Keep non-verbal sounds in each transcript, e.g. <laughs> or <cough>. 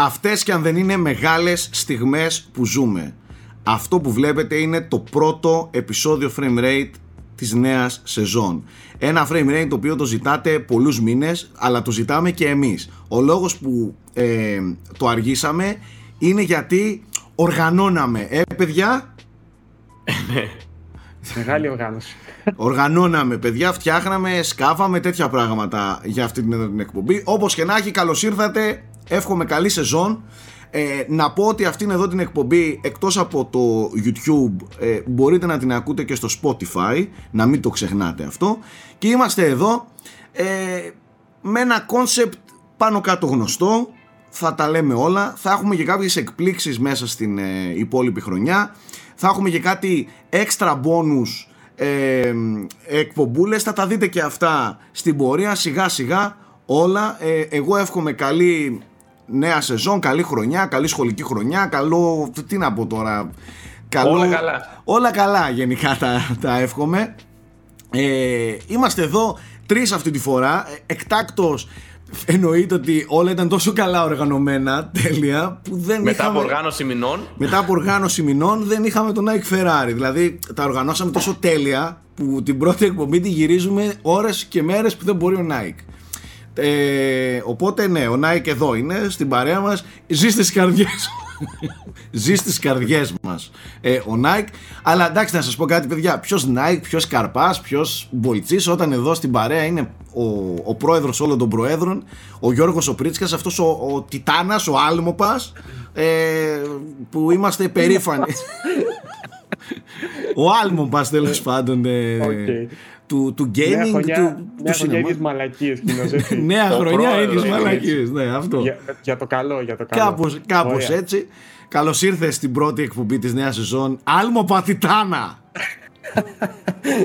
αυτές και αν δεν είναι μεγάλες στιγμές που ζούμε. Αυτό που βλέπετε είναι το πρώτο επεισόδιο frame rate της νέας σεζόν. Ένα frame rate το οποίο το ζητάτε πολλούς μήνες, αλλά το ζητάμε και εμείς. Ο λόγος που ε, το αργήσαμε είναι γιατί οργανώναμε. Ε, παιδιά... Μεγάλη οργάνωση. Οργανώναμε, παιδιά, φτιάχναμε, σκάβαμε τέτοια πράγματα για αυτή την εκπομπή. Όπως και να έχει, καλώς ήρθατε. Εύχομαι καλή σεζόν. Ε, να πω ότι αυτήν εδώ την εκπομπή εκτός από το YouTube ε, μπορείτε να την ακούτε και στο Spotify να μην το ξεχνάτε αυτό. Και είμαστε εδώ ε, με ένα concept πάνω κάτω γνωστό θα τα λέμε όλα. Θα έχουμε και κάποιες εκπλήξεις μέσα στην ε, υπόλοιπη χρονιά. Θα έχουμε και κάτι έξτρα bonus ε, εκπομπούλες. Θα τα δείτε και αυτά στην πορεία. Σιγά σιγά όλα. Ε, εγώ εύχομαι καλή νέα σεζόν, καλή χρονιά, καλή σχολική χρονιά, καλό. Τι να πω τώρα. Καλό, όλα καλά. Όλα καλά γενικά τα, τα εύχομαι. Ε, είμαστε εδώ τρεις αυτή τη φορά. Εκτάκτος εννοείται ότι όλα ήταν τόσο καλά οργανωμένα, τέλεια, που δεν Μετά είχαμε... από οργάνωση μηνών. Μετά από οργάνωση μηνών δεν είχαμε τον Nike Ferrari. Δηλαδή τα οργανώσαμε τόσο τέλεια που την πρώτη εκπομπή τη γυρίζουμε ώρες και μέρες που δεν μπορεί ο Nike. Ε, οπότε ναι, ο Nike εδώ είναι στην παρέα μας. Ζει στις καρδιές. <laughs> Ζει στις καρδιές μας ε, Ο Nike. Αλλά εντάξει να σας πω κάτι παιδιά. Ποιος Nike, ποιος Καρπάς, ποιος Μπολτσής Όταν εδώ στην παρέα είναι ο, ο πρόεδρος όλων των προέδρων Ο Γιώργος ο Πρίτσκας Αυτός ο, ο Τιτάνας, ο Άλμοπας ε, Που είμαστε περήφανοι. <laughs> Ο Άλμοπας τέλος πάντων ε, Okay. Του, του gaming, Νέα χρονιά, του, νέα του χρονιά σινεμά. ίδιες μαλακίες κοινώς, έτσι. <laughs> Νέα Το χρονιά, πρόεδρος, ίδιες ναι. μαλακίες. Ναι, αυτό. για, για το καλό, για το καλό. Κάπως, κάπως Ωραία. έτσι. Καλώς ήρθες στην πρώτη εκπομπή της νέας σεζόν. Άλμο Πατιτάνα.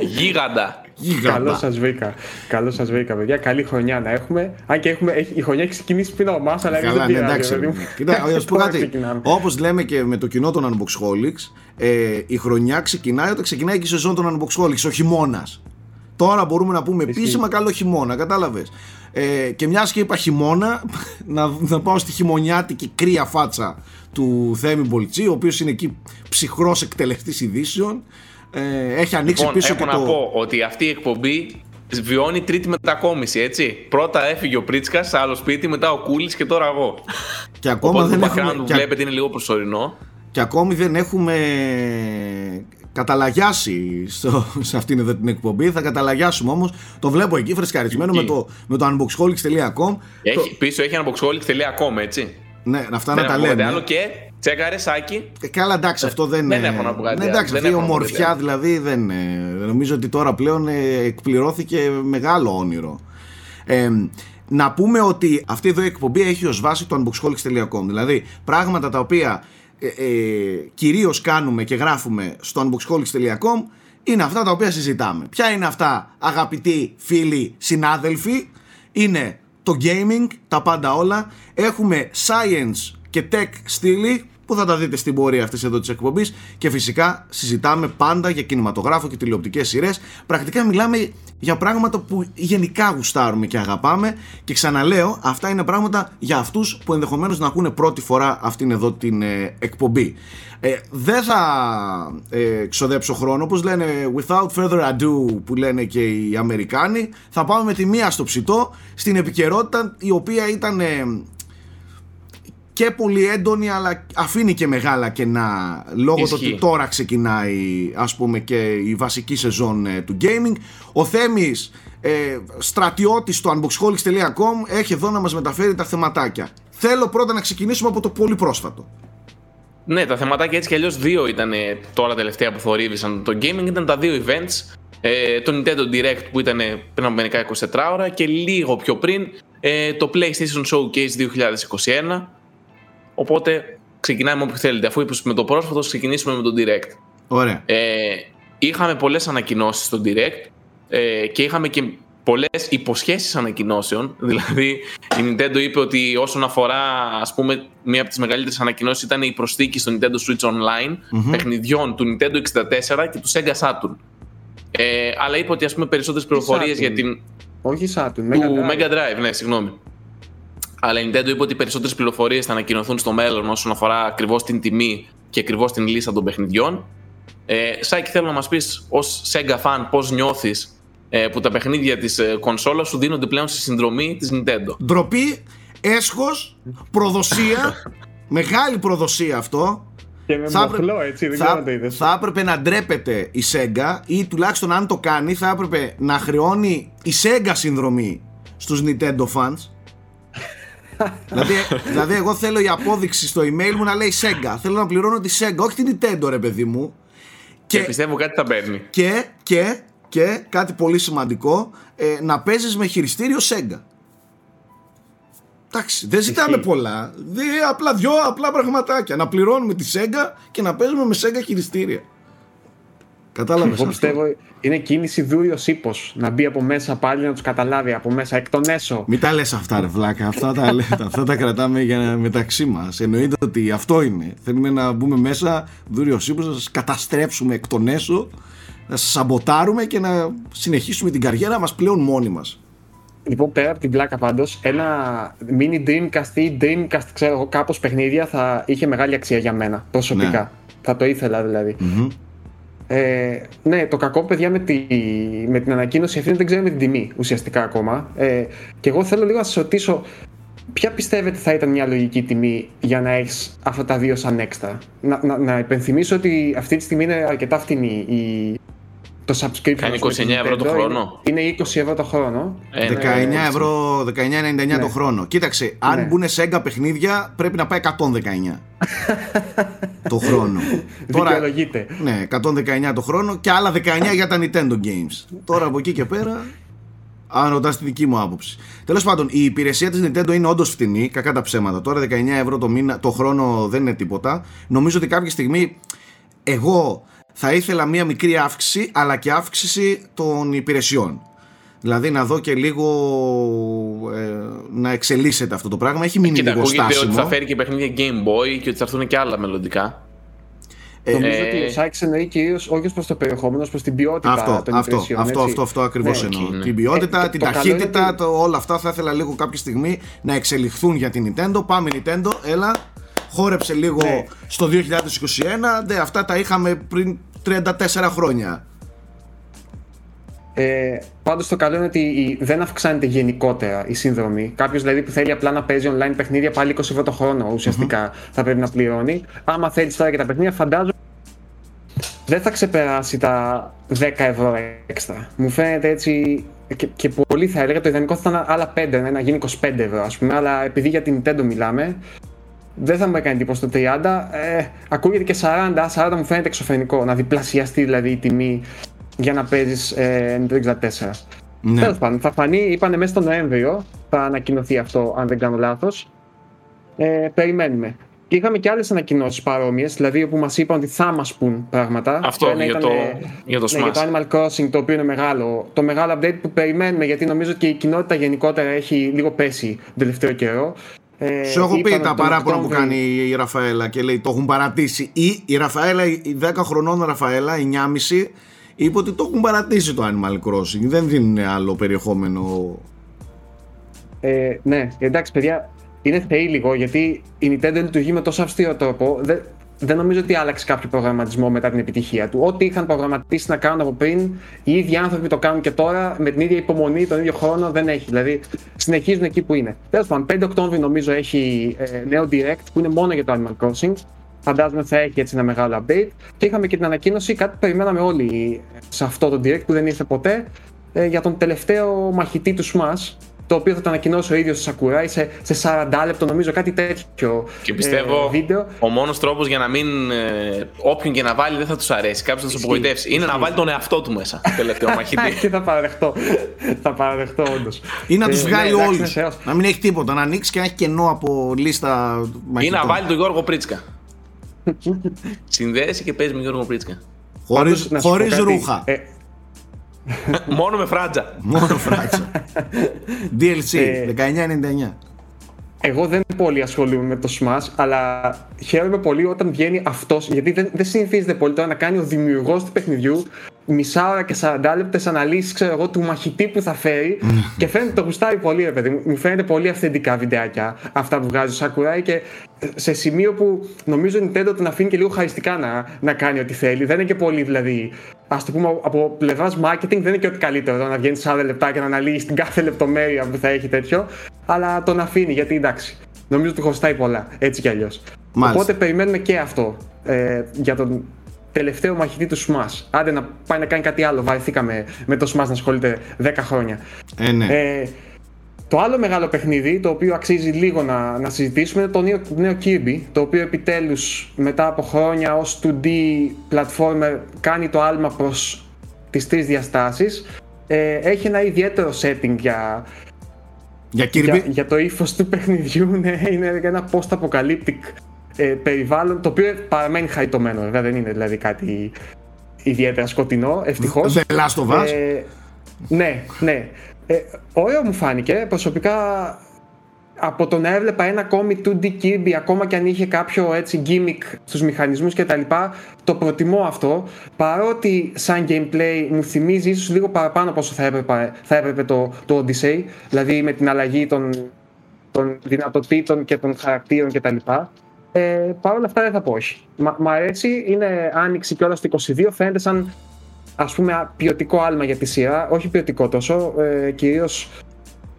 Γίγαντα. Γίγαντα. Καλώ σας βρήκα. Καλώ σας βρήκα, παιδιά. Καλή χρονιά να έχουμε. Αν και έχουμε, έχει, η χρονιά έχει ξεκινήσει πριν από εμάς, αλλά εμείς Καλά, δεν ναι, πειράζει, εντάξει. παιδί μου. Κοίτα, να σου πω <laughs> Τώρα κάτι. ξεκινάμε. Όπως λέμε και με το κοινό των Unboxholics, ε, η χρονιά ξεκινάει όταν ξεκινάει και η σεζόν των Unboxholics, ο χειμώνας. Τώρα μπορούμε να πούμε επίσημα καλό χειμώνα, κατάλαβες. Ε, και μιας και είπα χειμώνα, <laughs> να, να πάω στη χειμωνιάτικη κρύα φάτσα του Θέμη Μπολτσί, ο οποίος είναι εκεί ψυχρός εκτελεστής ειδήσεων. Ε, έχει ανοίξει Λοιπόν, πίσω έχω και να το. πω ότι αυτή η εκπομπή βιώνει τρίτη μετακόμιση, έτσι. Πρώτα έφυγε ο Πρίτσκα σε άλλο σπίτι, μετά ο Κούλης και τώρα εγώ. Και ακόμα Οπότε δεν το έχουμε. background που και- βλέπετε είναι λίγο προσωρινό. και ακόμη δεν έχουμε καταλαγιάσει στο, σε αυτήν εδώ την εκπομπή. Θα καταλαγιάσουμε όμως. Το βλέπω εκεί φρεσκαρισμένο Εκεί. με το, με το unboxholics.com. Έχει, Πίσω έχει unboxholics.com, έτσι. Ναι, αυτά Δεν να τα έχω κάτι λέμε. άλλο και τσέκαρε σάκι. Ε, Καλά, εντάξει, αυτό δεν δεν ε, έχω να πω κάτι ναι, άλλο. εντάξει, Δεν αυτή η έχω να πω ομορφιά κάτι δηλαδή δεν. ε, νομίζω ότι τώρα πλέον ε, εκπληρώθηκε μεγάλο όνειρο. Ε, να πούμε ότι αυτή εδώ η εκπομπή έχει ως βάση το unboxholics.com. Δηλαδή, πράγματα τα οποία ε, ε, κυρίως κάνουμε και γράφουμε στο unboxholics.com είναι αυτά τα οποία συζητάμε. Ποια είναι αυτά, αγαπητοί φίλοι, συνάδελφοι, είναι το gaming, τα πάντα όλα. Έχουμε science και tech στήλη που θα τα δείτε στην πορεία αυτής εδώ της εκπομπής και φυσικά συζητάμε πάντα για κινηματογράφο και τηλεοπτικές σειρές. Πρακτικά μιλάμε για πράγματα που γενικά γουστάρουμε και αγαπάμε και ξαναλέω αυτά είναι πράγματα για αυτούς που ενδεχομένως να ακούνε πρώτη φορά αυτήν εδώ την ε, εκπομπή. Ε, δεν θα ε, ξοδέψω χρόνο όπως λένε without further ado που λένε και οι Αμερικάνοι θα πάμε με τη μία στο ψητό στην επικαιρότητα η οποία ήταν ε, και πολύ έντονη αλλά αφήνει και μεγάλα κενά λόγω του Ισχύει. ότι τώρα ξεκινάει ας πούμε και η βασική σεζόν ε, του gaming ο Θέμης ε, στρατιώτης στο unboxholics.com έχει εδώ να μας μεταφέρει τα θεματάκια θέλω πρώτα να ξεκινήσουμε από το πολύ πρόσφατο Ναι, τα θεματάκια έτσι κι αλλιώς δύο ήταν ε, τώρα τελευταία που θορύβησαν το gaming. Ήταν τα δύο events. Ε, το Nintendo Direct που ήταν ε, πριν από μερικά 24 ώρα και λίγο πιο πριν ε, το PlayStation Showcase 2021. Οπότε ξεκινάμε με όποιο θέλετε. Αφού είπες με το πρόσφατο, ας ξεκινήσουμε με το Direct. ωραία Ε, είχαμε πολλές ανακοινώσεις στο Direct ε, και είχαμε και πολλές υποσχέσεις ανακοινώσεων. <laughs> Δηλαδή η Nintendo είπε ότι όσον αφορά ας πούμε μία από τις μεγαλύτερες ανακοινώσεις ήταν η προσθήκη στο Nintendo Switch Online παιχνιδιών του Nintendo 64 και του Sega Saturn. Ε, αλλά είπε ότι ας πούμε περισσότερες πληροφορίες Saturn? για την... Όχι Saturn, του Mega Drive. Mega Drive, ναι, συγγνώμη. Αλλά η Nintendo είπε ότι οι περισσότερες πληροφορίες θα ανακοινωθούν στο μέλλον όσον αφορά ακριβώς την τιμή και ακριβώς την λίστα των παιχνιδιών. Ε, Σάκη, θέλω να μας πεις ως Sega fan πώς νιώθεις ε, που τα παιχνίδια της ε, κονσόλας σου δίνονται πλέον στη συνδρομή της Nintendo; Ντροπή, έσχος, προδοσία. <laughs> μεγάλη προδοσία αυτό. Και με Θα μοχλό, έπρεπε- έτσι, δεν θα, ξέρω αν το είδες. θα έπρεπε να ντρέπεται η Sega ή τουλάχιστον αν το κάνει θα έπρεπε να χρεώνει η Sega συνδρομή στους Nintendo fans δηλαδή, δηλαδή εγώ θέλω η απόδειξη στο email μου να λέει Sega θέλω να πληρώνω τη Sega όχι την Nintendo ρε παιδί μου Και, και, πιστεύω κάτι θα παίρνει. και, και, και κάτι πολύ σημαντικό ε, να παίζεις με χειριστήριο Sega Εντάξει, δεν ζητάμε Ισχύει. πολλά. Δε, απλά δυο απλά πραγματάκια. Να πληρώνουμε τη Sega και να παίζουμε με Sega χειριστήρια. Κατάλαβες. Εγώ πιστεύω είναι κίνηση δούριο ύπο. Να μπει από μέσα πάλι να τους καταλάβει από μέσα εκ των έσω. Μην τα λες αυτά, ρε βλάκα. Αυτά τα, λέ- αυτά τα κρατάμε για μεταξύ μας. Εννοείται ότι αυτό είναι. Θέλουμε να μπούμε μέσα, δούριο ύπο, να σας καταστρέψουμε εκ των έσω, να σας σαμποτάρουμε και να συνεχίσουμε την καριέρα μας πλέον μόνοι μας. Λοιπόν, πέρα από την πλάκα πάντως, ένα mini Dreamcast ή Dreamcast, ξέρω εγώ, κάπως παιχνίδια θα είχε μεγάλη αξία για μένα προσωπικά. Ναι. Θα το ήθελα δηλαδή. Ε, ναι, το κακό παιδιά με, τη, με την ανακοίνωση αυτή είναι δεν ξέρουμε την τιμή ουσιαστικά ακόμα. Ε, και εγώ θέλω λίγο να σας ρωτήσω, ποια πιστεύετε θα ήταν μια λογική τιμή για να έχεις αυτά τα δύο σαν έξτρα; Να, να, να υπενθυμίσω ότι αυτή τη στιγμή είναι αρκετά φτηνή η, το subscription. Κάνει ας πούμε, 29 της ευρώ το Nintendo. χρόνο. Είναι, είναι 20 ευρώ το χρόνο. Ε, ναι. 19 ευρώ, 19,99 το Ναι. χρόνο. Κοίταξε, αν Ναι. μπουν Sega παιχνίδια πρέπει να πάει 119 το χρόνο. <laughs> Δικαιολογείται. Ναι, 119 το χρόνο και άλλα 19 για τα Nintendo Games. Τώρα από εκεί και πέρα, αν ρωτάς τη δική μου άποψη. Τέλος πάντων, η υπηρεσία της Nintendo είναι όντως φτηνή, κακά τα ψέματα. Τώρα 19 ευρώ το, μήνα, το χρόνο δεν είναι τίποτα. Νομίζω ότι κάποια στιγμή εγώ θα ήθελα μία μικρή αύξηση, αλλά και αύξηση των υπηρεσιών. Δηλαδή να δω και λίγο ε, να εξελίσσεται αυτό το πράγμα. Έχει μείνει Κοίτα, λίγο ακούγεται ότι στάσιμο. θα φέρει και παιχνίδια Game Boy και ότι θα έρθουν και άλλα μελλοντικά. Νομίζω Ε, ότι ο Σάκης εννοεί κυρίως όχι ως προς το περιεχόμενο, ως προς την ποιότητα Αυτό, των αυτό, υπηρεσιών. αυτό, έτσι. αυτό, αυτό ακριβώς Ναι. εννοώ. εκεί είναι. Την ποιότητα, Ε, την το καλό ταχύτητα, είναι ότι- το, όλα αυτά θα ήθελα λίγο κάποια στιγμή να εξελιχθούν για την Nintendo. Πάμε Nintendo, έλα, χόρεψε λίγο Ναι. στο 2021. Δε, αυτά τα είχαμε πριν 34 χρόνια. Ε, Πάντως το καλό είναι ότι η- δεν αυξάνεται γενικότερα η σύνδρομη. Κάποιος δηλαδή που θέλει απλά να παίζει online παιχνίδια πάλι 20 ευρώ το χρόνο ουσιαστικά θα πρέπει να πληρώνει. Άμα θέλεις τώρα και τα παιχνίδια, φαντάζομαι δεν θα ξεπεράσει τα 10 ευρώ έξτρα. Μου φαίνεται έτσι και, και πολύ θα έλεγα το ιδανικό θα ήταν άλλα 5, ναι, να γίνει 25 ευρώ ας πούμε. Αλλά επειδή για την Nintendo μιλάμε, δεν θα μου έκανε εντύπωση το 30. Ε, ακούγεται και 40, 40 μου φαίνεται εξωφρενικό. Να διπλασιαστεί δηλαδή η τιμή για να παίζεις ε, Nintendo 64. Ναι. Τέλος πάντων, θα φανεί, είπανε μέσα στον Νοέμβριο, θα ανακοινωθεί αυτό, αν δεν κάνω λάθος. Ε, περιμένουμε. Και είχαμε και άλλες ανακοινώσεις παρόμοιες, δηλαδή όπου μας είπαν ότι θα μας πούν πράγματα. Αυτό ένα για ήταν, το- ε, για το ναι, για το Smash. Animal Crossing, το οποίο είναι μεγάλο. Το μεγάλο update που περιμένουμε, γιατί νομίζω ότι και η κοινότητα γενικότερα έχει λίγο πέσει τον τελευταίο καιρό. Ε, Σου έχω πει είπαν τα ότι τον παράπονα που Οκτώβριο- κάνει η Ραφαέλα και λέει το έχουν παρατήσει. Ή η Ραφαέλα, η 10 χρονών Ραφαέλα, η 9,5, είπε ότι το έχουν παρατήσει το Animal Crossing. Δεν δίνουν άλλο περιεχόμενο. Ε, ναι, εντάξει, παιδιά, είναι θεή λίγο γιατί η Nintendo λειτουργεί με τόσο αυστηρό τρόπο. Δεν, δεν νομίζω ότι άλλαξε κάποιο προγραμματισμό μετά την επιτυχία του. Ό,τι είχαν προγραμματίσει να κάνουν από πριν, οι ίδιοι άνθρωποι το κάνουν και τώρα με την ίδια υπομονή, τον ίδιο χρόνο δεν έχει. Δηλαδή συνεχίζουν εκεί που είναι. Τέλος πάντων, 5 Οκτώβρη νομίζω έχει ε, νέο Direct που είναι μόνο για το Animal Crossing. Φαντάζομαι θα έχει έτσι ένα μεγάλο update. Και είχαμε και την ανακοίνωση, κάτι που περιμέναμε όλοι σε αυτό το Direct που δεν ήρθε ποτέ, ε, για τον τελευταίο μαχητή του Smash, το οποίο θα το ανακοινώσει ο ίδιο ο Sakurai σε, σε 40 λεπτό, νομίζω κάτι τέτοιο Και πιστεύω ε, βίντεο. ο μόνος τρόπος για να μην. Ε, όποιον και να βάλει δεν θα τους αρέσει. Κάποιος θα τους Ισχύει. απογοητεύσει. Είναι να βάλει τον εαυτό του μέσα. Τελευταίο <laughs> μαχητή. και θα παραδεχτώ. θα παραδεχτώ, όντως. Ή να τους Ε, βγάλει ναι, όλου. εντάξει, είναι θεός. Να μην έχει τίποτα. Να ανοίξει και να έχει κενό από λίστα Ή μαχητών. να βάλει τον Γιώργο Πρίτσκα. <laughs> Συνδέεσαι και παίζεις με Γιώργο Πρίτσκα. Χωρίς, Πάντως, να σου πω χωρίς κάτι, ρούχα. ε, Μόνο με φράτζα. Μόνο φράτσα. <laughs> DLC Ε, 1999. Εγώ δεν πολύ ασχολούμαι με το Smash, αλλά χαίρομαι πολύ όταν βγαίνει αυτός. Γιατί δεν, δεν συνηθίζεται πολύ τώρα να κάνει ο δημιουργός του παιχνιδιού μισά ώρα και 40 λεπτές αναλύσεις, ξέρω εγώ, του μαχητή που θα φέρει. και φαίνεται το γουστάρει πολύ, ρε παιδί μου. φαίνεται πολύ αυθεντικά βιντεάκια αυτά που βγάζει ο Σακουράι και σε σημείο που νομίζω η Nintendo τον αφήνει και λίγο χαριστικά να, να κάνει ό,τι θέλει. Δεν είναι και πολύ δηλαδή. Α το πούμε από πλευράς marketing, δεν είναι και ό,τι καλύτερο να βγαίνει 40 λεπτά και να αναλύεις την κάθε λεπτομέρεια που θα έχει τέτοιο. Αλλά τον αφήνει γιατί εντάξει. Νομίζω ότι χρωστάει πολλά έτσι κι αλλιώς. Οπότε περιμένουμε και αυτό ε, για τον τελευταίο μαχητή του Smash. Άντε να πάει να κάνει κάτι άλλο. Βαρεθήκαμε με το Smash να ασχολείται 10 χρόνια. Ε, ναι. ε, το άλλο μεγάλο παιχνίδι, το οποίο αξίζει λίγο να, να συζητήσουμε, είναι το νέο, νέο Kirby, το οποίο επιτέλους μετά από χρόνια ως 2D platformer κάνει το άλμα προς τις τρεις διαστάσεις. Ε, έχει ένα ιδιαίτερο setting για, για, Kirby. για, το ύφος του παιχνιδιού. <laughs> Ναι, είναι ένα post-apocalyptic ε, περιβάλλον, το οποίο παραμένει χαριτωμένο, βέβαια δεν είναι δηλαδή κάτι ιδιαίτερα σκοτεινό, ευτυχώς. Δεν Last of ε, ναι, ναι. Ε, ωραίο μου φάνηκε. Προσωπικά από το να έβλεπα ένα ακόμη 2D Kirby ακόμα και αν είχε κάποιο έτσι gimmick στους μηχανισμούς και τα λοιπά το προτιμώ αυτό παρότι σαν gameplay μου θυμίζει ίσως λίγο παραπάνω από όσο θα έπρεπε, θα έπρεπε το, το Odyssey δηλαδή με την αλλαγή των, των δυνατοτήτων και των χαρακτήρων και τα λοιπά ε, Παρ' όλα αυτά δεν θα πω όχι. Μ' αρέσει, είναι άνοιξη και όλα στο 22, φαίνεται σαν ας πούμε ποιοτικό άλμα για τη σειρά, όχι ποιοτικό τόσο, ε, κυρίως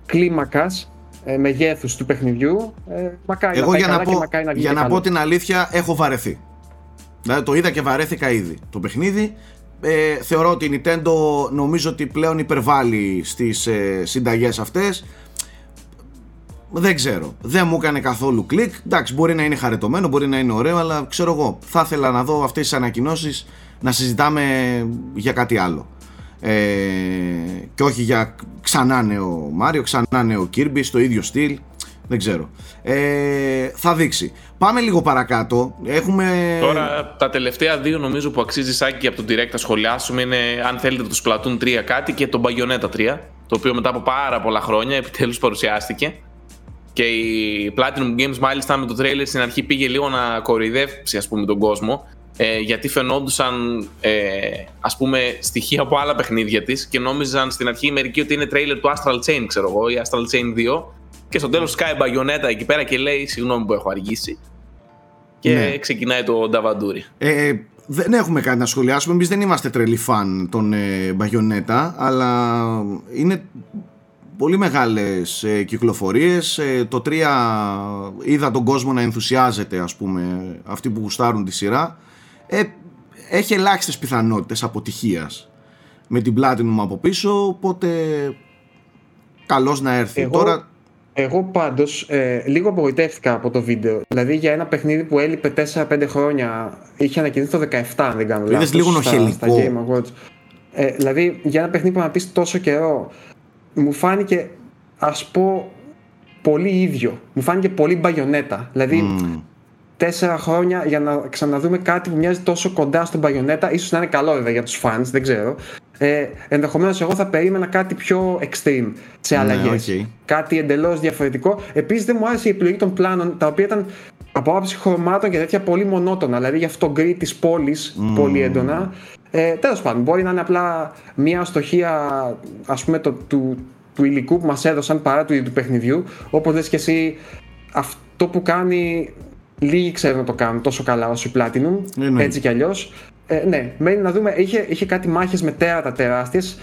κλίμακας, ε, μεγέθους του παιχνιδιού. Ε, μακάρι Εγώ να για, να, πω, να για να πω την αλήθεια έχω βαρεθεί. Δηλαδή το είδα και βαρέθηκα ήδη το παιχνίδι. Ε, θεωρώ ότι η Nintendo νομίζω ότι πλέον υπερβάλλει στις ε, συνταγές αυτές δεν ξέρω. Δεν μου έκανε καθόλου κλικ. Εντάξει, μπορεί να είναι χαρετωμένο, μπορεί να είναι ωραίο, αλλά ξέρω εγώ. Θα ήθελα να δω αυτές τις ανακοινώσεις να συζητάμε για κάτι άλλο. Ε, και όχι για ξανά νέο Μάριο, ξανά νέο Kirby στο ίδιο στυλ. Δεν ξέρω. Ε, θα δείξει. Πάμε λίγο παρακάτω. Έχουμε... Τώρα τα τελευταία δύο νομίζω που αξίζει σάκι από τον Direct να σχολιάσουμε είναι αν θέλετε το Splatoon 3 κάτι και το Bayonetta 3 το οποίο μετά από πάρα πολλά χρόνια επιτέλους παρουσιάστηκε και η Platinum Games μάλιστα με το τρέιλερ στην αρχή πήγε λίγο να κοροϊδεύσει ας πούμε τον κόσμο ε, γιατί φαινόντουσαν ε, ας πούμε στοιχεία από άλλα παιχνίδια της και νόμιζαν στην αρχή μερικοί ότι είναι τρέιλερ του Astral Chain ξέρω εγώ ή Astral Chain 2 και στο τέλος Sky Bayonetta εκεί πέρα και λέει συγγνώμη που έχω αργήσει και ναι. ξεκινάει το Νταβαντούρι. Ε, δεν έχουμε κάτι να σχολιάσουμε. Εμείς δεν είμαστε τρελοί φαν των ε, Bayonetta, αλλά είναι πολύ μεγάλες ε, κυκλοφορίες. Ε, το 3 είδα τον κόσμο να ενθουσιάζεται ας πούμε αυτοί που γουστάρουν τη σειρά. Ε, έχει ελάχιστες πιθανότητες αποτυχίας με την Platinum από πίσω οπότε καλώς να έρθει. Εγώ, τώρα εγώ πάντως ε, λίγο απογοητεύτηκα από το βίντεο. Δηλαδή για ένα παιχνίδι που έλειπε 4-5 χρόνια είχε ανακοινωθεί το 17 αν δεν κάνω λάθος λίγο στα, στα Game Awards. Ε, δηλαδή για ένα παιχνίδι που να πεις τόσο καιρό μου φάνηκε ας πω πολύ ίδιο. Μου φάνηκε πολύ μπαγιονέτα. Δηλαδή τέσσερα χρόνια για να ξαναδούμε κάτι που μοιάζει τόσο κοντά στον μπαγιονέτα, ίσως να είναι καλό βέβαια για τους fans, δεν ξέρω. Ε, ενδεχομένως εγώ θα περίμενα κάτι πιο extreme σε αλλαγές. Ναι, Κάτι εντελώς διαφορετικό. Επίσης δεν μου άρεσε η επιλογή των πλάνων, τα οποία ήταν από άποψη χρωμάτων και τέτοια πολύ μονότονα. Δηλαδή για αυτό το γκρι της πόλης πολύ έντονα. Ε, Τέλος πάντων, μπορεί να είναι απλά μια αστοχία ας πούμε, το, του, του υλικού που μας έδωσαν παρά του ίδιου του παιχνιδιού. Όπως λες και εσύ, αυτό που κάνει. Λίγοι ξέρουν να το κάνουν τόσο καλά όσο η Platinum, ε, ναι. έτσι κι αλλιώς. Ε, ναι, μένει να δούμε. Είχε, είχε κάτι μάχες με τέρατα τεράστιες.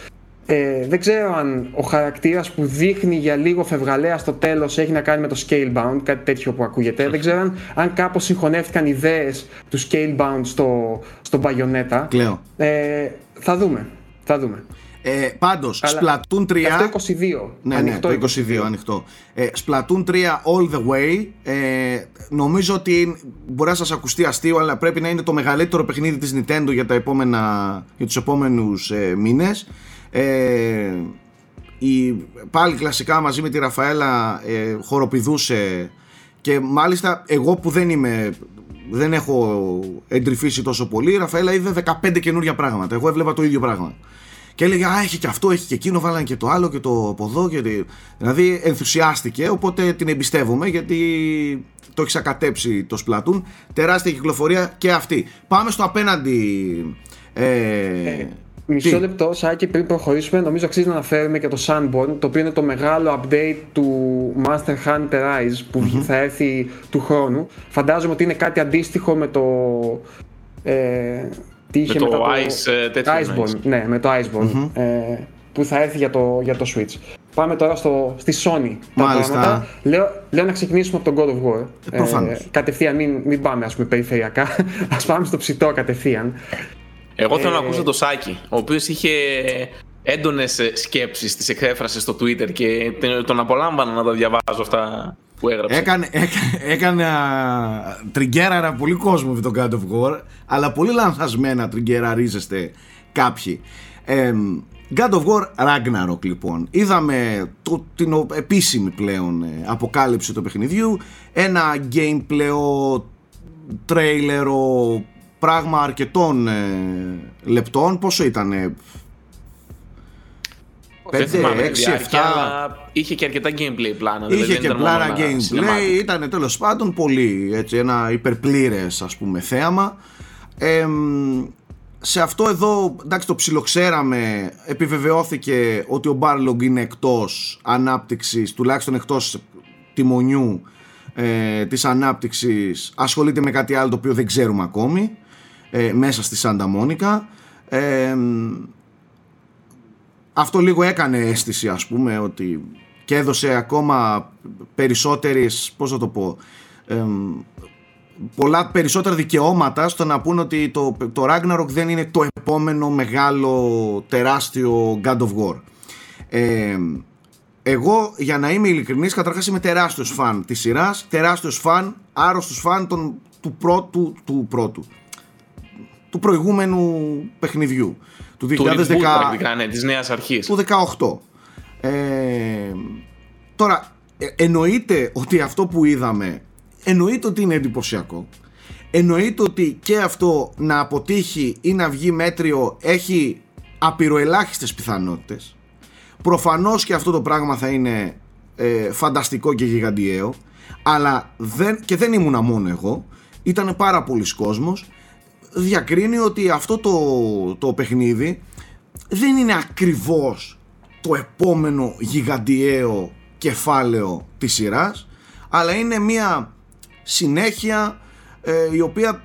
Ε, δεν ξέρω αν ο χαρακτήρας που δείχνει για λίγο φευγαλέα στο τέλος έχει να κάνει με το Scalebound, κάτι τέτοιο που ακούγεται. Δεν ξέρω αν, αν κάπως συγχωνεύτηκαν ιδέες του Scalebound στο, στο Bayonetta. Κλαίω. Ε, θα δούμε. Θα δούμε. Ε, Πάντως, Splatoon 3. Αυτό 22. Ναι, ανοιχτό ναι, το 22, 22. ανοιχτό. Ε, Splatoon 3 all the way. Ε, νομίζω ότι μπορεί να σας ακουστεί αστείο, αλλά πρέπει να είναι το μεγαλύτερο παιχνίδι της Nintendo για, τα επόμενα, για τους επόμενους ε, μήνες. Ε, η, πάλι κλασικά μαζί με τη Ραφαέλα ε, χοροπηδούσε και μάλιστα εγώ που δεν είμαι δεν έχω εντρυφήσει τόσο πολύ η Ραφαέλα είδε 15 καινούργια πράγματα εγώ έβλεπα το ίδιο πράγμα και έλεγε Α, έχει και αυτό, έχει και εκείνο, βάλανε και το άλλο και το από εδώ. Και... Δηλαδή ενθουσιάστηκε, οπότε την εμπιστεύομαι γιατί το έχει ακατέψει το Splatoon. Τεράστια κυκλοφορία και αυτή. Πάμε στο απέναντι. Ε... Ε, Μισό λεπτό, Σάκη, πριν προχωρήσουμε, νομίζω αξίζει να αναφέρουμε και το Sunborn, το οποίο είναι το μεγάλο update του Master Hunter Rise που θα έρθει του χρόνου. Φαντάζομαι ότι είναι κάτι αντίστοιχο με το. Ε, τι είχε με το, το Ice, ε, τέτοιο Iceborne, ναι, με το Iceborne, ε, που θα έρθει για το, για το Switch. Πάμε τώρα στο, στη Sony. Μάλιστα. Τα πράγματα. Λέω, λέω να ξεκινήσουμε από τον God of War. Ε, ε, κατευθείαν, μην, μην πάμε ας πούμε περιφερειακά. <laughs> ας πάμε στο ψητό κατευθείαν. Εγώ θέλω να ε, ακούσω το Σάκη, ο οποίος είχε έντονες σκέψεις της εξέφρασε στο Twitter και τον απολάμβανα να τα διαβάζω αυτά που έγραψε. Έκανε, έκανε, έκανε τριγκέραρα πολύ κόσμο με τον God of War, αλλά πολύ λανθασμένα τριγκεραρίζεστε κάποιοι. Ε, God of War Ragnarok λοιπόν. Είδαμε το, την επίσημη πλέον ε, αποκάλυψη του παιχνιδιού. Ένα gameplay τρέιλερο πράγμα αρκετών ε, λεπτών. Πόσο ήτανε... 5, 6, 7. είχε και αρκετά gameplay πλάνα. Δηλαδή είχε και πλάνα gameplay. Ήταν τέλος πάντων πολύ έτσι, ένα υπερπλήρες ας πούμε θέαμα. Ε, σε αυτό εδώ, εντάξει το ψιλοξέραμε, επιβεβαιώθηκε ότι ο Barlog είναι εκτός ανάπτυξης, τουλάχιστον εκτός τιμονιού ε, της ανάπτυξης, ασχολείται με κάτι άλλο το οποίο δεν ξέρουμε ακόμη, ε, μέσα στη Σάντα Μόνικα. Ε, αυτό λίγο έκανε αίσθηση ας πούμε ότι και έδωσε ακόμα περισσότερες, πώς θα το πω, πολλά περισσότερα δικαιώματα στο να πούνε ότι το, το Ragnarok δεν είναι το επόμενο μεγάλο τεράστιο God of War. Ε, εγώ για να είμαι ειλικρινής καταρχάς είμαι τεράστιος φαν της σειράς, τεράστιος φαν, άρρωστος φαν τον, του πρώτου, του πρώτου, του προηγούμενου παιχνιδιού. Του 2010, πρακτικά, ναι, της νέας αρχής. Του 18. Ε, τώρα, ε, εννοείται ότι αυτό που είδαμε εννοείται ότι είναι εντυπωσιακό. Εννοείται ότι και αυτό να αποτύχει ή να βγει μέτριο έχει απειροελάχιστες πιθανότητες. Προφανώς και αυτό το πράγμα θα είναι ε, φανταστικό και γιγαντιαίο αλλά δεν, και δεν ήμουνα μόνο εγώ ήταν πάρα πολλοί κόσμος διακρίνει ότι αυτό το, το παιχνίδι δεν είναι ακριβώς το επόμενο γιγαντιαίο κεφάλαιο της σειράς αλλά είναι μια συνέχεια ε, η οποία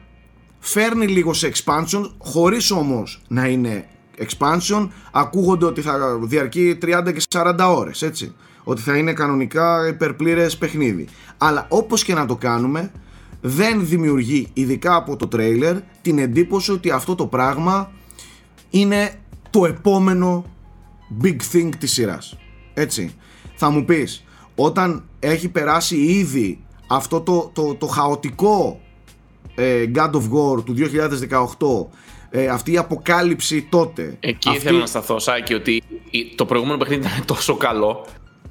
φέρνει λίγο σε expansion χωρίς όμως να είναι expansion ακούγονται ότι θα διαρκεί 30 και 40 ώρες έτσι. Ότι θα είναι κανονικά υπερπλήρες παιχνίδι. Αλλά όπως και να το κάνουμε δεν δημιουργεί ειδικά από το τρέιλερ την εντύπωση ότι αυτό το πράγμα είναι το επόμενο big thing της σειράς. Έτσι. Θα μου πεις όταν έχει περάσει ήδη αυτό το, το, το χαοτικό ε, God of War του 2018 ε, αυτή η αποκάλυψη τότε Εκεί αυτή... ήθελα να σταθώ Σάκη ότι το προηγούμενο παιχνίδι ήταν τόσο καλό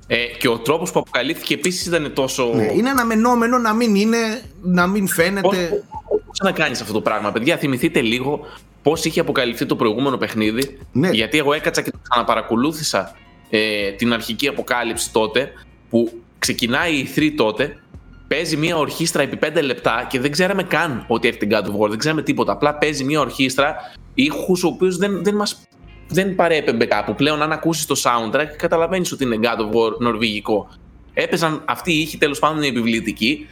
ε, και ο τρόπος που αποκαλύφθηκε επίσης ήταν τόσο... Ναι, είναι αναμενόμενο να μην είναι, να μην φαίνεται... Πώς να κάνεις αυτό το πράγμα παιδιά, θυμηθείτε λίγο πώς είχε αποκαλυφθεί το προηγούμενο παιχνίδι ναι. γιατί εγώ έκατσα και ξαναπαρακολούθησα ε, την αρχική αποκάλυψη τότε που ξεκινάει η 3 τότε παίζει μια ορχήστρα επί 5 λεπτά και δεν ξέραμε καν ότι έρχεται God of War, δεν ξέραμε τίποτα. Απλά παίζει μια ορχήστρα, ήχους ο οποίου δεν, δεν μας δεν παρέπεμπε κάπου. Πλέον, αν ακούσεις το soundtrack, καταλαβαίνεις ότι είναι God of War νορβηγικό. Έπαιζαν αυτοί οι ήχοι τέλος πάντων οι επιβλητικοί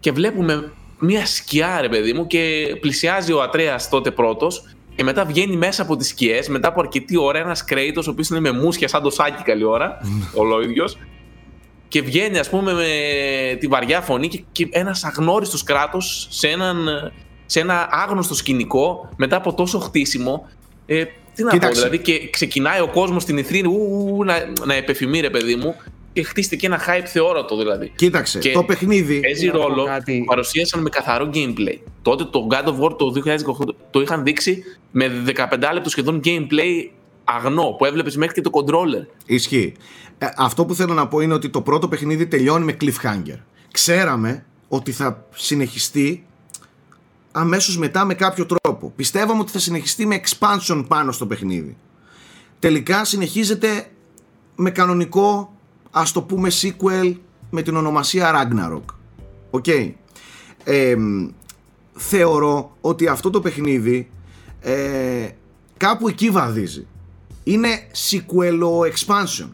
και βλέπουμε μια σκιά, ρε παιδί μου, και πλησιάζει ο Ατρέας τότε πρώτος. Και μετά βγαίνει μέσα από τις σκιές, μετά από αρκετή ώρα, ένας κρέιτο, ο οποίος είναι με μουσια σαν το σάκι καλή ώρα, <laughs> ο ίδιος, και βγαίνει ας πούμε με τη βαριά φωνή και, και ένας αγνώριστος κράτος σε, έναν, σε ένα άγνωστο σκηνικό μετά από τόσο χτίσιμο ε, τι να πω δηλαδή και ξεκινάει ο κόσμος στην ηθρίνη να, να επεφημεί ρε παιδί μου και χτίστηκε και ένα hype θεόρατο δηλαδή. Κοίταξε, το παιχνίδι. Παίζει ρόλο κάτι... παρουσίασαν με καθαρό gameplay. Τότε το God of War το 2018 το είχαν δείξει με 15 λεπτό σχεδόν gameplay αγνό που έβλεπες μέχρι και το controller. Ισχύει. Ε, αυτό που θέλω να πω είναι ότι το πρώτο παιχνίδι τελειώνει με cliffhanger. Ξέραμε ότι θα συνεχιστεί αμέσως μετά με κάποιο τρόπο. Πιστεύαμε ότι θα συνεχιστεί με expansion πάνω στο παιχνίδι. Τελικά συνεχίζεται με κανονικό, ας το πούμε sequel με την ονομασία Ragnarok. OK. Okay. θεωρώ ότι αυτό το παιχνίδι ε, κάπου εκεί βαδίζει. Είναι sequel expansion.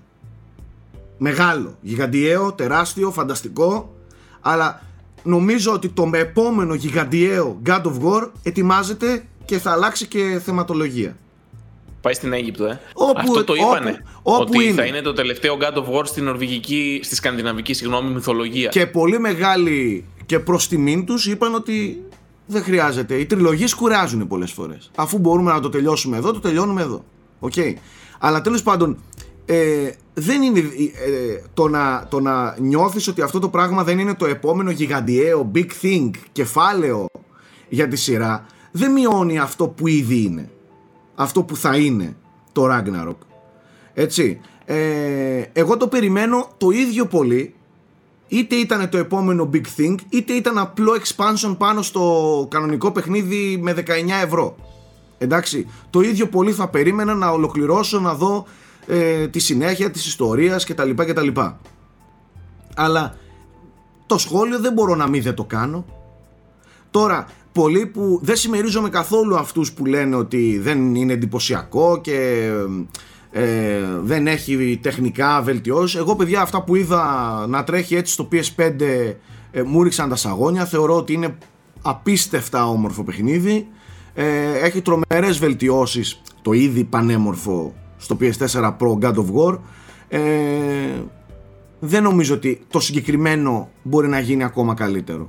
Μεγάλο, γιγαντιαίο, τεράστιο, φανταστικό, αλλά νομίζω ότι το επόμενο γιγαντιαίο God of War ετοιμάζεται και θα αλλάξει και θεματολογία. Πάει στην Αίγυπτο, ε. Όπου- Αυτό το είπανε. όπου ότι είναι. θα είναι το τελευταίο God of War στην νορβηγική, στη σκανδιναβική συγγνώμη, μυθολογία. Και πολύ μεγάλοι και προς τιμήν τους είπαν ότι δεν χρειάζεται. Οι τριλογίες κουράζουν πολλές φορές. Αφού μπορούμε να το τελειώσουμε εδώ, το τελειώνουμε εδώ. Οκ. Αλλά τέλος πάντων, ε, δεν είναι ε, το, να, το να νιώθεις ότι αυτό το πράγμα δεν είναι το επόμενο γιγαντιαίο big thing, κεφάλαιο για τη σειρά, δεν μειώνει αυτό που ήδη είναι. Αυτό που θα είναι το Ragnarok. Έτσι. Ε, εγώ το περιμένω το ίδιο πολύ είτε ήταν το επόμενο big thing είτε ήταν απλό expansion πάνω στο κανονικό παιχνίδι με 19 ευρώ εντάξει το ίδιο πολύ θα περίμενα να ολοκληρώσω να δω ε, τη συνέχεια της ιστορίας κτλ κτλ αλλά το σχόλιο δεν μπορώ να μην δεν το κάνω Τώρα, πολλοί που δεν συμμερίζομαι καθόλου αυτούς που λένε ότι δεν είναι εντυπωσιακό και ε, δεν έχει τεχνικά βελτιώσεις. Εγώ, παιδιά, αυτά που είδα να τρέχει έτσι στο PS5 ε, μου ρίξαν τα σαγόνια. Θεωρώ ότι είναι απίστευτα όμορφο παιχνίδι. Ε, έχει τρομερές βελτιώσεις το ήδη πανέμορφο στο PS4 Pro God of War. Ε, δεν νομίζω ότι το συγκεκριμένο μπορεί να γίνει ακόμα καλύτερο.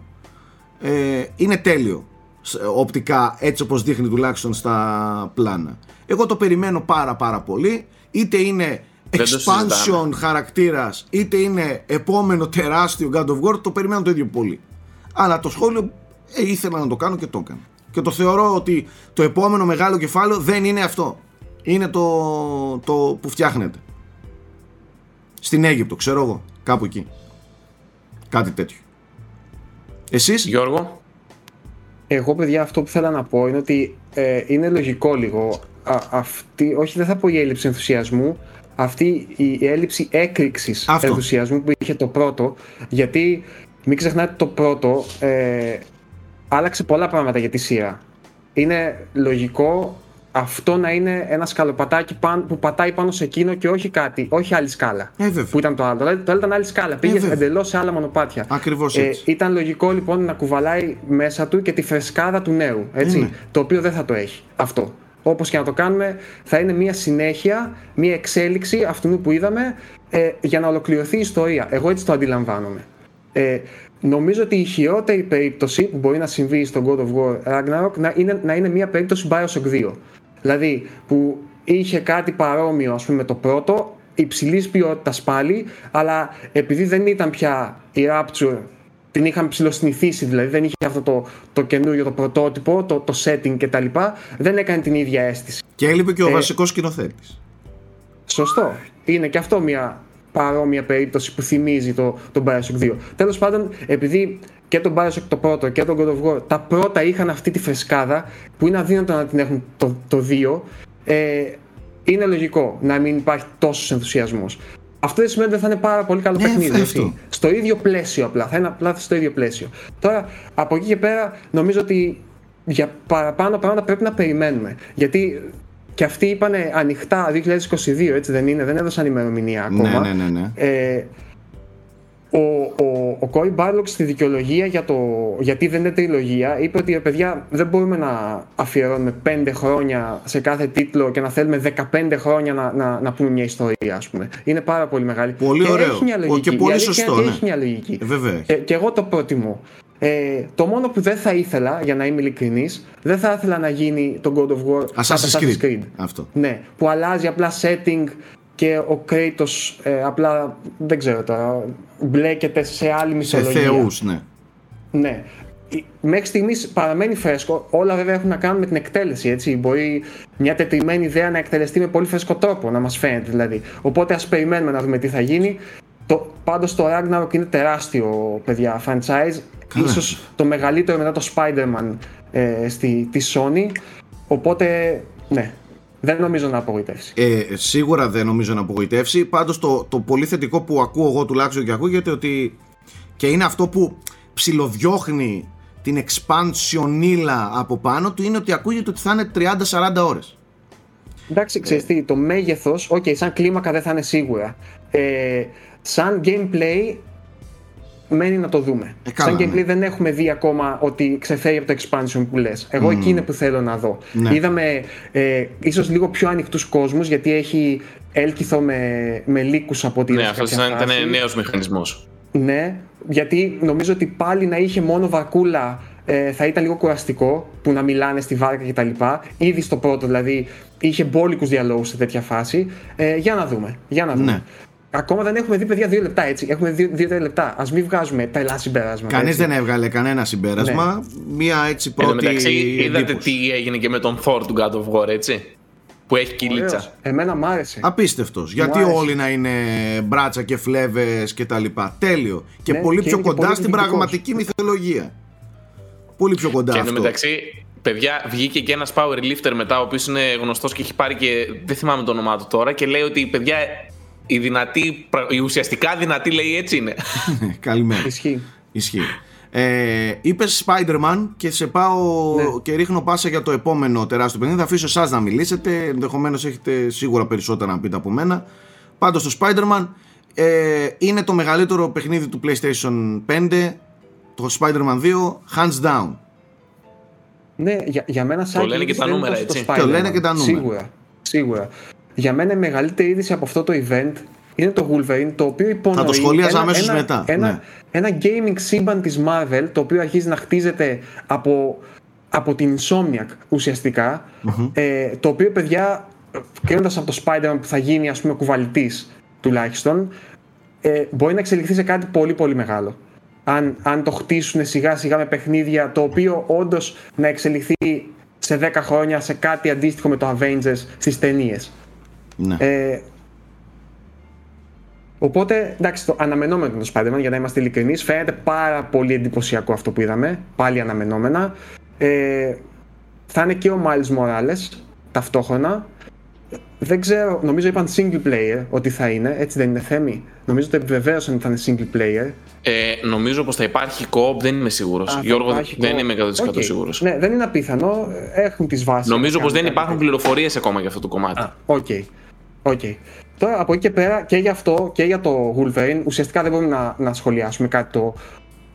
Ε, είναι τέλειο σ- οπτικά έτσι όπως δείχνει τουλάχιστον στα πλάνα. Εγώ το περιμένω πάρα πάρα πολύ. Είτε είναι Δεν το expansion συζητάμε. χαρακτήρας είτε είναι επόμενο τεράστιο God of War το περιμένω το ίδιο πολύ. Αλλά το σχόλιο ε, ήθελα να το κάνω και το έκανα. Και το θεωρώ ότι το επόμενο μεγάλο κεφάλαιο δεν είναι αυτό είναι το, το που φτιάχνεται στην Αίγυπτο ξέρω εγώ κάπου εκεί κάτι τέτοιο εσείς; Γιώργο, Εγώ, παιδιά, αυτό που θέλω να πω είναι ότι ε, είναι λογικό λίγο. Α, αυτή, όχι, δεν θα πω η έλλειψη ενθουσιασμού, αυτή η έλλειψη έκρηξης Αυτό. ενθουσιασμού που είχε το πρώτο. Γιατί μην ξεχνάτε το πρώτο ε, άλλαξε πολλά πράγματα για τη σειρά. Είναι λογικό αυτό να είναι ένα σκαλοπατάκι πάν- που πατάει πάνω σε εκείνο και όχι κάτι, όχι άλλη σκάλα. Ε, βέβαια. που ήταν το άλλο. Δηλαδή, το άλλο ήταν άλλη σκάλα. Πήγες βέβαια. εντελώς σε άλλα μονοπάτια. Ακριβώς Ε, έτσι. ήταν λογικό λοιπόν να κουβαλάει μέσα του και τη φρεσκάδα του νέου. Έτσι, Είναι. Το οποίο δεν θα το έχει αυτό. Όπως και να το κάνουμε, θα είναι μια συνέχεια, μια εξέλιξη αυτού που είδαμε ε, για να ολοκληρωθεί η ιστορία. Εγώ έτσι το αντιλαμβάνομαι. Ε, νομίζω ότι η χειρότερη περίπτωση που μπορεί να συμβεί στο God of War Ragnarok να είναι, να είναι μια περίπτωση Bioshock 2. Δηλαδή που είχε κάτι παρόμοιο ας πούμε με το πρώτο, υψηλής ποιότητας πάλι, αλλά επειδή δεν ήταν πια η Rapture, την είχαν ψηλοσυνηθίσει, δηλαδή δεν είχε αυτό το, το καινούριο, το πρωτότυπο, το, το setting κτλ. Δεν έκανε την ίδια αίσθηση. Και έλειπε και ο Ε, βασικός σκηνοθέτης. Σωστό. Είναι και αυτό μια παρόμοια περίπτωση που θυμίζει το, το Bioshock 2. Τέλος πάντων, επειδή και το Bioshock το πρώτο και το God of War τα πρώτα είχαν αυτή τη φρεσκάδα που είναι αδύνατο να την έχουν το, το 2, ε, είναι λογικό να μην υπάρχει τόσος ενθουσιασμός. Αυτό δεν σημαίνει ότι δεν θα είναι πάρα πολύ καλό Ναι, παιχνίδι. αυτό. έτσι. Στο ίδιο πλαίσιο απλά. Θα είναι απλά στο ίδιο πλαίσιο. Τώρα, από εκεί και πέρα, νομίζω ότι για παραπάνω πράγματα πρέπει να περιμένουμε. Γιατί και αυτοί είπαν ανοιχτά 2022, έτσι δεν είναι, δεν έδωσαν ημερομηνία ακόμα. Ναι, ναι, ναι, ναι. Ε, ο, ο, ο Κόρι Μπάρλοκ στη δικαιολογία για το γιατί δεν είναι τριλογία είπε ότι «Ε, παιδιά δεν μπορούμε να αφιερώνουμε 5 χρόνια σε κάθε τίτλο και να θέλουμε 15 χρόνια να, να, να πούμε μια ιστορία ας πούμε. Είναι πάρα πολύ μεγάλη. Πολύ και ωραίο. Έχει μια Ο, λογική. και Η πολύ αλήθεια σωστό, είναι ότι ναι. Έχει μια λογική. Ε, βέβαια. Και, και εγώ το προτιμώ. Ε, το μόνο που δεν θα ήθελα, για να είμαι ειλικρινής, δεν θα ήθελα να γίνει το God of War σαν Assassin's το Creed. Αυτό. ναι, που αλλάζει απλά setting και ο Kratos ε, απλά, δεν ξέρω τώρα, μπλέκεται σε άλλη Σε μυθολογία. θεούς, ναι. Ναι. Η- Μέχρι στιγμής παραμένει φρέσκο. Όλα βέβαια έχουν να κάνουν με την εκτέλεση. Έτσι. Μπορεί μια τετριμένη ιδέα να εκτελεστεί με πολύ φρέσκο τρόπο, να μας φαίνεται δηλαδή. Οπότε ας περιμένουμε να δούμε τι θα γίνει. Το, πάντως το Ragnarok είναι τεράστιο, παιδιά, franchise. Καλά. Ίσως το μεγαλύτερο μετά το Spider-Man ε, στη, της Sony. Οπότε, ναι, δεν νομίζω να απογοητεύσει. Ε, σίγουρα δεν νομίζω να απογοητεύσει. Πάντως το, το πολύ θετικό που ακούω εγώ τουλάχιστον και ακούγεται ότι και είναι αυτό που ψιλοδιώχνει την expansion ύλα από πάνω του είναι ότι ακούγεται ότι θα είναι 30-40 ώρες. Εντάξει, ξέρεις τι, το μέγεθος, οκ, σαν κλίμακα δεν θα είναι σίγουρα. Ε, σαν gameplay μένει να το δούμε. Ε, καλά, Σαν gameplay ναι. δεν έχουμε δει ακόμα ότι ξεφεύγει από το expansion που λες. Εγώ εκεί είναι που θέλω να δω. Ναι. Είδαμε ε, ίσως λίγο πιο ανοιχτούς κόσμους γιατί έχει έλκηθρο με, με λύκους από ό,τι Ναι, είδα σε αυτός κάποια ήταν φάση. νέος μηχανισμός. Ναι, γιατί νομίζω ότι πάλι να είχε μόνο βαρκούλα ε, θα ήταν λίγο κουραστικό που να μιλάνε στη βάρκα κτλ. Ήδη στο πρώτο δηλαδή είχε μπόλικους διαλόγους σε τέτοια φάση. Ε, για να δούμε. Για να δούμε. Ναι. Ακόμα δεν έχουμε δει παιδιά δύο λεπτά έτσι. Έχουμε δει δύο-τρία λεπτά. Α μην βγάζουμε τρελά συμπεράσματα. Κανείς έτσι. δεν έβγαλε κανένα συμπέρασμα. Μία έτσι Εν τω πρώτη. μεταξύ, είδατε εντύπωση. τι έγινε και με τον Thor του God of War, έτσι. Που έχει κυλίτσα. Ωραίος. Εμένα μ' άρεσε. Απίστευτος. Γιατί άρεσε. όλοι να είναι μπράτσα και φλέβες και τα λοιπά. Τέλειο. Και Ναι, πολύ και πιο είναι και κοντά πολύ στην διοικητικός. πραγματική μυθολογία. Πολύ πιο κοντά Και αυτό. εντωμεταξύ, παιδιά, βγήκε και ένας powerlifter μετά, ο οποίος είναι γνωστός και έχει πάρει και. Δεν θυμάμαι το όνομά του τώρα. Και λέει ότι παιδιά, η δυνατή, η ουσιαστικά δυνατή λέει έτσι είναι. Καλημέρα. Ισχύει. Ισχύει. Ε, Είπες Spider-Man και σε πάω Ναι. και ρίχνω πάσα για το επόμενο τεράστιο παιχνίδι. Θα αφήσω εσάς να μιλήσετε. Ενδεχομένως έχετε σίγουρα περισσότερα να πείτε από μένα. Πάντως το Spider-Man ε, είναι το μεγαλύτερο παιχνίδι του PlayStation 5. Το Spider-Man 2, hands down. Ναι, για, για μένα σαν λένε και είδηση τα δεν είναι νούμερα, τόσο έτσι. Το, Το λένε Spider-Man. και τα νούμερα. Σίγουρα. Σίγουρα. Για μένα η μεγαλύτερη είδηση από αυτό το event είναι το Wolverine, το οποίο υπονοεί Θα το σχολίαζα ένα, αμέσως ένα, μετά, Ένα, ναι. ένα gaming σύμπαν της Marvel, το οποίο αρχίζει να χτίζεται από, από την Insomniac ουσιαστικα ε, το οποίο, παιδιά, κρίνοντας από το Spider-Man που θα γίνει, ας πούμε, κουβαλητής τουλάχιστον, ε, μπορεί να εξελιχθεί σε κάτι πολύ πολύ μεγάλο. Αν, αν το χτίσουν σιγά σιγά με παιχνίδια, το οποίο όντως να εξελιχθεί σε 10 χρόνια σε κάτι αντίστοιχο με το Avengers στις ταινίες. Ναι. Ε, οπότε, εντάξει, το αναμενόμενο είναι το Spider-Man, για να είμαστε ειλικρινείς. Φαίνεται πάρα πολύ εντυπωσιακό αυτό που είδαμε. Πάλι αναμενόμενα. Ε, θα είναι και ο Miles Morales ταυτόχρονα. Δεν ξέρω, νομίζω είπαν single player ότι θα είναι, έτσι δεν είναι Θέμη. Νομίζω ότι επιβεβαίωσαν ότι θα είναι single player. Ε, νομίζω πως θα υπάρχει co-op, δεν είμαι σίγουρος. Α, θα Γιώργο, υπάρχει δεν co-op. είμαι 100% Οκ. σίγουρος. Ναι, δεν είναι απίθανο. Έχουν τις βάσεις. Νομίζω πως δεν υπάρχουν πληροφορίες ακόμα για αυτό το κομμάτι. Α, OK. OK. Τώρα από εκεί και πέρα και για αυτό και για το Wolverine ουσιαστικά δεν μπορούμε να, να σχολιάσουμε κάτι το,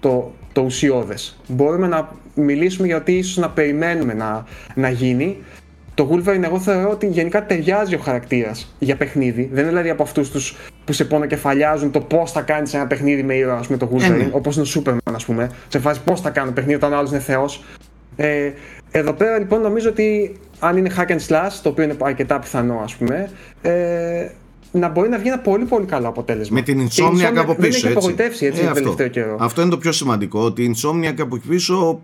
το, το ουσιώδες. Μπορούμε να μιλήσουμε για ότι ίσως να περιμένουμε να, να γίνει. Το Wolverine εγώ θεωρώ ότι γενικά ταιριάζει ο χαρακτήρας για παιχνίδι. Δεν είναι δηλαδή από αυτούς τους που σε πονοκεφαλιάζουν το πώς θα κάνεις ένα παιχνίδι με ήρωα, ας πούμε, το Wolverine, ναι. όπως είναι ο Superman, ας πούμε. Σε φάση πώς θα κάνω παιχνίδι όταν ο άλλος είναι θεός. Ε, εδώ πέρα λοιπόν νομίζω ότι αν είναι hack and slash, το οποίο είναι αρκετά πιθανό ας πούμε, ε, να μπορεί να βγει ένα πολύ πολύ καλό αποτέλεσμα. Με την Και η Insomniac από δεν πίσω. έχει απογοητεύσει έτσι Ε, το αυτό. τελευταίο καιρό. αυτό είναι το πιο σημαντικό. Ότι η Insomniac από πίσω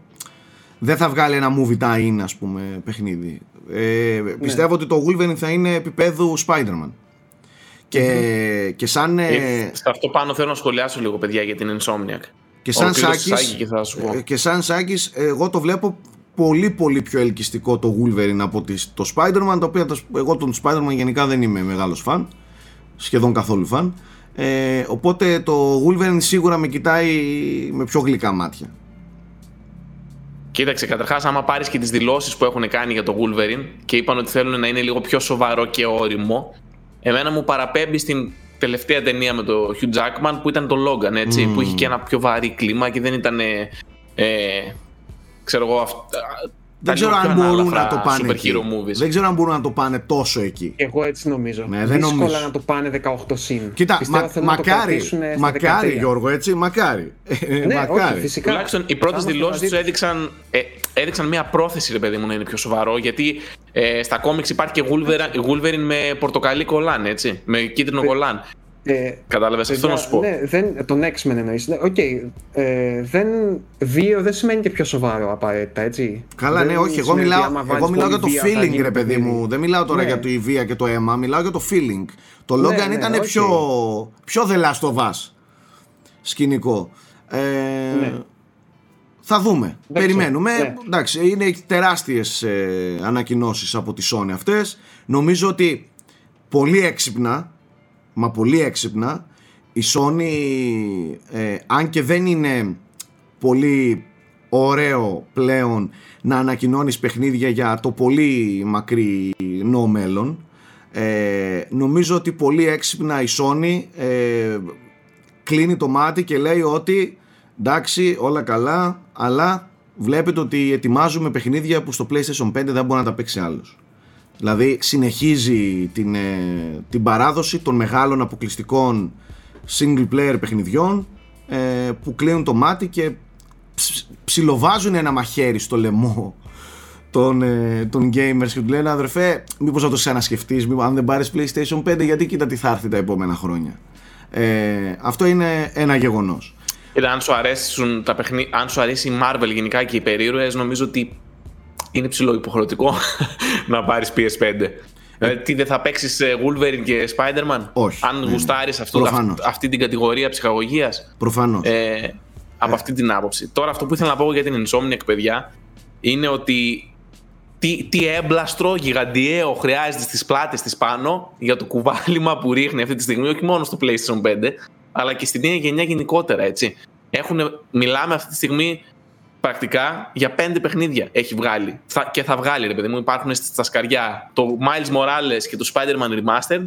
δεν θα βγάλει ένα movie tie-in, ας πούμε, παιχνίδι. Ε, Ναι. Πιστεύω ότι το Wolverine θα είναι επίπεδου Spider-Man. Και, και σαν, ε, Ε, σε αυτό πάνω θέλω να σχολιάσω λίγο, παιδιά, για την Insomniac. και σαν Ολοκλήρωσε Σάκης, Σάκη και θα σου πω. ε, και σαν Σάκης, εγώ το βλέπω πολύ πολύ πιο ελκυστικό το Wolverine από τις- το Spider-Man, το οποίο το- εγώ τον Spider-Man γενικά δεν είμαι μεγάλος φαν, σχεδόν καθόλου φαν. Ε, οπότε το Wolverine σίγουρα με κοιτάει με πιο γλυκά μάτια. Κοίταξε, καταρχάς, άμα πάρεις και τις δηλώσεις που έχουν κάνει για το Wolverine και είπαν ότι θέλουν να είναι λίγο πιο σοβαρό και όριμο, εμένα μου παραπέμπει στην τελευταία ταινία με το Hugh Jackman που ήταν το Logan, έτσι, που είχε και ένα πιο βαρύ κλίμα και δεν ήταν. Ε, ε, ξέρω εγώ, αυ- Δεν τα ξέρω λίγο αν πιο μπορούν ανάλαφρα να το πάνε super εκεί. hero movies. Δεν ξέρω αν μπορούν να το πάνε τόσο εκεί. Εγώ έτσι νομίζω. Ναι, δεν Δύσκολα νομίζω. να το πάνε 18 συν. Κοίτα, Πιστεύω μα- θέλουν να το μακάρι, κρατήσουν στα μακάρι 13. Γιώργο, έτσι, μακάρι. Ε, Ναι, μακάρι. όχι, φυσικά. Τουλάχιστον οι πρώτες Θα είμαστε δηλώσεις μαζί τους τους. έδειξαν, ε, έδειξαν μια πρόθεση, ρε παιδί μου, να είναι πιο σοβαρό. Γιατί ε, στα κόμιξ υπάρχει και Wolverine, Wolverine με πορτοκαλί κολάν, έτσι. Με κίτρινο κολάν. Ε, Κατάλαβες, αυτό παιδιά, να σου πω. Ναι, δεν, των X-Men εννοείς. Ναι, Οκ. ε, δεν, βία δεν σημαίνει και πιο σοβαρό απαραίτητα, έτσι. Καλά, Δεν ναι, όχι. Εγώ σημαίνει μιλάω, ότι άμα εγώ βάλεις μιλάω για το πολύ βία θα feeling, γίνει ρε παιδί παιχνίδι. μου. Δεν μιλάω τώρα Ναι. για τη βία και το αίμα, μιλάω για το feeling. Το Logan ναι, ήταν οκ. πιο, πιο The Last of Us σκηνικό. Ε, Ναι. Θα δούμε. Περιμένουμε. ναι. Εντάξει, είναι τεράστιες ε, ανακοινώσεις από τη Sony αυτές. Νομίζω ότι πολύ έξυπνα, μα πολύ έξυπνα, η Sony, ε, αν και δεν είναι πολύ ωραίο πλέον να ανακοινώνεις παιχνίδια για το πολύ μακρινό μέλλον. Ε, νομίζω ότι πολύ έξυπνα η Sony ε, κλείνει το μάτι και λέει ότι εντάξει όλα καλά αλλά βλέπετε ότι ετοιμάζουμε παιχνίδια που στο PlayStation 5 δεν μπορεί να τα παίξει άλλος. Δηλαδή συνεχίζει την, ε, την παράδοση των μεγάλων αποκλειστικών single player παιχνιδιών ε, που κλείνουν το μάτι και ψιλοβάζουν ένα μαχαίρι στο λαιμό των, ε, των gamers και του λένε αδερφέ μήπως να το ξανασκεφτείς μήπως, αν δεν πάρεις PlayStation 5 γιατί κοίτα τι θα έρθει τα επόμενα χρόνια ε, αυτό είναι ένα γεγονός. Κοίτα, αν σου, αρέσουν τα παιχνί... αν σου αρέσει η Marvel γενικά και οι περίρωες νομίζω ότι είναι ψηλό υποχρεωτικό <laughs> να πάρεις PS5 Δηλαδή, τι δεν θα παίξεις Wolverine και Spider-Man, Όχι. αν ναι. γουστάρεις αυτή την κατηγορία ψυχαγωγίας; Προφανώς. Ε, από αυτή την άποψη. Τώρα, αυτό που ήθελα να πω για την Insomniac, παιδιά, είναι ότι τι, τι έμπλαστρο γιγαντιαίο χρειάζεται στις πλάτες της πάνω για το κουβάλιμα που ρίχνει αυτή τη στιγμή, όχι μόνο στο PlayStation 5, αλλά και στην νέα γενιά γενικότερα, έτσι. Έχουν, μιλάμε αυτή τη στιγμή πρακτικά για πέντε παιχνίδια έχει βγάλει. Θα, και θα βγάλει, ρε παιδί μου. Υπάρχουν στα σκαριά το Miles Morales και το Spider-Man Remastered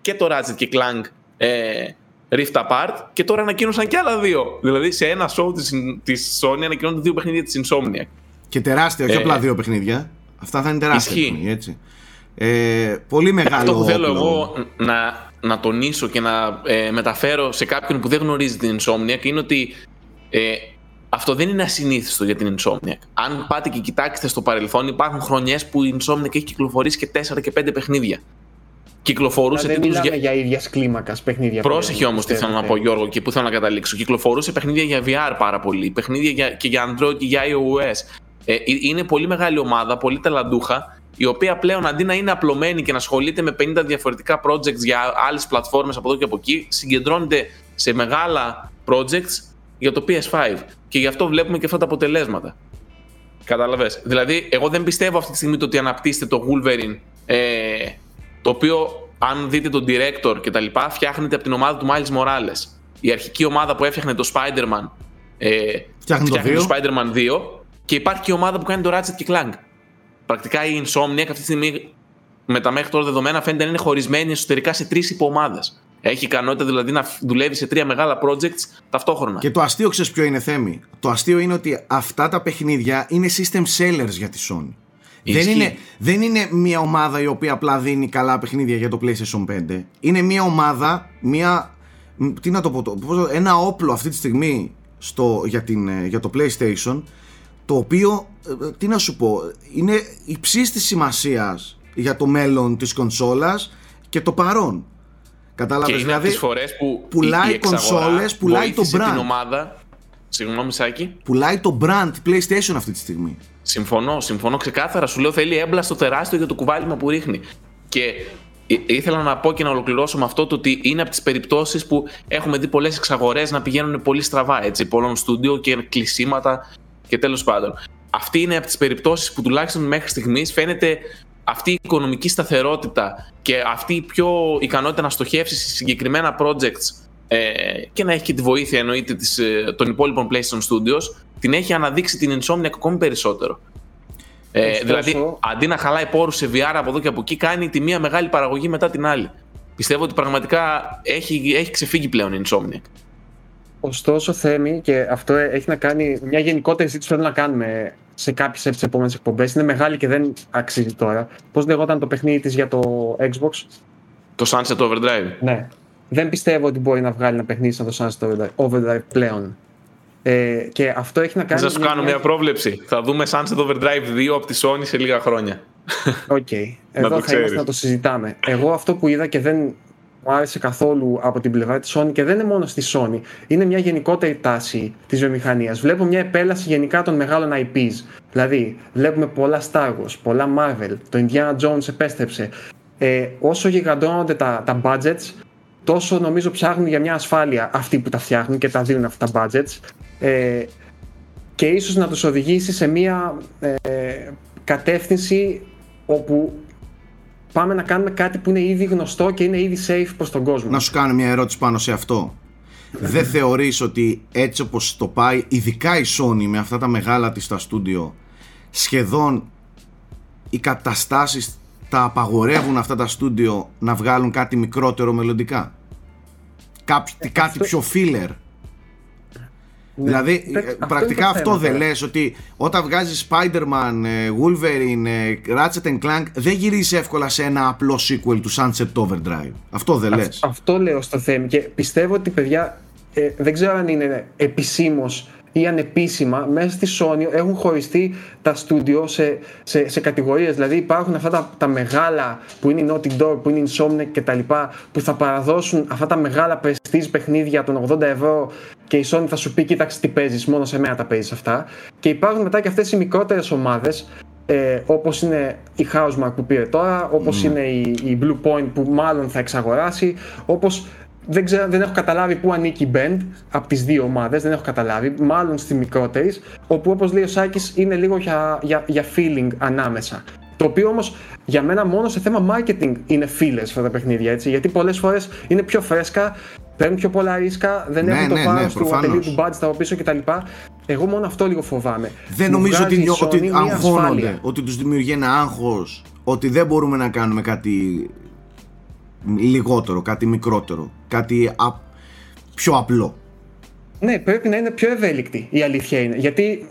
και το Ratchet και Clank ε, Rift Apart και τώρα ανακοίνωσαν και άλλα δύο. Δηλαδή σε ένα show της, της Sony ανακοινώνονται δύο παιχνίδια της Insomniac. Και τεράστια, όχι ε, απλά δύο παιχνίδια. Αυτά θα είναι τεράστια. Ισχύει. έτσι. Ε, πολύ μεγάλο. Αυτό που θέλω εγώ να, να τονίσω και να ε, μεταφέρω σε κάποιον που δεν γνωρίζει την Insomniac είναι ότι ε, αυτό δεν είναι ασυνήθιστο για την Insomniac. Αν πάτε και κοιτάξετε στο παρελθόν, υπάρχουν χρονιές που η Insomniac έχει κυκλοφορήσει και 4 και 5 παιχνίδια. Κυκλοφορούσε δεν τίτλους για... για ίδιας κλίμακας παιχνίδια. Πρόσεχε όμως τι θέλω να πω, Γιώργο, και πού θέλω να καταλήξω. Κυκλοφορούσε παιχνίδια για VR πάρα πολύ. Παιχνίδια για... και για Android και για iOS. Ε, ε, είναι πολύ μεγάλη ομάδα, πολύ ταλαντούχα, η οποία πλέον αντί να είναι απλωμένη και να ασχολείται με 50 διαφορετικά projects για άλλες πλατφόρμες από εδώ και από εκεί, συγκεντρώνεται σε μεγάλα projects για το PS5. Και γι' αυτό βλέπουμε και αυτά τα αποτελέσματα. Κατάλαβες; Δηλαδή, εγώ δεν πιστεύω αυτή τη στιγμή το ότι αναπτύσσεται το Wolverine, ε, το οποίο, αν δείτε τον director και τα λοιπά, φτιάχνεται από την ομάδα του Miles Morales. Η αρχική ομάδα που έφτιαχνε το Spider-Man ε, φτιάχνει το, το Spider-Man 2 και υπάρχει και η ομάδα που κάνει το Ratchet και Clank. Πρακτικά η Insomniac αυτή τη στιγμή με τα μέχρι τώρα δεδομένα φαίνεται να είναι χωρισμένη εσωτερικά σε τρεις υποομάδες. Έχει ικανότητα δηλαδή να δουλεύει σε τρία μεγάλα projects ταυτόχρονα. Και το αστείο ξέρεις ποιο είναι θέμη; Το αστείο είναι ότι αυτά τα παιχνίδια είναι system sellers για τη Sony. Δεν είναι, δεν είναι μια ομάδα η οποία απλά δίνει καλά παιχνίδια για το PlayStation 5. Είναι μια ομάδα, μια, τι να το πω, ένα όπλο αυτή τη στιγμή στο, για, την, για το PlayStation το οποίο, ε, τι να σου πω, είναι υψής της σημασίας για το μέλλον της κονσόλας και το παρόν. Κατάλαβες δηλαδή. Τις φορές που πουλάει κονσόλες, πουλάει το brand. Την ομάδα. Συγγνώμη, Σάκη. Πουλάει το brand PlayStation αυτή τη στιγμή. Συμφωνώ, συμφωνώ ξεκάθαρα. Σου λέω θέλει έμπλαστο τεράστιο για το κουβάλιμα που ρίχνει. Και ήθελα να πω και να ολοκληρώσω με αυτό το ότι είναι από τις περιπτώσεις που έχουμε δει πολλές εξαγορές να πηγαίνουν πολύ στραβά. Έτσι, πολλών στούντιο και κλεισίματα και τέλος πάντων. Αυτή είναι από τις περιπτώσεις που τουλάχιστον μέχρι στιγμής φαίνεται αυτή η οικονομική σταθερότητα και αυτή η πιο ικανότητα να στοχεύσει σε συγκεκριμένα projects ε, και να έχει και τη βοήθεια εννοείται της, ε, των υπόλοιπων PlayStation Studios, την έχει αναδείξει την Insomniac ακόμη περισσότερο. Ε, δηλαδή, αντί να χαλάει πόρους σε VR από εδώ και από εκεί, κάνει τη μία μεγάλη παραγωγή μετά την άλλη. Πιστεύω ότι πραγματικά έχει, έχει ξεφύγει πλέον η Insomniac. Ωστόσο, Θέμη, και αυτό έχει να κάνει μια γενικότερη συζήτηση που πρέπει να κάνουμε σε κάποιες από τις επόμενες εκπομπές. Είναι μεγάλη και δεν αξίζει τώρα. Πώς λεγόταν το παιχνίδι της για το Xbox, Το Sunset Overdrive. Ναι. Δεν πιστεύω ότι μπορεί να βγάλει ένα παιχνίδι σαν το Sunset Overdrive πλέον. Ε, και αυτό έχει να κάνει. Θα σας κάνω μια πρόβλεψη. Θα δούμε Sunset Overdrive 2 από τη Sony σε λίγα χρόνια. OK. Okay. Εδώ θα είμαστε να το συζητάμε. Εγώ αυτό που είδα και δεν μου άρεσε καθόλου από την πλευρά της Sony και δεν είναι μόνο στη Sony, είναι μια γενικότερη τάση της βιομηχανίας. Βλέπω μια επέλαση γενικά των μεγάλων IPs. Δηλαδή, βλέπουμε πολλά Star Wars, πολλά Marvel, το Indiana Jones επέστρεψε. Ε, όσο γιγαντώνονται τα, τα budgets, τόσο νομίζω ψάχνουν για μια ασφάλεια αυτοί που τα φτιάχνουν και τα δίνουν αυτά τα budgets. Ε, και ίσως να τους οδηγήσει σε μια ε, κατεύθυνση όπου πάμε να κάνουμε κάτι που είναι ήδη γνωστό και είναι ήδη safe προς τον κόσμο. Να σου κάνω μια ερώτηση πάνω σε αυτό. δεν θεωρείς ότι έτσι όπως το πάει ειδικά η Sony με αυτά τα μεγάλα της στα στούντιο σχεδόν οι καταστάσεις τα απαγορεύουν αυτά τα στούντιο να βγάλουν κάτι μικρότερο μελλοντικά; Κάτι, Ε, κάτι πιο filler; Ναι. Δηλαδή, Αυτό ε, είναι το πρακτικά αυτό θέμα δεν τώρα. λες ότι όταν βγάζεις Spider-Man, ε, Wolverine, ε, Ratchet Clank δεν γυρίζεις εύκολα σε ένα απλό sequel του Sunset Overdrive. Αυτό δεν Αυ- λες. Αυτό λέω στο θέμα και πιστεύω ότι παιδιά ε, δεν ξέρω αν είναι επισήμως ή ανεπίσημα μέσα στη Sony έχουν χωριστεί τα στούντιο σε, σε, σε κατηγορίες δηλαδή υπάρχουν αυτά τα, τα μεγάλα που είναι η Naughty Dog, που είναι η Insomniac και τα λοιπά που θα παραδώσουν αυτά τα μεγάλα prestige παιχνίδια των 80 ευρώ και η Sony θα σου πει κοίταξε τι παίζεις μόνο σε μένα τα παίζεις αυτά και υπάρχουν μετά και αυτές οι μικρότερες ομάδες ε, όπως είναι η Housemark που πήρε τώρα, όπως είναι η, η Blue Point που μάλλον θα εξαγοράσει, όπως δεν, ξέρω, δεν έχω καταλάβει πού ανήκει η Band από τις δύο ομάδες, δεν έχω καταλάβει, μάλλον στη μικρότερη, όπου όπως λέει ο Σάκης είναι λίγο για, για, για feeling ανάμεσα. Το οποίο όμως για μένα μόνο σε θέμα marketing είναι fillers αυτά τα παιχνίδια, έτσι, γιατί πολλές φορές είναι πιο φρέσκα, παίρνουν πιο πολλά ρίσκα, δεν Ναι, έχουν το ναι, ναι, βάρος του προφανώς. ατελείου του budget από πίσω κτλ. Εγώ μόνο αυτό λίγο φοβάμαι. Δεν Μου νομίζω ότι, βγάζει η νιώ- Sony ότι μία αγχώνονται, ασφάλεια. ότι τους δημιουργεί ένα άγχος, ότι δεν μπορούμε να κάνουμε κάτι λιγότερο, κάτι μικρότερο, κάτι α- πιο απλό. Ναι, πρέπει να είναι πιο ευέλικτη η αλήθεια είναι. Γιατί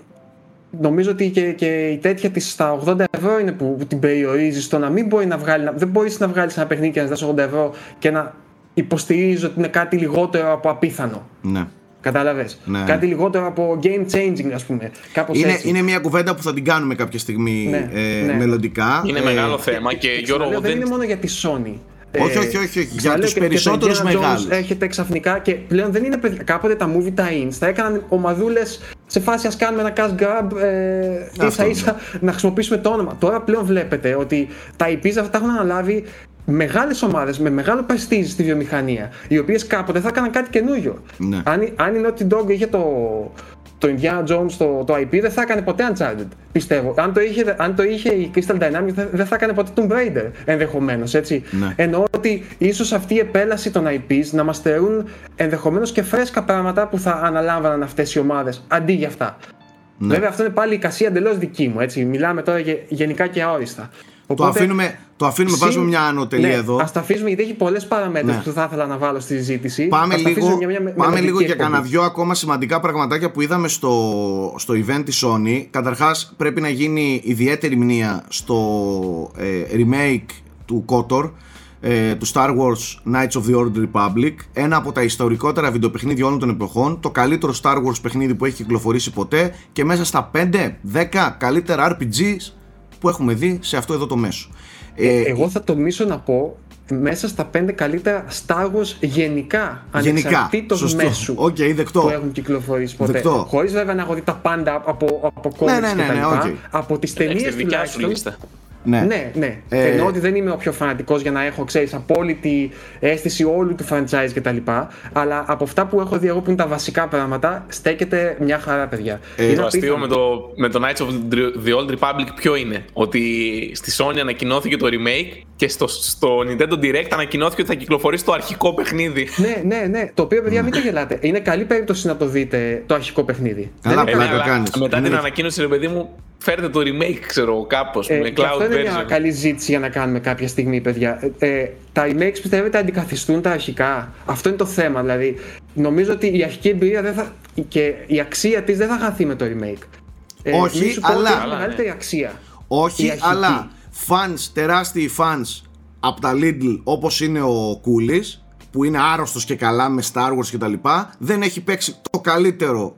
νομίζω ότι και, και η τέτοια της στα 80 ευρώ είναι που, που την περιορίζει στο να μην μπορεί να βγάλει. να- δεν μπορείς να βγάλεις ένα παιχνίδι και να ζητάς 80 ευρώ και να υποστηρίζεις ότι είναι κάτι λιγότερο από απίθανο. Ναι. Κατάλαβε. Ναι. Κάτι λιγότερο από game changing, ας πούμε. Κάπως Είναι, έτσι. είναι μια κουβέντα που θα την κάνουμε κάποια στιγμή Ναι, ε, ναι. μελλοντικά. Είναι Ε, μεγάλο θέμα και Και Γιώργο ξαναλέω, δεν δεν... είναι μόνο για τη Sony. Όχι, Ε, όχι, όχι, όχι, για ξαναλέω τους και- και το περισσότερους Indiana Jones μεγάλους. Έρχεται ξαφνικά και πλέον δεν είναι παιδιά. Κάποτε τα movie tie-ins τα έκαναν ομαδούλες σε φάση ας κάνουμε ένα cash grab ε, Αυτό. ίσα ίσα να χρησιμοποιήσουμε το όνομα. Τώρα πλέον βλέπετε ότι τα IPs αυτά τα έχουν αναλάβει μεγάλες ομάδες με μεγάλο prestige στη βιομηχανία, οι οποίες κάποτε θα έκαναν κάτι καινούριο. Ναι. Αν, η- αν η Naughty Dog είχε το, το Indiana Jones το, το IP, δεν θα έκανε ποτέ Uncharted. Πιστεύω. Αν το είχε, αν το είχε η Crystal Dynamics, δεν- δεν θα έκανε ποτέ Tomb Raider ενδεχομένως. Έτσι. Ναι. Εννοώ ότι ίσως αυτή η επέλαση των IPs να μας στερούν ενδεχομένως και φρέσκα πράγματα που θα αναλάμβαναν αυτές οι ομάδες αντί για αυτά. Ναι. Βέβαια, αυτό είναι πάλι η εικασία εντελώς δική μου. Έτσι. Μιλάμε τώρα γε- γενικά και αόριστα. Το αφήνουμε, το αφήνουμε συν- βάζουμε μια ανωτελεία ναι, εδώ. Ας τα αφήσουμε γιατί έχει πολλές παραμέτρους Ναι. που θα ήθελα να βάλω στη συζήτηση. Πάμε Ας τα αφήσουμε λίγο, για μια με- πάμε μελλοντική λίγο για εκπομπή. κανένα δυο ακόμα σημαντικά πραγματάκια που είδαμε στο, στο event της Sony. Καταρχάς πρέπει να γίνει ιδιαίτερη μνήα στο ε, remake του KOTOR ε, του Star Wars Knights of the Old Republic ένα από τα ιστορικότερα βιντεοπαιχνίδια όλων των εποχών το καλύτερο Star Wars παιχνίδι που έχει κυκλοφορήσει ποτέ και μέσα στα 5-10 καλύτερα RPGs που έχουμε δει σε αυτό εδώ το μέσο ε, Εγώ θα τολμήσω να πω μέσα στα πέντε καλύτερα Star Wars γενικά, Γενικά, ανεξαρτήτως σωστό. μέσου Οκ, δεκτό. που έχουν κυκλοφορήσει ποτέ. Δεκτό. Χωρίς βέβαια να έχω δει τα πάντα από, από Ναι, comics ναι, ναι, και τα ναι, λοιπά. οκ. Από τις Εντάξει, ταινίες δικιά σου τουλάχιστον. Λίστα. ναι. Ναι, ναι. Ε, Εννοώ ότι δεν είμαι ο πιο φανατικός για να έχω, ξέρεις, απόλυτη αίσθηση όλου του franchise κτλ. Αλλά από αυτά που έχω δει εγώ που είναι τα βασικά πράγματα, στέκεται μια χαρά, παιδιά. Ε, Είναι Το αστείο απίθανο. με το, με το Knights of the Old Republic ποιο είναι; Ότι στη Sony ανακοινώθηκε το remake και στο, στο Nintendo Direct ανακοινώθηκε ότι θα κυκλοφορήσει το αρχικό παιχνίδι. Ναι, ναι, ναι. Το οποίο, παιδιά, μην το γελάτε. Είναι καλή περίπτωση να το δείτε το αρχικό παιχνίδι. Καλά, Δεν είναι πλάκα αλλά κάνεις. Μετά Ναι. την ανακοίνωση, ρε παιδί μου, φέρτε το remake, ξέρω, κάπως. Ε, με και αυτό cloud είναι μια version. καλή ζήτηση για να κάνουμε κάποια στιγμή, παιδιά. Ε, ε, τα remakes πιστεύετε αντικαθιστούν τα αρχικά; Αυτό είναι το θέμα. Δηλαδή, νομίζω ότι η αρχική εμπειρία δεν θα, και η αξία της δεν θα χαθεί με το remake. Ε, Όχι, μη σου πω ότι αλλά- έχει Καλά, ναι. μεγαλύτερη αξία. Η Όχι, αρχική. αλλά fans, τεράστιοι fans από τα Lidl όπως είναι ο Κούλης που είναι άρρωστος και καλά με Star Wars και τα λοιπά δεν έχει παίξει το καλύτερο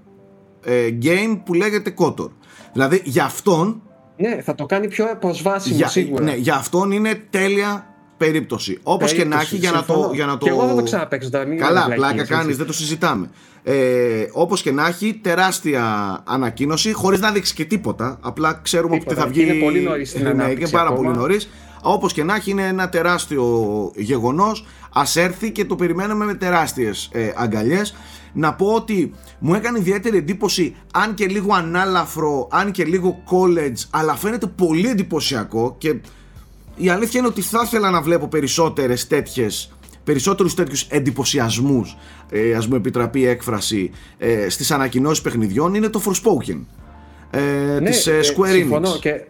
ε, game που λέγεται KOTOR. Δηλαδή για αυτόν Ναι, θα το κάνει πιο προσβάσιμο για, σίγουρα. ναι, για αυτόν είναι τέλεια περίπτωση. Όπως και να Περίπτωση, έχει για να, το, συμφωνώ. για να το... Και εγώ θα το ξαναπαίξω τώρα, μην Καλά, κάνεις πλάκα βλακίες, κάνεις, έτσι. δεν το συζητάμε. Ε, όπως και να έχει, τεράστια ανακοίνωση, χωρίς να δείξει και τίποτα. Απλά ξέρουμε ότι Τίποτα. θα βγει. Είναι πολύ νωρίς στην Ναι, είναι ανάπτυξη πάρα ακόμα. πολύ νωρίς. Όπως και να έχει, είναι ένα τεράστιο γεγονός. Ας έρθει και το περιμένουμε με τεράστιες ε, αγκαλιές. Να πω ότι μου έκανε ιδιαίτερη εντύπωση, αν και λίγο ανάλαφρο, αν και λίγο college, αλλά φαίνεται πολύ εντυπωσιακό και η αλήθεια είναι ότι θα ήθελα να βλέπω περισσότερες τέτοιες περισσότερους τέτοιους εντυπωσιασμούς ε, ας μου επιτραπεί η έκφραση ε, στις ανακοινώσεις παιχνιδιών. Είναι το Forspoken ε, Ναι, της ε, ε, Square συμφωνώ Enix. και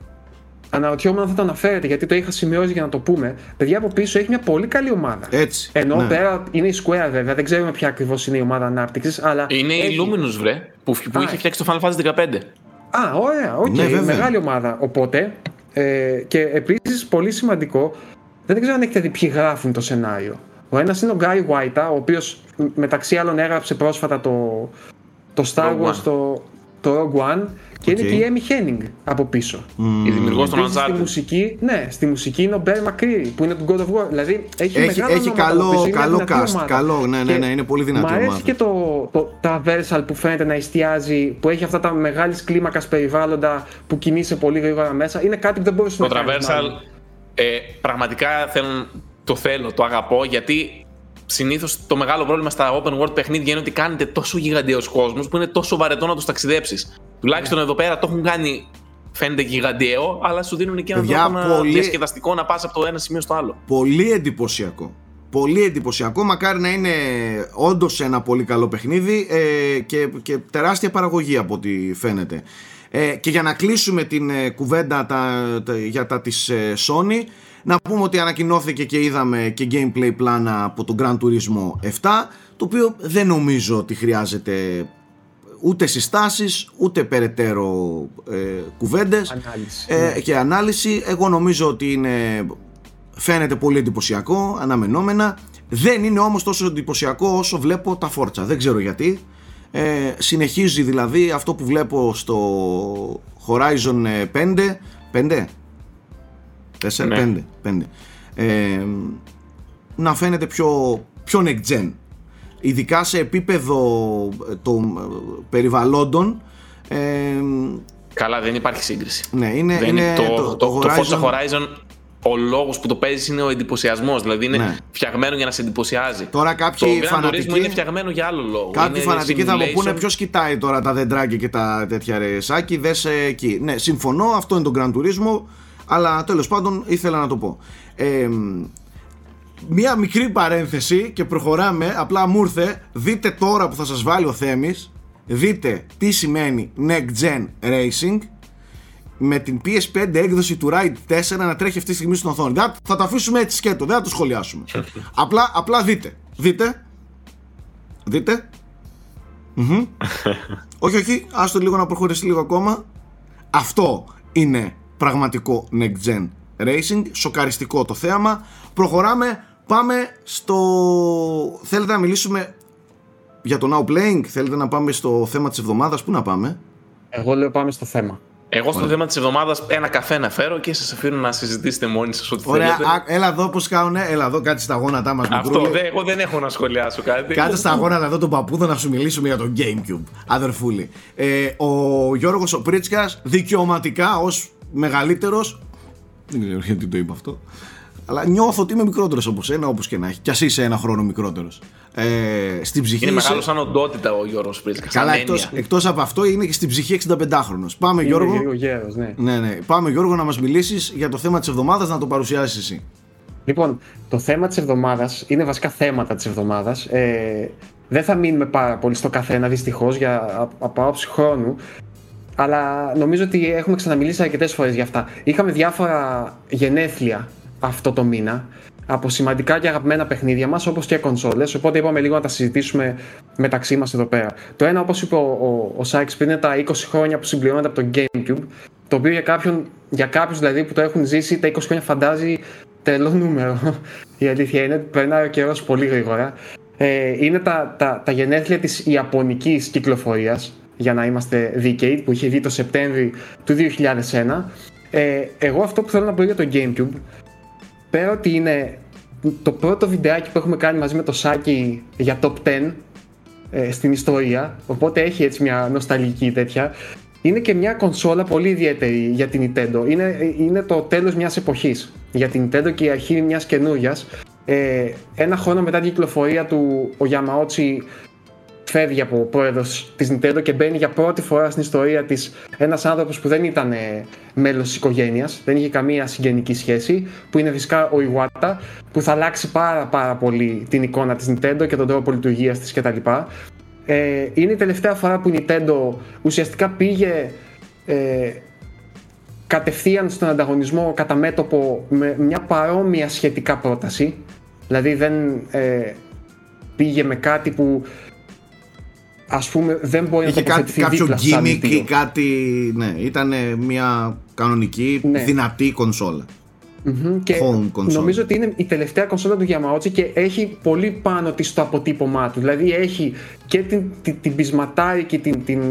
αναρωτιόμουν αν θα το αναφέρετε γιατί το είχα σημειώσει για να το πούμε. Παιδιά από πίσω έχει μια πολύ καλή ομάδα. έτσι Ενώ ναι. πέρα είναι η Square βέβαια, δεν ξέρουμε ποια ακριβώς είναι η ομάδα ανάπτυξης. Αλλά Είναι η έχει- Luminous, βρε, που, που Α, είχε φτιάξει το Final Fantasy 15. Α, ωραία, οκ, Ναι, βέβαια. μεγάλη ομάδα. Οπότε, ε, και επίσης πολύ σημαντικό, δεν ξέρω αν έχετε δει ποιοι γράφουν το σενάριο. Ο ένας είναι ο Gary Whitta, ο οποίος μεταξύ άλλων έγραψε πρόσφατα το, το Star Rogue Wars, One. το, το Rogue One, και Οκ. είναι και η Amy Hennig από πίσω. Η δημιουργός των Επίσης, στη Uncharted. μουσική, ναι, στη μουσική είναι ο Bear McCreary που είναι του God of War. Δηλαδή έχει, Έχει- μεγάλα έχει ονόματα καλό- από πίσω, είναι καλό δυνατή cast, ομάδα. καλό, ναι, ναι, Και ναι, είναι πολύ δυνατή Μ' αρέσει ομάδα. και το, το traversal που φαίνεται να εστιάζει, που έχει αυτά τα μεγάλης κλίμακας περιβάλλοντα που κινείσαι πολύ γρήγορα μέσα. Είναι κάτι που δεν μπορούσε Το να κάνεις Traversal μάλλον. ε, πραγματικά θέλω, το θέλω, το αγαπώ γιατί συνήθως το μεγάλο πρόβλημα στα open world παιχνίδια είναι ότι κάνετε τόσο γιγαντιαίος κόσμος που είναι τόσο βαρετό να του ταξιδέψεις. Τουλάχιστον Ναι. εδώ πέρα το έχουν κάνει, φαίνεται γιγαντιαίο, αλλά σου δίνουν και έναν Παιδιά, τρόπο να πολύ- διασκεδαστικό να πας από το ένα σημείο στο άλλο. Πολύ εντυπωσιακό. Πολύ εντυπωσιακό. Μακάρι να είναι όντως ένα πολύ καλό παιχνίδι ε, και, και τεράστια παραγωγή από ό,τι φαίνεται. Ε, και για να κλείσουμε την ε, κουβέντα τα, τα- για τα της ε, Sony να πούμε ότι ανακοινώθηκε και είδαμε και gameplay πλάνα από το Gran Turismo 7 το οποίο δεν νομίζω ότι χρειάζεται ούτε συστάσεις ούτε περαιτέρω ε, κουβέντες Ανάλυση. ε, και ανάλυση. Εγώ νομίζω ότι είναι, φαίνεται πολύ εντυπωσιακό, αναμενόμενα. Δεν είναι όμως τόσο εντυπωσιακό όσο βλέπω τα φόρτσα. Δεν ξέρω γιατί. Ε, συνεχίζει δηλαδή αυτό που βλέπω στο Horizon 5. 5? 4, Ναι. 5, 5. Ε, να φαίνεται πιο, πιο next gen. Ειδικά σε επίπεδο ε, των ε, περιβαλλόντων ε, Καλά, δεν υπάρχει σύγκριση. ναι, είναι, δεν είναι το, το, το, το, το, Horizon, Forza Horizon, ο λόγος που το παίζεις είναι ο εντυπωσιασμός. Δηλαδή είναι Ναι. φτιαγμένο για να σε εντυπωσιάζει. Τώρα το κάποιοι Gran Turismo φανατικοί, είναι φτιαγμένο για άλλο λόγο. κάποιοι Είναι φανατικοί θα μου simulation. πούνε ποιος κοιτάει τώρα τα δεντράκια και τα τέτοια ρε Σάκη, δες ε, εκεί. Ναι, συμφωνώ, αυτό είναι το Gran Turismo, αλλά τέλος πάντων ήθελα να το πω. Ε, μία μικρή παρένθεση και προχωράμε, απλά μου ήρθε, δείτε τώρα που θα σας βάλει ο Θέμης, δείτε τι σημαίνει Next Gen Racing με την PS5 έκδοση του Ride 4 να τρέχει αυτή τη στιγμή στην οθόνη. Δεν, θα το αφήσουμε έτσι σκέτο, δεν θα το σχολιάσουμε. απλά, απλά δείτε. Δείτε. Δείτε. Μμμ. <laughs> όχι, όχι, άστο λίγο να προχωρήσει λίγο ακόμα. Αυτό είναι πραγματικό Next Gen Racing. Σοκαριστικό το θέαμα. Προχωράμε. Πάμε στο. Θέλετε να μιλήσουμε για το Now Playing, θέλετε να πάμε στο θέμα της εβδομάδας, πού να πάμε; Εγώ λέω πάμε στο θέμα. Εγώ στο θέμα της εβδομάδας ένα καφέ να φέρω και σας αφήνω να συζητήσετε μόνοι σας ό,τι Ωραία, θέλετε. α, έλα εδώ πώς κάνουνε, έλα εδώ κάτσε στα γόνατά μας Αυτό, μικρούλη. δε, εγώ δεν έχω να σχολιάσω κάτι. Κάτσε στα γόνατα εδώ τον παππούδο να σου μιλήσουμε για το Gamecube, αδερφούλη. Ε, ο Γιώργος ο Πρίτσκας δικαιωματικά ως μεγαλύτερος, δεν ξέρω γιατί το είπα αυτό, αλλά νιώθω ότι είμαι μικρότερος από σένα όπως και να έχει, κι ας είσαι ένα χρόνο μικρότερος. Ε, στην ψυχή Είναι είσαι- μεγάλος σαν οντότητα ο Γιώργος Πρίσκα. Καλά, εκτός, εκτός από αυτό είναι και στην ψυχή 65χρονος. Πάμε Γιώργο. Είναι λίγο γέρος, ναι. Ναι, ναι. Πάμε Γιώργο να μας μιλήσεις για το θέμα της εβδομάδας να το παρουσιάσεις εσύ. Λοιπόν, το θέμα της εβδομάδας είναι βασικά θέματα της εβδομάδας. Ε, δεν θα μείνουμε πάρα πολύ στο καθένα δυστυχώς για, α- από άποψη χρόνου. Αλλά νομίζω ότι έχουμε ξαναμιλήσει αρκετές φορές για αυτά. Είχαμε διάφορα γενέθλια αυτό το μήνα από σημαντικά και αγαπημένα παιχνίδια μας όπως και κονσόλες οπότε είπαμε λίγο να τα συζητήσουμε μεταξύ μας εδώ πέρα. Το ένα όπως είπε ο, ο, ο Σάιξ πριν είναι τα 20 χρόνια που συμπληρώνονται από το Gamecube το οποίο για, κάποιον, για κάποιους δηλαδή που το έχουν ζήσει τα 20 χρόνια φαντάζει τρελό νούμερο. Η αλήθεια είναι ότι περνάει ο καιρός πολύ γρήγορα. Ε, είναι τα, τα, τα γενέθλια της Ιαπωνικής κυκλοφορίας για να είμαστε δίκαιοι που είχε βγει το Σεπτέμβρη του 2001 ε, εγώ αυτό που θέλω να πω για το Gamecube πέρα ότι είναι το πρώτο βιντεάκι που έχουμε κάνει μαζί με το Σάκη για top 10 ε, στην ιστορία οπότε έχει έτσι μια νοσταλγική τέτοια είναι και μια κονσόλα πολύ ιδιαίτερη για την Nintendo. Είναι, είναι το τέλος μιας εποχής για την Nintendo και η αρχή μιας καινούριας. Ε, ένα χρόνο μετά την κυκλοφορία του ο Yamauchi φεύγει από πρόεδρος της Nintendo και μπαίνει για πρώτη φορά στην ιστορία της ένας άνθρωπος που δεν ήταν ε, μέλος της οικογένειας, δεν είχε καμία συγγενική σχέση, που είναι φυσικά ο Iwata, που θα αλλάξει πάρα, πάρα πολύ την εικόνα της Nintendo και τον τρόπο λειτουργίας της κτλ. Ε, είναι η τελευταία φορά που η Nintendo ουσιαστικά πήγε ε, κατευθείαν στον ανταγωνισμό κατά μέτωπο με μια παρόμοια σχετικά πρόταση. Δηλαδή δεν ε, πήγε με κάτι που ας πούμε δεν μπορεί Είχε να τοποθετηθεί κάποιο δίπλα στο gimmick ή Nintendo. κάτι. Ναι, ήταν μια κανονική, Ναι. δυνατή κονσόλα. Μμμ, Και home console. νομίζω ότι είναι η τελευταία κονσόλα του Yamauchi και έχει πολύ πάνω της το αποτύπωμά του. Δηλαδή έχει και την, την, την πεισματάρη και την, την,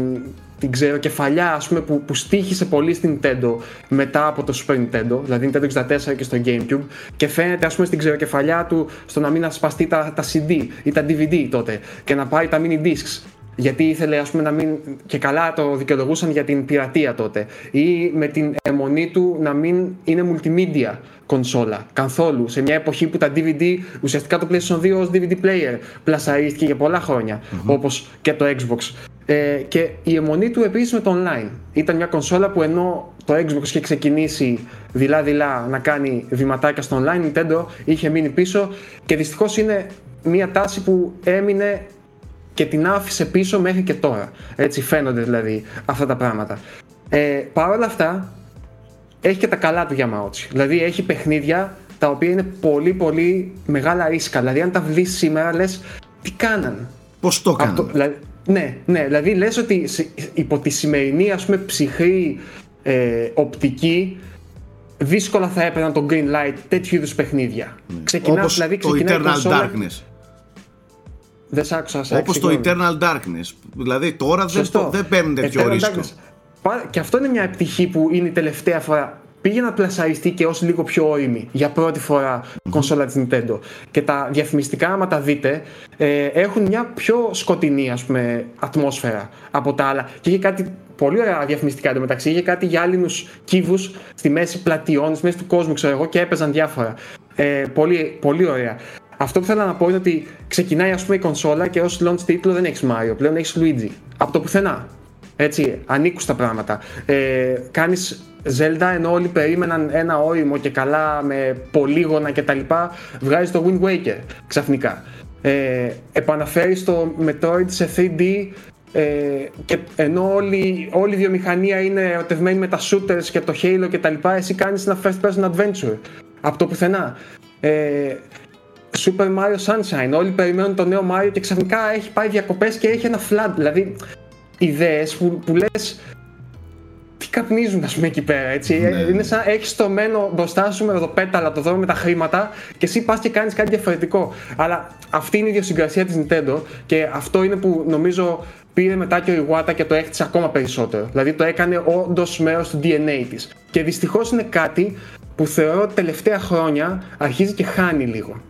την ξεροκεφαλιά ας πούμε, που, που στήχησε πολύ στην Nintendo μετά από το Super Nintendo, δηλαδή Nintendo 64 και στο Gamecube και φαίνεται ας πούμε στην ξεροκεφαλιά του στο να μην ασπαστεί τα, τα CD ή τα DVD τότε και να πάρει τα mini discs γιατί ήθελε ας πούμε να μην και καλά το δικαιολογούσαν για την πειρατεία τότε. Ή με την αιμονή του να μην είναι multimedia κονσόλα καθόλου. Σε μια εποχή που τα DVD ουσιαστικά το PlayStation 2 ως DVD player πλασαρίστηκε για πολλά χρόνια, όπως και το Xbox. Ε, και η αιμονή του επίσης με το online. Ήταν μια κονσόλα που ενώ το Xbox είχε ξεκινήσει δειλά-δειλά να κάνει βηματάκια στο online η Nintendo είχε μείνει πίσω και δυστυχώς είναι μια τάση που έμεινε και την άφησε πίσω μέχρι και τώρα. Έτσι φαίνονται δηλαδή αυτά τα πράγματα. Ε, Παρ' όλα αυτά, έχει και τα καλά του Yamauchi. Δηλαδή έχει παιχνίδια τα οποία είναι πολύ πολύ μεγάλα ρίσκα. Δηλαδή αν τα βρεις σήμερα λες τι κάναν. Πώς το Αυτό- έκαναν. δηλαδή- ναι, ναι, δηλαδή λες ότι σε- υπό τη σημερινή ας πούμε ψυχρή ε, οπτική δύσκολα θα έπαιρναν το green light τέτοιου είδους παιχνίδια. Ξεκινάς, Όπως δηλαδή το ξεκινάει η Eternal κονσόλα- Darkness. Δεν σ' άκουσα, σ' Όπως το συγγνώμη. Eternal Darkness. Δηλαδή τώρα δεν, Σωστό. το- δεν παίρνουν τέτοιο Eternal ρίσκο. Darkness. Πα- Και αυτό είναι μια επιτυχή που είναι η τελευταία φορά. Πήγε να πλασαριστεί και ως λίγο πιο όρημη για πρώτη φορά κονσόλα της Nintendo. Και τα διαφημιστικά, άμα τα δείτε, ε, έχουν μια πιο σκοτεινή ας πούμε, ατμόσφαιρα από τα άλλα. Και είχε κάτι πολύ ωραία διαφημιστικά εντωμεταξύ. Είχε κάτι γυάλινους κύβους στη μέση πλατιών, στη μέση του κόσμου, ξέρω εγώ, και έπαιζαν διάφορα. Ε, πολύ, πολύ ωραία. Αυτό που θέλω να πω είναι ότι ξεκινάει ας πούμε η κονσόλα και ως launch τίτλο δεν έχεις Mario, πλέον έχεις Luigi. Από το πουθενά. Έτσι, ανήκουν στα πράγματα. Ε, κάνεις Zelda ενώ όλοι περίμεναν ένα όριμο και καλά με πολύγωνα κτλ. Βγάζεις το Wind Waker ξαφνικά. Ε, επαναφέρεις το Metroid σε 3D ε, και ενώ όλη, όλη η βιομηχανία είναι ερωτευμένη με τα shooters και το Halo κτλ. Εσύ κάνεις ένα first person adventure. Από το πουθενά. Ε, Super Mario Sunshine. Όλοι περιμένουν το νέο Mario και ξαφνικά έχει πάει διακοπές και έχει ένα flood. Δηλαδή, ιδέες που, που λες τι καπνίζουν, ας πούμε, εκεί πέρα. Έτσι. Ναι. Ε, Είναι σαν έχεις το μένο μπροστά σου με ροδοπέταλα, το δρόμο με τα χρήματα και εσύ πας και κάνεις κάτι διαφορετικό. Αλλά αυτή είναι η ιδιοσυγκρασία της Nintendo και αυτό είναι που νομίζω πήρε μετά και ο Iwata και το έκτισε ακόμα περισσότερο. Δηλαδή το έκανε όντως μέρος του DNA της. Και δυστυχώς είναι κάτι που θεωρώ ότι τελευταία χρόνια αρχίζει και χάνει λίγο.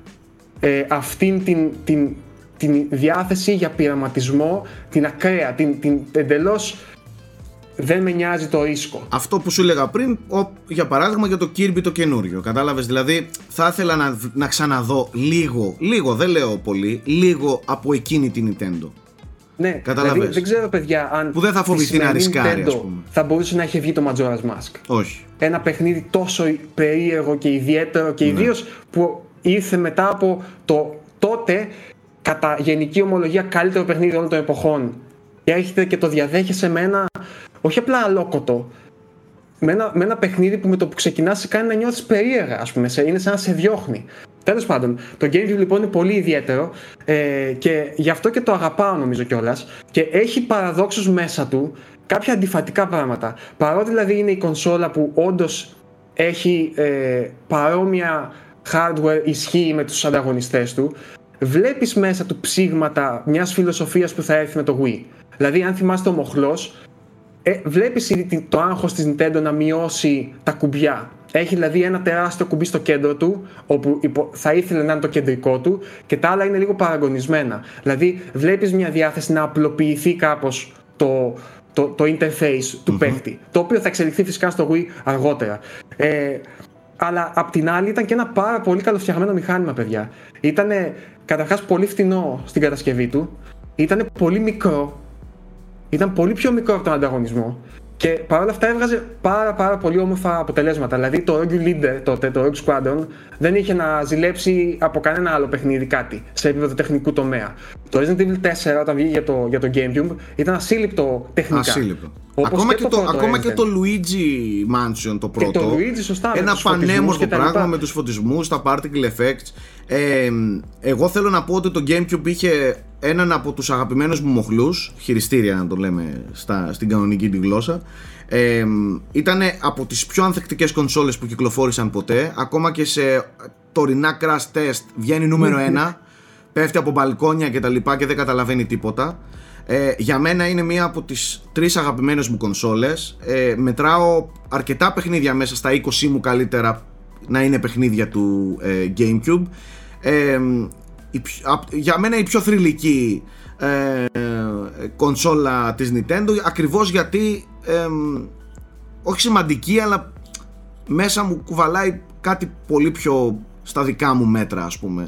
Ε, αυτήν την, την, την διάθεση για πειραματισμό, την ακραία, την, την εντελώς δεν με νοιάζει το ρίσκο. Αυτό που σου έλεγα πριν, ο- για παράδειγμα για το Kirby το καινούριο. Κατάλαβες, δηλαδή θα ήθελα να, να ξαναδώ λίγο, λίγο, δεν λέω πολύ, λίγο από εκείνη την Nintendo. Ναι, Κατάλαβες; δηλαδή δεν ξέρω παιδιά αν Που δεν θα τη φοβηθεί να σημερινή ρισκάρει, ας Nintendo πούμε. θα μπορούσε να έχει βγει το Majora's Mask. Όχι. Ένα παιχνίδι τόσο περίεργο και ιδιαίτερο και Ναι. ιδίως που ήρθε μετά από το τότε κατά γενική ομολογία καλύτερο παιχνίδι όλων των εποχών και έρχεται και το διαδέχεσαι με ένα όχι απλά αλόκοτο με ένα, με ένα παιχνίδι που με το που ξεκινάς σε κάνει να νιώθεις περίεργα, ας πούμε. Σε, είναι σαν να σε διώχνει. Τέλος πάντων, το Gamecube λοιπόν είναι πολύ ιδιαίτερο ε, και γι' αυτό και το αγαπάω νομίζω κιόλας. Και έχει παραδόξως μέσα του κάποια αντιφατικά πράγματα. Παρότι δηλαδή είναι η κονσόλα που όντως έχει ε, παρόμοια hardware ισχύει με τους ανταγωνιστές του, βλέπεις μέσα του ψήγματα μιας φιλοσοφίας που θα έρθει με το Wii. Δηλαδή, αν θυμάστε ο Μοχλός, ε, βλέπεις ήδη την- το άγχος της Nintendo να μειώσει τα κουμπιά. Έχει δηλαδή ένα τεράστιο κουμπί στο κέντρο του, όπου υπο- θα ήθελε να είναι το κεντρικό του, και τα άλλα είναι λίγο παραγωνισμένα. Δηλαδή, βλέπεις μια διάθεση να απλοποιηθεί κάπως το, το, το interface του παίχτη, το οποίο θα εξελιχθεί φυσικά στο Wii αργότερα. Ε, αλλά απ' την άλλη ήταν και ένα πάρα πολύ καλοφτιαγμένο μηχάνημα, παιδιά. Ήταν καταρχάς πολύ φτηνό στην κατασκευή του. ήταν πολύ μικρό. Ήταν πολύ πιο μικρό από τον ανταγωνισμό. Και παρόλα αυτά έβγαζε πάρα, πάρα πολύ όμορφα αποτελέσματα. Δηλαδή το Rogue Leader τότε, το Rogue Squadron, δεν είχε να ζηλέψει από κανένα άλλο παιχνίδι κάτι σε επίπεδο τεχνικού τομέα. Το Resident Evil 4 όταν βγήκε για το, για το Gamecube ήταν ασύλληπτο τεχνικά. Ασύλληπτο. ακόμα και, το, ακόμα και το Luigi Mansion το πρώτο. Και το Luigi, σωστά. Ένα πανέμορφο πράγμα με τους φωτισμούς, τα particle effects. Ε, εγώ θέλω να πω ότι το Gamecube είχε έναν από τους αγαπημένους μου μοχλούς, χειριστήρια να το λέμε στα, στην κανονική τη γλώσσα, ε, ήταν από τις πιο ανθεκτικές κονσόλες που κυκλοφόρησαν ποτέ, ακόμα και σε τωρινά crash test βγαίνει νούμερο ένα, πέφτει από μπαλκόνια και τα λοιπά και δεν καταλαβαίνει τίποτα. Ε, για μένα είναι μία από τις τρεις αγαπημένες μου κονσόλες. Ε, μετράω αρκετά παιχνίδια μέσα στα 20 μου καλύτερα να είναι παιχνίδια του ε, Gamecube. Ε, για μένα η πιο θρηλυκή ε, κονσόλα της Nintendo ακριβώς γιατί όχι σημαντική αλλά μέσα μου κουβαλάει κάτι πολύ πιο στα δικά μου μέτρα ας πούμε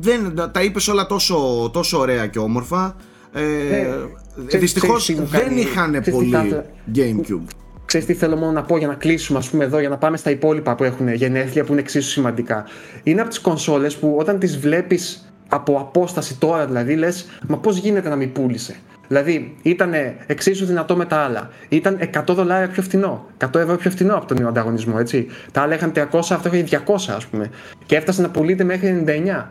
δεν, τα είπες όλα τόσο, τόσο ωραία και όμορφα ε, ε, δυστυχώς δεν είχαν πολύ Gamecube Ξέρεις τι θέλω μόνο να πω για να κλείσουμε ας πούμε εδώ για να πάμε στα υπόλοιπα που έχουν γενέθλια που είναι εξίσου σημαντικά. Είναι από τις κονσόλες που όταν τις βλέπεις από απόσταση τώρα δηλαδή λες μα πώς γίνεται να μην πούλησε; Δηλαδή ήταν εξίσου δυνατό με τα άλλα. Ήταν 100 δολάρια πιο φθηνό. 100 ευρώ πιο φθηνό από τον νέο ανταγωνισμό, έτσι. Τα άλλα είχαν 300, αυτό είχε 200, ας πούμε. Και έφτασε να πουλείται μέχρι 99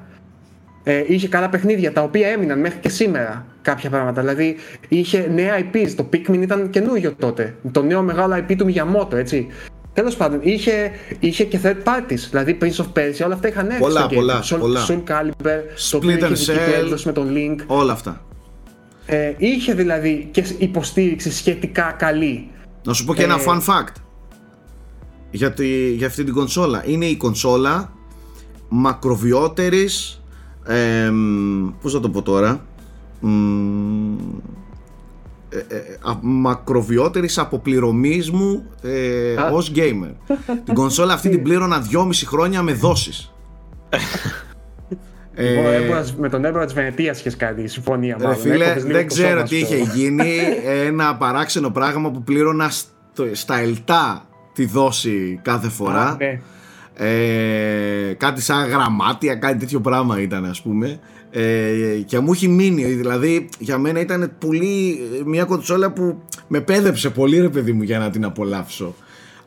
ε, είχε καλά παιχνίδια τα οποία έμειναν μέχρι και σήμερα κάποια πράγματα. Δηλαδή είχε νέα IPs. Το Pikmin ήταν καινούριο τότε. Το νέο μεγάλο IP του Miyamoto, έτσι. Τέλος πάντων, είχε, είχε και third parties. Δηλαδή Prince of Persia, όλα αυτά είχαν έρθει. Πολλά, στο πολλά, Soul, πολλά. Soul Calibur, το οποίο είχε Cell, με τον Link. Όλα αυτά. Ε, είχε δηλαδή και υποστήριξη σχετικά καλή. Να σου πω και ένα ε, fun fact για, για αυτή την κονσόλα. Είναι η κονσόλα μακροβιότερης ε, πώς θα το πω τώρα; Ε, ε, μακροβιότερης αποπληρωμής μου ε, ως gamer <laughs> την κονσόλα αυτή την πλήρωνα 2,5 χρόνια με δόσεις <laughs> ε, με τον Έμπορα της Βενετίας είχες κάτι συμφωνία μάλλον. Φίλε, δεν ξέρω τι είχε γίνει. <laughs> Ένα παράξενο πράγμα που πλήρωνα στα ελτά τη δόση κάθε φορά. Ναι ε, κάτι σαν γραμμάτια, κάτι τέτοιο πράγμα ήταν ας πούμε. Ε, και μου έχει μείνει, δηλαδή για μένα ήταν πολύ μια κονσόλα που με πέδεψε πολύ ρε παιδί μου για να την απολαύσω.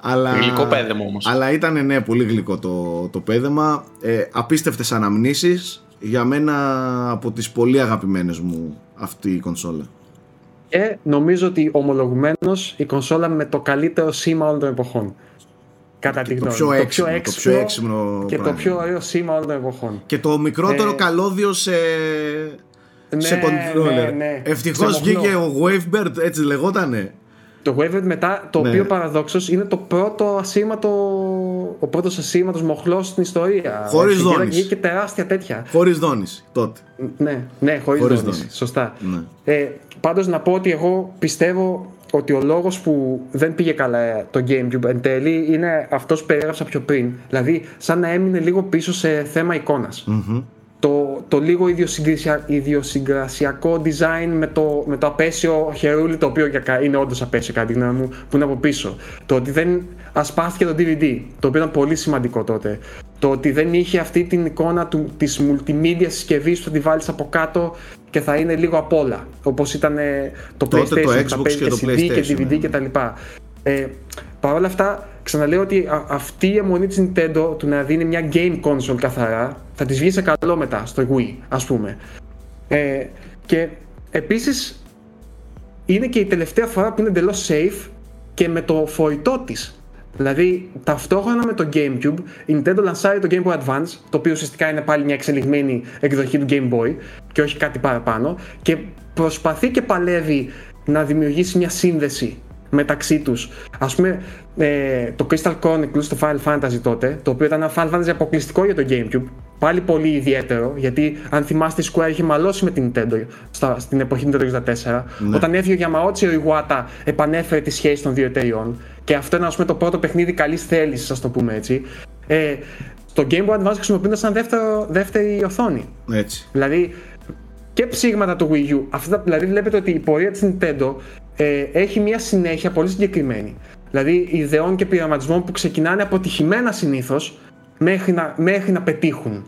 Αλλά, γλυκό πέδεμα όμως. αλλά ήταν ναι πολύ γλυκό το, το πέδεμα. Ε, απίστευτες αναμνήσεις για μένα από τις πολύ αγαπημένες μου αυτή η κονσόλα. Και νομίζω ότι ομολογουμένως η κονσόλα με το καλύτερο σήμα όλων των εποχών Κατά τη γνώμη το πιο έξυπνο, το πιο έξυπνο και το πιο ωραίο σήμα όλων των εποχών. Και το μικρότερο ε, καλώδιο σε, ναι, σε controller. Ναι, ναι. Ευτυχώς βγήκε ο Wavebird, έτσι λεγότανε. Το Wavebird μετά, το ναι. οποίο παραδόξως είναι το πρώτο ασήμαντο, ο πρώτος ασήμαντο μοχλός στην ιστορία. Χωρίς δόνηση. και τεράστια τέτοια. Χωρίς δόνηση τότε. Ναι, ναι χωρίς δόνηση. Σωστά. Ναι. Ε, Πάντως να πω ότι εγώ πιστεύω ότι ο λόγος που δεν πήγε καλά το Gamecube εν τέλει είναι αυτός που περιέγραψα πιο πριν. Δηλαδή, σαν να έμεινε λίγο πίσω σε θέμα Το, το λίγο ιδιοσυγκρασιακό design με το, με το απέσιο χερούλι, το οποίο είναι όντως απέσιο κατά τη γνώμη μου, που είναι από πίσω. Το ότι δεν ασπάστηκε το DVD, το οποίο ήταν πολύ σημαντικό τότε. Το ότι δεν είχε αυτή την εικόνα του, της multimedia συσκευή που θα τη βάλεις από κάτω και θα είναι λίγο απ' όλα. Όπως ήταν το Τότε PlayStation, το Xbox και, το CD και DVD ναι. κτλ. Ε, Παρ' όλα αυτά, ξαναλέω ότι αυτή η αιμονή της Nintendo του να δίνει μια game console καθαρά θα της βγει σε καλό μετά στο Wii, ας πούμε. Ε, και επίσης είναι και η τελευταία φορά που είναι εντελώς safe και με το φορητό της. Δηλαδή, ταυτόχρονα με το GameCube, η Nintendo λανσάρει το Game Boy Advance, το οποίο ουσιαστικά είναι πάλι μια εξελιγμένη εκδοχή του Game Boy και όχι κάτι παραπάνω, και προσπαθεί και παλεύει να δημιουργήσει μια σύνδεση μεταξύ τους. Ας πούμε, ε, το Crystal Chronicles, το Final Fantasy τότε, το οποίο ήταν ένα Final Fantasy αποκλειστικό για το GameCube, πάλι πολύ ιδιαίτερο, γιατί αν θυμάστε η Square είχε μαλώσει με την Nintendo στα, στην εποχή του Nintendo 64. Ναι. Όταν έφυγε ο Yamauchi ο Iwata επανέφερε τη σχέση των δύο εταιριών και αυτό είναι ας πούμε, το πρώτο παιχνίδι καλής θέλησης, ας το πούμε έτσι. Ε, στο Game Boy Advance χρησιμοποιούνται σαν δεύτερο, δεύτερη οθόνη. Έτσι. Δηλαδή και ψήγματα του Wii U. Αυτά, δηλαδή βλέπετε ότι η πορεία της Nintendo ε, έχει μια συνέχεια πολύ συγκεκριμένη. Δηλαδή ιδεών και πειραματισμών που ξεκινάνε αποτυχημένα συνήθως μέχρι να, μέχρι να πετύχουν.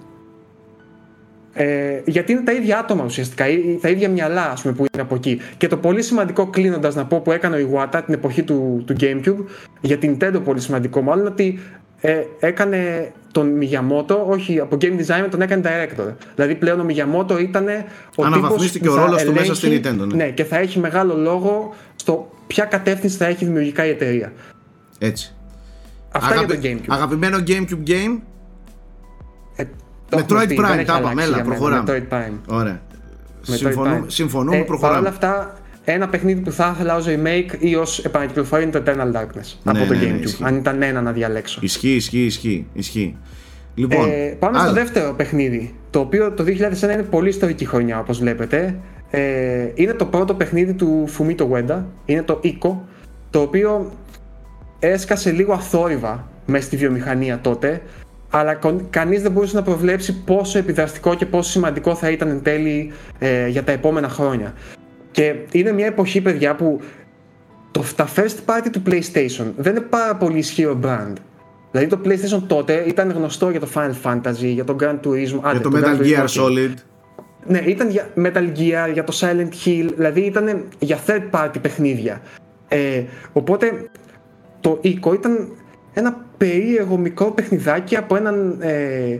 Ε, γιατί είναι τα ίδια άτομα ουσιαστικά, τα ίδια μυαλά ας πούμε, που είναι από εκεί. Και το πολύ σημαντικό κλείνοντας να πω που έκανε ο Iwata την εποχή του, του Gamecube, για την Nintendo πολύ σημαντικό μάλλον, ότι ε, έκανε τον Miyamoto, όχι από game designer, τον έκανε director. Δηλαδή πλέον ο Miyamoto ήταν ο Αναβαθμίστηκε ο ρόλος του μέσα στην Nintendo. Ναι. ναι, και θα έχει μεγάλο λόγο στο ποια κατεύθυνση θα έχει δημιουργικά η εταιρεία. Έτσι. Αυτά Αγαπη... για το Gamecube. Αγαπημένο Gamecube game. Ε, Metroid Prime, τα είπαμε, έλα, προχωράμε. Metroid Prime. Ωραία. Συμφωνούμε, συμφωνούμε ε, προχωράμε. Παρ' όλα αυτά, ένα παιχνίδι που θα ήθελα ως remake ή ως επανακυκλοφορία είναι το Eternal Darkness ναι, από το ναι, ναι Gamecube. αν ήταν ένα να διαλέξω. Ισχύει, ισχύει, ισχύει. ισχύει. Λοιπόν, ε, πάμε στο δεύτερο παιχνίδι. Το οποίο το 2001 είναι πολύ ιστορική χρονιά, όπως βλέπετε. Ε, είναι το πρώτο παιχνίδι του Fumito Ueda. Είναι το Ico. Το οποίο έσκασε λίγο αθόρυβα μέσα στη βιομηχανία τότε. Αλλά κανείς δεν μπορούσε να προβλέψει πόσο επιδραστικό και πόσο σημαντικό θα ήταν εν τέλει ε, για τα επόμενα χρόνια. Και είναι μια εποχή, παιδιά, που το, τα first party του PlayStation δεν είναι πάρα πολύ ισχυρό brand. Δηλαδή το PlayStation τότε ήταν γνωστό για το Final Fantasy, για το Grand Turismo. Για το, Metal Gear Solid. Ναι, ήταν για Metal Gear, για το Silent Hill, δηλαδή ήταν για third party παιχνίδια. Ε, οπότε το Ico ήταν ένα περίεργο μικρό παιχνιδάκι από έναν ε,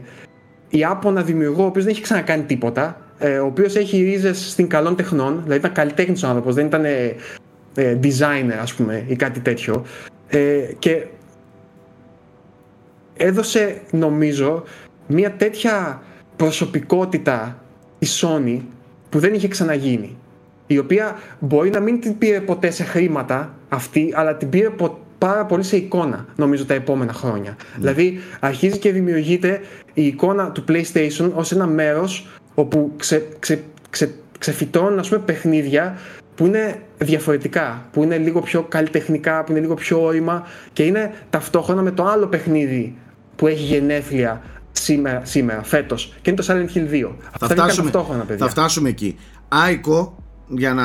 Ιάπωνα δημιουργό, ο οποίος δεν έχει ξανακάνει τίποτα ε, ο οποίος έχει ρίζες στην καλών τεχνών, δηλαδή ήταν καλλιτέχνης ο άνθρωπος, δεν ήταν ε, ε, designer ας πούμε ή κάτι τέτοιο. Ε, και έδωσε νομίζω μια τέτοια προσωπικότητα τη Sony που δεν είχε ξαναγίνει η οποία μπορεί να μην την πήρε ποτέ σε χρήματα αυτή αλλά την πήρε πάρα πολύ σε εικόνα νομίζω τα επόμενα χρόνια. Mm. Δηλαδή αρχίζει και δημιουργείται η εικόνα του PlayStation ως ένα μέρος όπου ξε, ξε, ξε, ξεφυτώνουν ας πούμε, παιχνίδια που είναι διαφορετικά, που είναι λίγο πιο καλλιτεχνικά, που είναι λίγο πιο όρημα και είναι ταυτόχρονα με το άλλο παιχνίδι που έχει γενέθλια σήμερα, σήμερα φέτος και είναι το Silent Hill 2. Θα Αυτά φτάσουμε, ταυτόχρονα, παιδιά. Θα φτάσουμε εκεί. Άικο για να...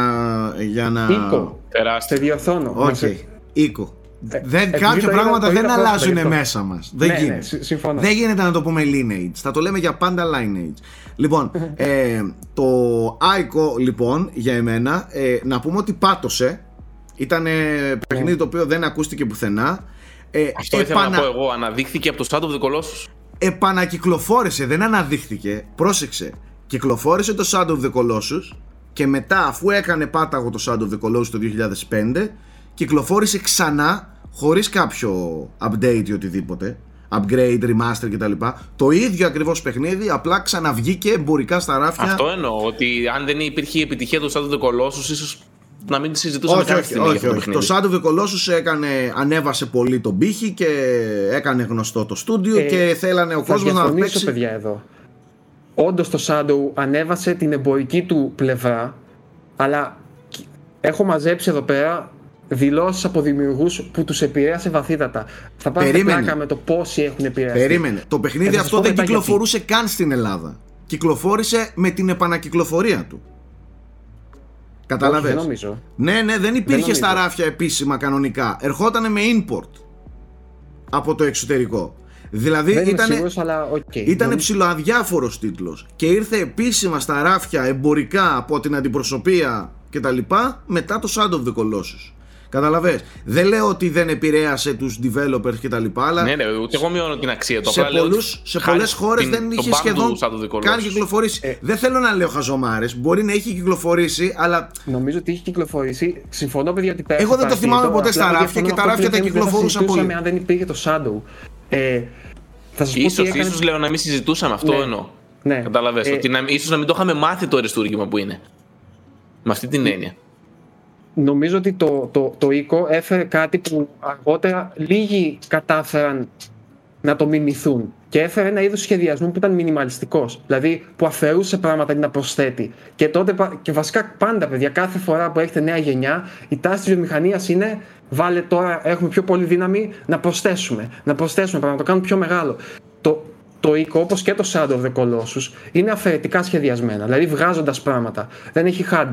Για να... Ίκο. Σε διορθώνω. Okay. Ίκο. Ε, δεν, κάποια πράγματα δεν αλλάζουν μέσα μας. Δεν, ναι, ναι, δεν γίνεται να το πούμε lineage. Θα το λέμε για πάντα lineage. Λοιπόν, <laughs> ε, το Aiko λοιπόν για εμένα ε, να πούμε ότι πάτωσε. Ήταν παιχνίδι ναι. το οποίο δεν ακούστηκε πουθενά. Ε, Αυτό ήθελα να πω εγώ. Αναδείχθηκε από το Shadow of the Colossus; Επανακυκλοφόρησε, δεν αναδείχθηκε. Πρόσεξε. Κυκλοφόρησε το Shadow of the Colossus και μετά αφού έκανε πάταγο το Shadow of the Colossus το 2005 κυκλοφόρησε ξανά χωρίς κάποιο update ή οτιδήποτε upgrade, remaster κτλ. Το ίδιο ακριβώς παιχνίδι, απλά ξαναβγήκε εμπορικά στα ράφια. Αυτό εννοώ, ότι αν δεν υπήρχε η επιτυχία του Shadow of the Colossus, ίσως να μην συζητούσαμε όχι, όχι, όχι, όχι. Το, το Shadow of the Colossus έκανε, ανέβασε πολύ τον πύχη και έκανε γνωστό το στούντιο ε, και θέλανε ο κόσμος να παίξει. παιδιά εδώ. Όντως το Shadow ανέβασε την εμπορική του πλευρά, αλλά έχω μαζέψει εδώ πέρα δηλώσεις από δημιουργούς που τους επηρέασε βαθύτατα. Θα πάμε πλάκα με το πόσοι έχουν επηρεάσει. Περίμενε. Το παιχνίδι αυτό δεν κυκλοφορούσε καν στην Ελλάδα. Κυκλοφόρησε με την επανακυκλοφορία του. Καταλαβες; Δεν νομίζω. Ναι, ναι, δεν υπήρχε δεν στα ράφια επίσημα κανονικά. Ερχόταν με import από το εξωτερικό. Δηλαδή δεν ήταν, σίγουρος, αλλά okay. ήταν ψηλοαδιάφορος τίτλος και ήρθε επίσημα στα ράφια εμπορικά από την αντιπροσωπεία και τα λοιπά μετά το Shadow of the Colossus. Καταλαβέ. Δεν λέω ότι δεν επηρέασε τους developers και τα λοιπά, αλλά. Ναι, ναι, ούτε εγώ μειώνω την αξία του. Σε, πολλούς, σε πολλές χώρες δεν είχε σχεδόν καν κυκλοφορήσει. Ε, δεν θέλω να λέω χαζομάρες. Μπορεί να έχει κυκλοφορήσει, αλλά. Νομίζω ότι έχει κυκλοφορήσει. Συμφωνώ, παιδιά, ότι Εγώ δεν το θυμάμαι ποτέ στα ράφια και τα ράφια τα κυκλοφορούσαν πολύ. Αν δεν υπήρχε το Shadow. Ε, θα σας ίσως, έκανε... ίσως λέω να μην συζητούσαμε αυτό ναι. εννοώ. Ναι. Καταλαβες, ε, ότι να, ίσως να μην το είχαμε μάθει το αριστούργημα που είναι. Με αυτή την έννοια νομίζω ότι το, το, το οίκο έφερε κάτι που αργότερα λίγοι κατάφεραν να το μιμηθούν. Και έφερε ένα είδος σχεδιασμού που ήταν μινιμαλιστικός. Δηλαδή που αφαιρούσε πράγματα να προσθέτει. Και τότε, και βασικά πάντα, παιδιά, κάθε φορά που έχετε νέα γενιά, η τάση της βιομηχανίας είναι βάλε τώρα, έχουμε πιο πολύ δύναμη να προσθέσουμε. Να προσθέσουμε πράγματα, να το κάνουμε πιο μεγάλο. Το, το οίκο, όπως και το Shadow of the Colossus, είναι αφαιρετικά σχεδιασμένα, δηλαδή βγάζοντας πράγματα. Δεν έχει HUD.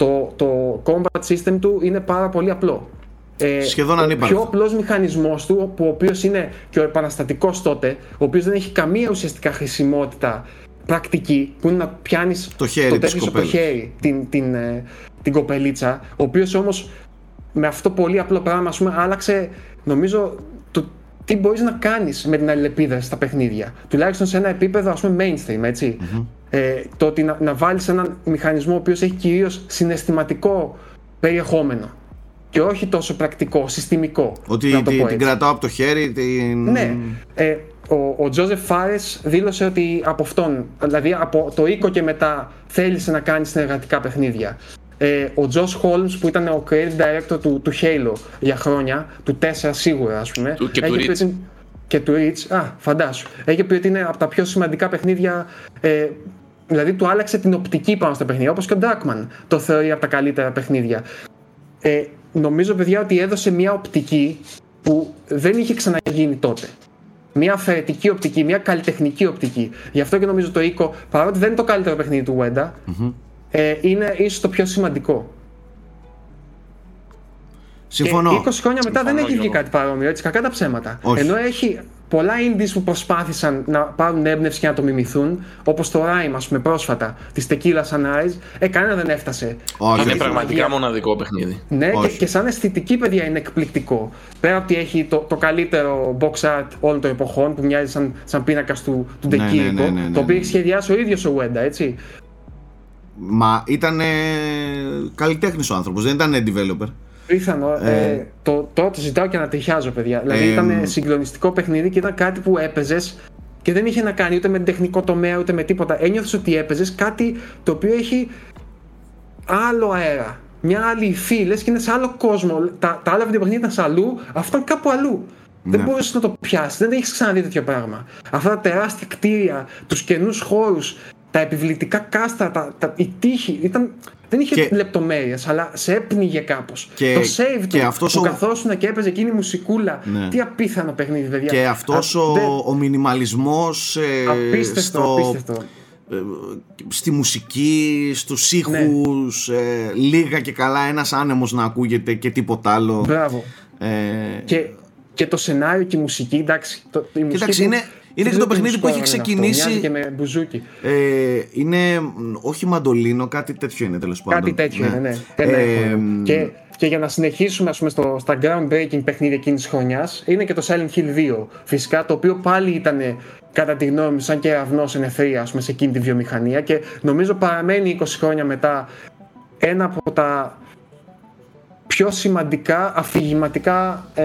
Το, το combat system του είναι πάρα πολύ απλό. Ε, Σχεδόν ανύπαρκτο. Ο πιο απλός μηχανισμός του, που ο οποίος είναι και ο επαναστατικός τότε, ο οποίος δεν έχει καμία ουσιαστικά χρησιμότητα πρακτική, που είναι να πιάνεις το χέρι, το, το χέρι την, την, ε, την κοπελίτσα, ο οποίος όμως με αυτό το πολύ απλό πράγμα ας πούμε, άλλαξε νομίζω το τι μπορείς να κάνεις με την αλληλεπίδραση στα παιχνίδια. Τουλάχιστον σε ένα επίπεδο ας πούμε mainstream, ετσι Ε, το ότι να, να βάλεις έναν μηχανισμό ο οποίος έχει κυρίως συναισθηματικό περιεχόμενο και όχι τόσο πρακτικό, συστημικό. Ότι την, την κρατάω από το χέρι. Την... Ναι. Ε, ο, ο Τζόζεφ Φάρες δήλωσε ότι από αυτόν, δηλαδή από το οίκο και μετά, θέλησε να κάνει συνεργατικά παιχνίδια. Ε, ο Τζος Χόλμς που ήταν ο creative director του, του Halo για χρόνια, του 4 σίγουρα ας πούμε. και του Reach. και του Reach, α, φαντάσου. Έχει πει ότι είναι από τα πιο σημαντικά παιχνίδια ε, Δηλαδή του άλλαξε την οπτική πάνω στα παιχνίδια, όπως και ο Darkman το θεωρεί από τα καλύτερα παιχνίδια. Ε, νομίζω, παιδιά, ότι έδωσε μια οπτική που δεν είχε ξαναγίνει τότε. Μια αφαιρετική οπτική, μια καλλιτεχνική οπτική. Γι' αυτό και νομίζω το οίκο, παρότι δεν είναι το καλύτερο παιχνίδι του Wenda, ε, είναι ίσως το πιο σημαντικό. Συμφωνώ. Και 20 χρόνια μετά δεν έχει βγει κάτι παρόμοιο, έτσι, κακά τα ψέματα. Όχι. Ενώ έχει πολλά indies που προσπάθησαν να πάρουν έμπνευση και να το μιμηθούν, όπως το Rime, ας πούμε, πρόσφατα, της Tequila Sunrise, ε, κανένα δεν έφτασε. Όχι, είναι πραγματικά μοναδικό παιχνίδι. Ναι, και, και, σαν αισθητική παιδιά είναι εκπληκτικό. Πέρα από ότι έχει το, το καλύτερο box art όλων των εποχών, που μοιάζει σαν, σαν πίνακας του, του ναι, ναι, ναι, ναι, ναι, το οποίο έχει σχεδιάσει ο ίδιος ο Wenda, έτσι. Μα ήταν καλλιτέχνη ο άνθρωπος, δεν ήταν developer. Πιθανό. Ε, ε, το, τώρα το ζητάω και να τριχιάζω, παιδιά. Δηλαδή ε, ήταν συγκλονιστικό παιχνίδι και ήταν κάτι που έπαιζες και δεν είχε να κάνει ούτε με τεχνικό τομέα ούτε με τίποτα. Ένιωθες ότι έπαιζες κάτι το οποίο έχει άλλο αέρα. Μια άλλη υφή, λες και είναι σε άλλο κόσμο. Τα, τα άλλα βιντεοπαιχνίδια ήταν σε αλλού, αυτό είναι κάπου αλλού. Ναι. Δεν μπορούσες να το πιάσεις, δεν έχεις ξαναδεί τέτοιο πράγμα. Αυτά τα τεράστια κτίρια, τους καινούς χώρους, τα επιβλητικά κάστρα, τα, τα, η τύχη. Ήταν, δεν είχε και... λεπτομέρειες, αλλά σε έπνιγε κάπως. Και... Το save του αυτός που ο... καθόσουν και έπαιζε εκείνη η μουσικούλα. Ναι. Τι απίθανο παιχνίδι, παιδιά. Και αυτός ο, δεν... ο μινιμαλισμός. Ε, απίστευτο, στο... απίστευτο. Ε, στη μουσική, στους ήχους ναι. ε, λίγα και καλά ένας άνεμος να ακούγεται και τίποτα άλλο Μπράβο ε... και, και το σενάριο και η μουσική εντάξει το, η μουσική Κοίταξε, είναι, είναι και το παιχνίδι που έχει ξεκινήσει. και με μπουζούκι. Ε, είναι όχι μαντολίνο, κάτι τέτοιο είναι τέλος πάντων. Κάτι τέτοιο ναι. είναι, ναι. Ε, και, και για να συνεχίσουμε ας πούμε, στο, στα groundbreaking παιχνίδια εκείνης της χρονιάς, είναι και το Silent Hill 2. Φυσικά το οποίο πάλι ήταν κατά τη γνώμη μου σαν και αυνός ενεθρία σε εκείνη τη βιομηχανία και νομίζω παραμένει 20 χρόνια μετά ένα από τα πιο σημαντικά αφηγηματικά ε,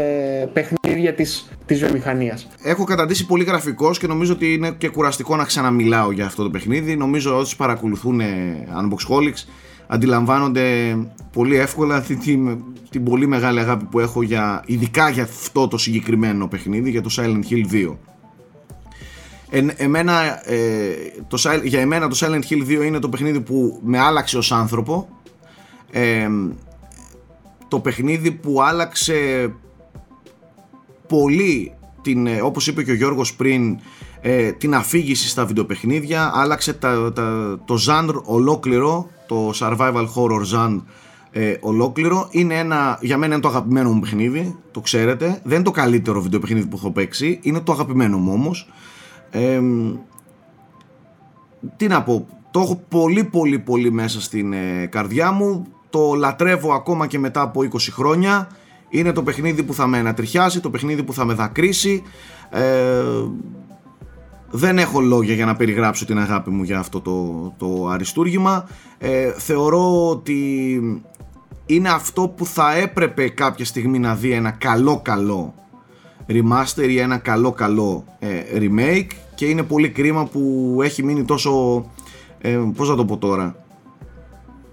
παιχνίδια της, της βιομηχανίας. Έχω καταντήσει πολύ γραφικός και νομίζω ότι είναι και κουραστικό να ξαναμιλάω για αυτό το παιχνίδι. Νομίζω όσοι παρακολουθούν ε, Unboxholics αντιλαμβάνονται πολύ εύκολα την, την πολύ μεγάλη αγάπη που έχω για, ειδικά για αυτό το συγκεκριμένο παιχνίδι, για το Silent Hill 2. Ε, εμένα, ε, το, για εμένα το Silent Hill 2 είναι το παιχνίδι που με άλλαξε ως άνθρωπο ε, το παιχνίδι που άλλαξε πολύ την, ε, όπως είπε και ο Γιώργος πριν ε, την αφήγηση στα βιντεοπαιχνίδια άλλαξε τα, τα, το genre ολόκληρο το survival horror genre ε, ολόκληρο. Είναι ένα, για μένα είναι το αγαπημένο μου παιχνίδι το ξέρετε, δεν είναι το καλύτερο βιντεοπαιχνίδι που έχω παίξει είναι το αγαπημένο μου όμως. Ε, τι να πω το έχω πολύ πολύ πολύ μέσα στην ε, καρδιά μου το λατρεύω ακόμα και μετά από 20 χρόνια. Είναι το παιχνίδι που θα με ανατριχιάσει το παιχνίδι που θα με δακρύσει. Ε, δεν έχω λόγια για να περιγράψω την αγάπη μου για αυτό το, το αριστούργημα. Ε, θεωρώ ότι είναι αυτό που θα έπρεπε κάποια στιγμή να δει ένα καλό καλό remaster ή ένα καλό καλό ε, remake και είναι πολύ κρίμα που έχει μείνει τόσο ε, πώς θα το πω τώρα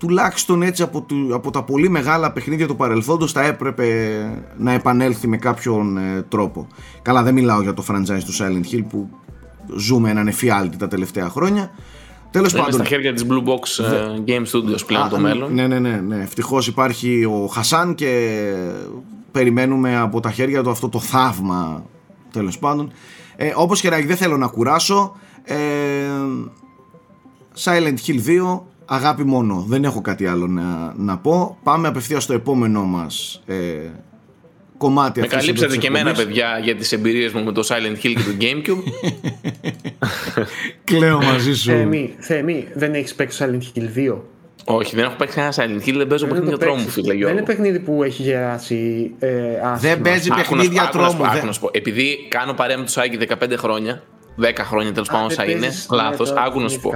τουλάχιστον έτσι από, από τα πολύ μεγάλα παιχνίδια του παρελθόντος θα έπρεπε να επανέλθει με κάποιον ε, τρόπο. Καλά δεν μιλάω για το franchise του Silent Hill που ζούμε έναν εφιάλτη τα τελευταία χρόνια. Τέλος πάντων. Είναι στα χέρια της Blue Box ε, Game Studios πλέον το μέλλον. Ναι, ναι, ναι. ναι. Ευτυχώς υπάρχει ο Χασάν και περιμένουμε από τα χέρια του αυτό το θαύμα. Τέλος πάντων. Ε, όπως και να έχει δεν θέλω να κουράσω. Ε, Silent Hill 2, αγάπη μόνο. Δεν έχω κάτι άλλο να, να πω. Πάμε απευθείας στο επόμενό μας ε, κομμάτι Με καλύψατε και εμένα, παιδιά, για τις εμπειρίες μου με το Silent Hill και το Gamecube. <laughs> Κλαίω μαζί σου. Θέμη, Θέμη, δεν έχεις παίξει Silent Hill 2. Όχι, δεν έχω παίξει κανένα Silent Hill, δεν παίζω παιχνίδια τρόμου, φίλε Δεν είναι παιχνίδι που έχει γεράσει ε, άσχημα. Δεν παίζει παιχνίδια τρόμου. Επειδή κάνω παρέα με το Σάκη 15 χρόνια, 10 χρόνια τέλος πάντων όσα είναι. Λάθος, άκου να σου πω.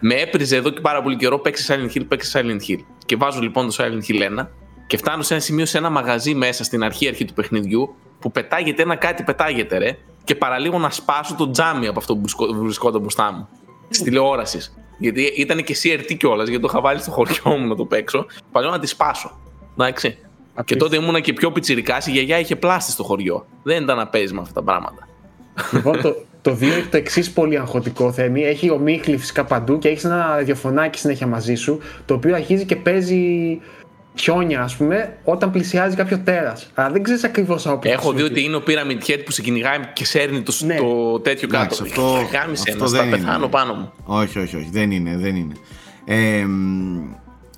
Με έπριζε εδώ και πάρα πολύ καιρό παίξει Silent Hill, παίξει Silent Hill. Και βάζω λοιπόν το Silent Hill 1 και φτάνω σε ένα σημείο σε ένα μαγαζί μέσα στην αρχή, αρχή του παιχνιδιού που πετάγεται ένα κάτι, πετάγεται ρε. Και παραλίγο να σπάσω το τζάμι από αυτό που βρισκόταν μπροστά μου. Της τηλεόρασης. Γιατί ήταν και CRT κιόλας, γιατί το είχα βάλει στο χωριό μου να το παίξω. Παλιό να τη σπάσω. Εντάξει. Και τότε ήμουνα και πιο πιτσιρικάς. Η γιαγιά είχε πλάστη στο χωριό. Δεν ήταν να παίζει με αυτά τα πράγματα. Λοιπόν, το, το 2 έχει το εξής πολύ αγχωτικό θέμη. Έχει ομίχλη φυσικά παντού και έχεις ένα ραδιοφωνάκι συνέχεια μαζί σου, το οποίο αρχίζει και παίζει χιόνια, ας πούμε, όταν πλησιάζει κάποιο τέρας. Αλλά δεν ξέρεις ακριβώς από Έχω δει ότι είναι ο Pyramid Head που σε κυνηγάει και σέρνει το, ναι. το τέτοιο κάτω. Αυτό, Γάμισε αυτό δεν θα πεθάνω πάνω μου. Όχι, όχι, όχι. Δεν είναι, δεν είναι. Ε,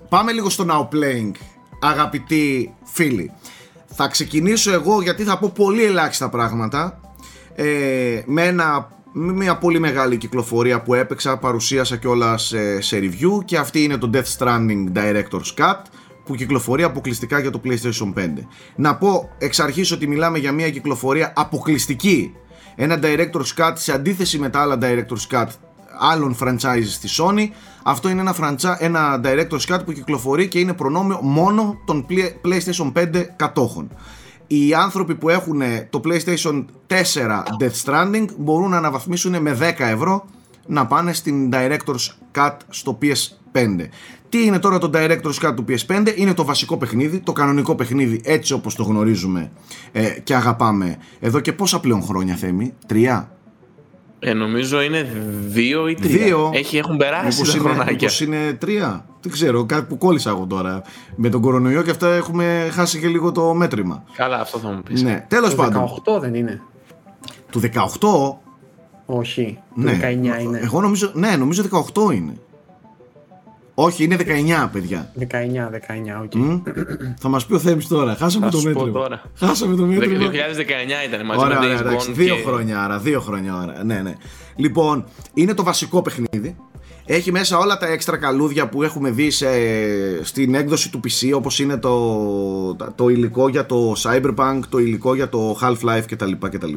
πάμε λίγο στο Now Playing, αγαπητοί φίλοι. Θα ξεκινήσω εγώ γιατί θα πω πολύ ελάχιστα πράγματα ε, με ένα μια πολύ μεγάλη κυκλοφορία που έπαιξα, παρουσίασα κιόλας σε, σε review και αυτή είναι το Death Stranding Director's Cut που κυκλοφορεί αποκλειστικά για το PlayStation 5. Να πω εξ αρχής ότι μιλάμε για μια κυκλοφορία αποκλειστική. Ένα Director's Cut σε αντίθεση με τα άλλα Director's Cut άλλων franchises στη Sony. Αυτό είναι ένα, franchise, ένα Director's Cut που κυκλοφορεί και είναι προνόμιο μόνο των PlayStation 5 κατόχων. Οι άνθρωποι που έχουν το PlayStation 4 Death Stranding μπορούν να αναβαθμίσουν με 10 ευρώ να πάνε στην Director's Cut στο PS5. Τι είναι τώρα το Director's Cut του PS5 Είναι το βασικό παιχνίδι, το κανονικό παιχνίδι Έτσι όπως το γνωρίζουμε ε, Και αγαπάμε Εδώ και πόσα πλέον χρόνια Θέμη, τρία; Ε, νομίζω είναι δύο ή τρία. Δύο. Έχει, έχουν περάσει τα χρονάκια. Μήπως είναι τρία. Δεν ξέρω, κάτι που κόλλησα εγώ τώρα. Με τον κορονοϊό και αυτά έχουμε χάσει και λίγο το μέτρημα. Καλά, αυτό θα μου πεις. Ναι, τέλος το πάντων. 18 δεν είναι. Του 18. Όχι, ναι. του 19 είναι. Εγώ νομίζω, ναι, νομίζω 18 είναι. Όχι, είναι 19, παιδιά. 19, 19, OK. Okay. Θα μας πει ο Θέμης τώρα. Χάσαμε το μέτρο. Τώρα. Χάσαμε το μέτρο. 2019 ήταν μαζί ωραία, με Days Gone. Δύο χρόνια άρα, δύο χρόνια άρα. Ναι, ναι. Λοιπόν, είναι το βασικό παιχνίδι. Έχει μέσα όλα τα έξτρα καλούδια που έχουμε δει σε, στην έκδοση του PC όπως είναι το, το υλικό για το Cyberpunk, το υλικό για το Half-Life κτλ. κτλ.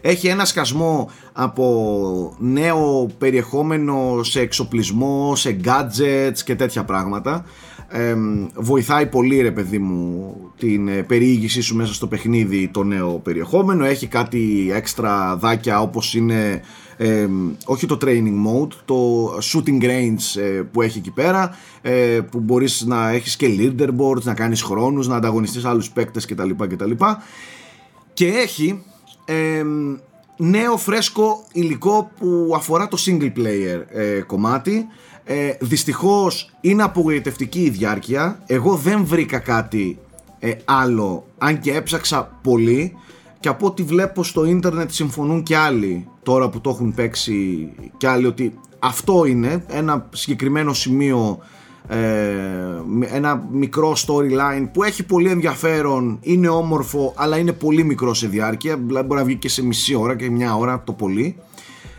Έχει ένα σκασμό από νέο περιεχόμενο σε εξοπλισμό, σε gadgets και τέτοια πράγματα. Ε, βοηθάει πολύ ρε παιδί μου την ε, περιήγησή σου μέσα στο παιχνίδι το νέο περιεχόμενο έχει κάτι έξτρα δάκια όπως είναι ε, όχι το training mode, το shooting range ε, που έχει εκεί πέρα ε, που μπορείς να έχεις και leaderboards, να κάνεις χρόνους, να ανταγωνιστείς άλλους παίκτες κτλ. κτλ. Και έχει νέο φρέσκο υλικό που αφορά το single player ε, κομμάτι ε, δυστυχώς είναι απογοητευτική η διάρκεια εγώ δεν βρήκα κάτι άλλο αν και έψαξα πολύ και από ό,τι βλέπω στο ίντερνετ συμφωνούν και άλλοι τώρα που το έχουν παίξει και άλλοι ότι αυτό είναι ένα συγκεκριμένο σημείο ε, ένα μικρό storyline που έχει πολύ ενδιαφέρον είναι όμορφο αλλά είναι πολύ μικρό σε διάρκεια. Δηλαδή μπορεί να βγει και σε μισή ώρα και μια ώρα το πολύ.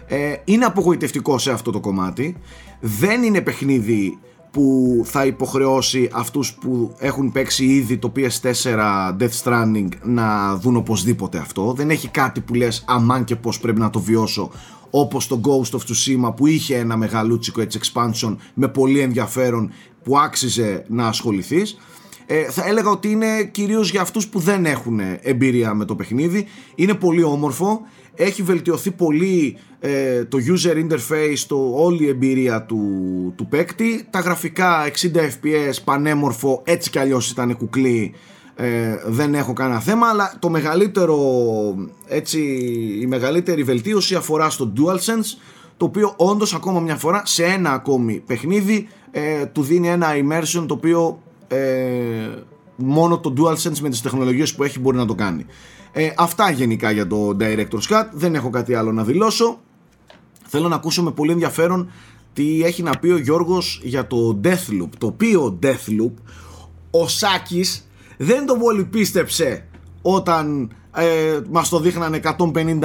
Ε, είναι απογοητευτικό σε αυτό το κομμάτι. Δεν είναι παιχνίδι που θα υποχρεώσει αυτούς που έχουν παίξει ήδη το PS4 Death Stranding να δουν οπωσδήποτε αυτό. Δεν έχει κάτι που λες αμάν και πως πρέπει να το βιώσω όπως το Ghost of Tsushima που είχε ένα μεγαλούτσικο έτσι expansion με πολύ ενδιαφέρον που άξιζε να ασχοληθείς. Ε, θα έλεγα ότι είναι κυρίως για αυτούς που δεν έχουν εμπειρία με το παιχνίδι. Είναι πολύ όμορφο, έχει βελτιωθεί πολύ ε, το user interface, το, όλη η εμπειρία του, του παίκτη. Τα γραφικά 60 fps, πανέμορφο, έτσι κι αλλιώς ήταν κουκλί, ε, δεν έχω κανένα θέμα, αλλά το μεγαλύτερο, έτσι, η μεγαλύτερη βελτίωση αφορά στο DualSense, το οποίο όντως ακόμα μια φορά σε ένα ακόμη παιχνίδι ε, του δίνει ένα immersion το οποίο ε, μόνο το DualSense με τις τεχνολογίες που έχει μπορεί να το κάνει. Ε, αυτά γενικά για το Director's Cut, δεν έχω κάτι άλλο να δηλώσω. Θέλω να ακούσω με πολύ ενδιαφέρον τι έχει να πει ο Γιώργος για το Deathloop. Το οποίο Deathloop, ο Σάκης δεν το πολύ πίστεψε όταν ε, μας το δείχνανε 150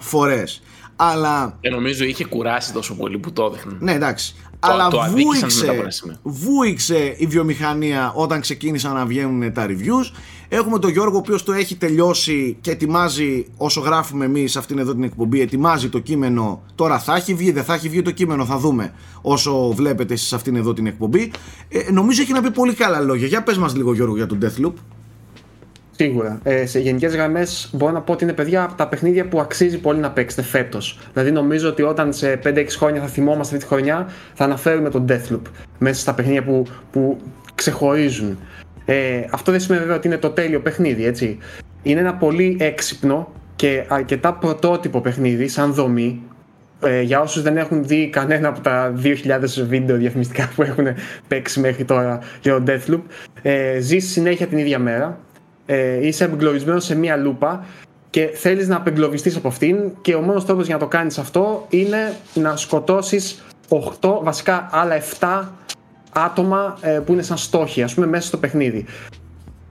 φορές. Αλλά... Ε, νομίζω είχε κουράσει τόσο πολύ που το έδειχνε. Ναι, εντάξει. Αλλά βούηξε, βούηξε η βιομηχανία όταν ξεκίνησαν να βγαίνουν τα reviews. Έχουμε τον Γιώργο ο οποίος το έχει τελειώσει και ετοιμάζει όσο γράφουμε εμείς αυτήν εδώ την εκπομπή ετοιμάζει το κείμενο τώρα θα έχει βγει, δεν θα έχει βγει το κείμενο θα δούμε όσο βλέπετε σε αυτήν εδώ την εκπομπή ε, νομίζω έχει να πει πολύ καλά λόγια για πες μας λίγο Γιώργο για τον Deathloop Σίγουρα. Ε, σε γενικές γραμμές μπορώ να πω ότι είναι παιδιά από τα παιχνίδια που αξίζει πολύ να παίξετε φέτος. Δηλαδή νομίζω ότι όταν σε 5-6 χρόνια θα θυμόμαστε αυτή τη χρονιά θα αναφέρουμε τον Deathloop μέσα στα παιχνίδια που, που ξεχωρίζουν. Ε, αυτό δεν σημαίνει βέβαια ότι είναι το τέλειο παιχνίδι, έτσι. Είναι ένα πολύ έξυπνο και αρκετά πρωτότυπο παιχνίδι, σαν δομή. Ε, για όσους δεν έχουν δει κανένα από τα 2.000 βίντεο διαφημιστικά που έχουν παίξει μέχρι τώρα για το Deathloop, ε, ζεις συνέχεια την ίδια μέρα ε, είσαι εγκλωβισμένο σε μία λούπα και θέλεις να απεγκλωβιστείς από αυτήν και ο μόνος τρόπος για να το κάνεις αυτό είναι να σκοτώσεις 8, βασικά άλλα 7 άτομα ε, που είναι σαν στόχοι, ας πούμε, μέσα στο παιχνίδι.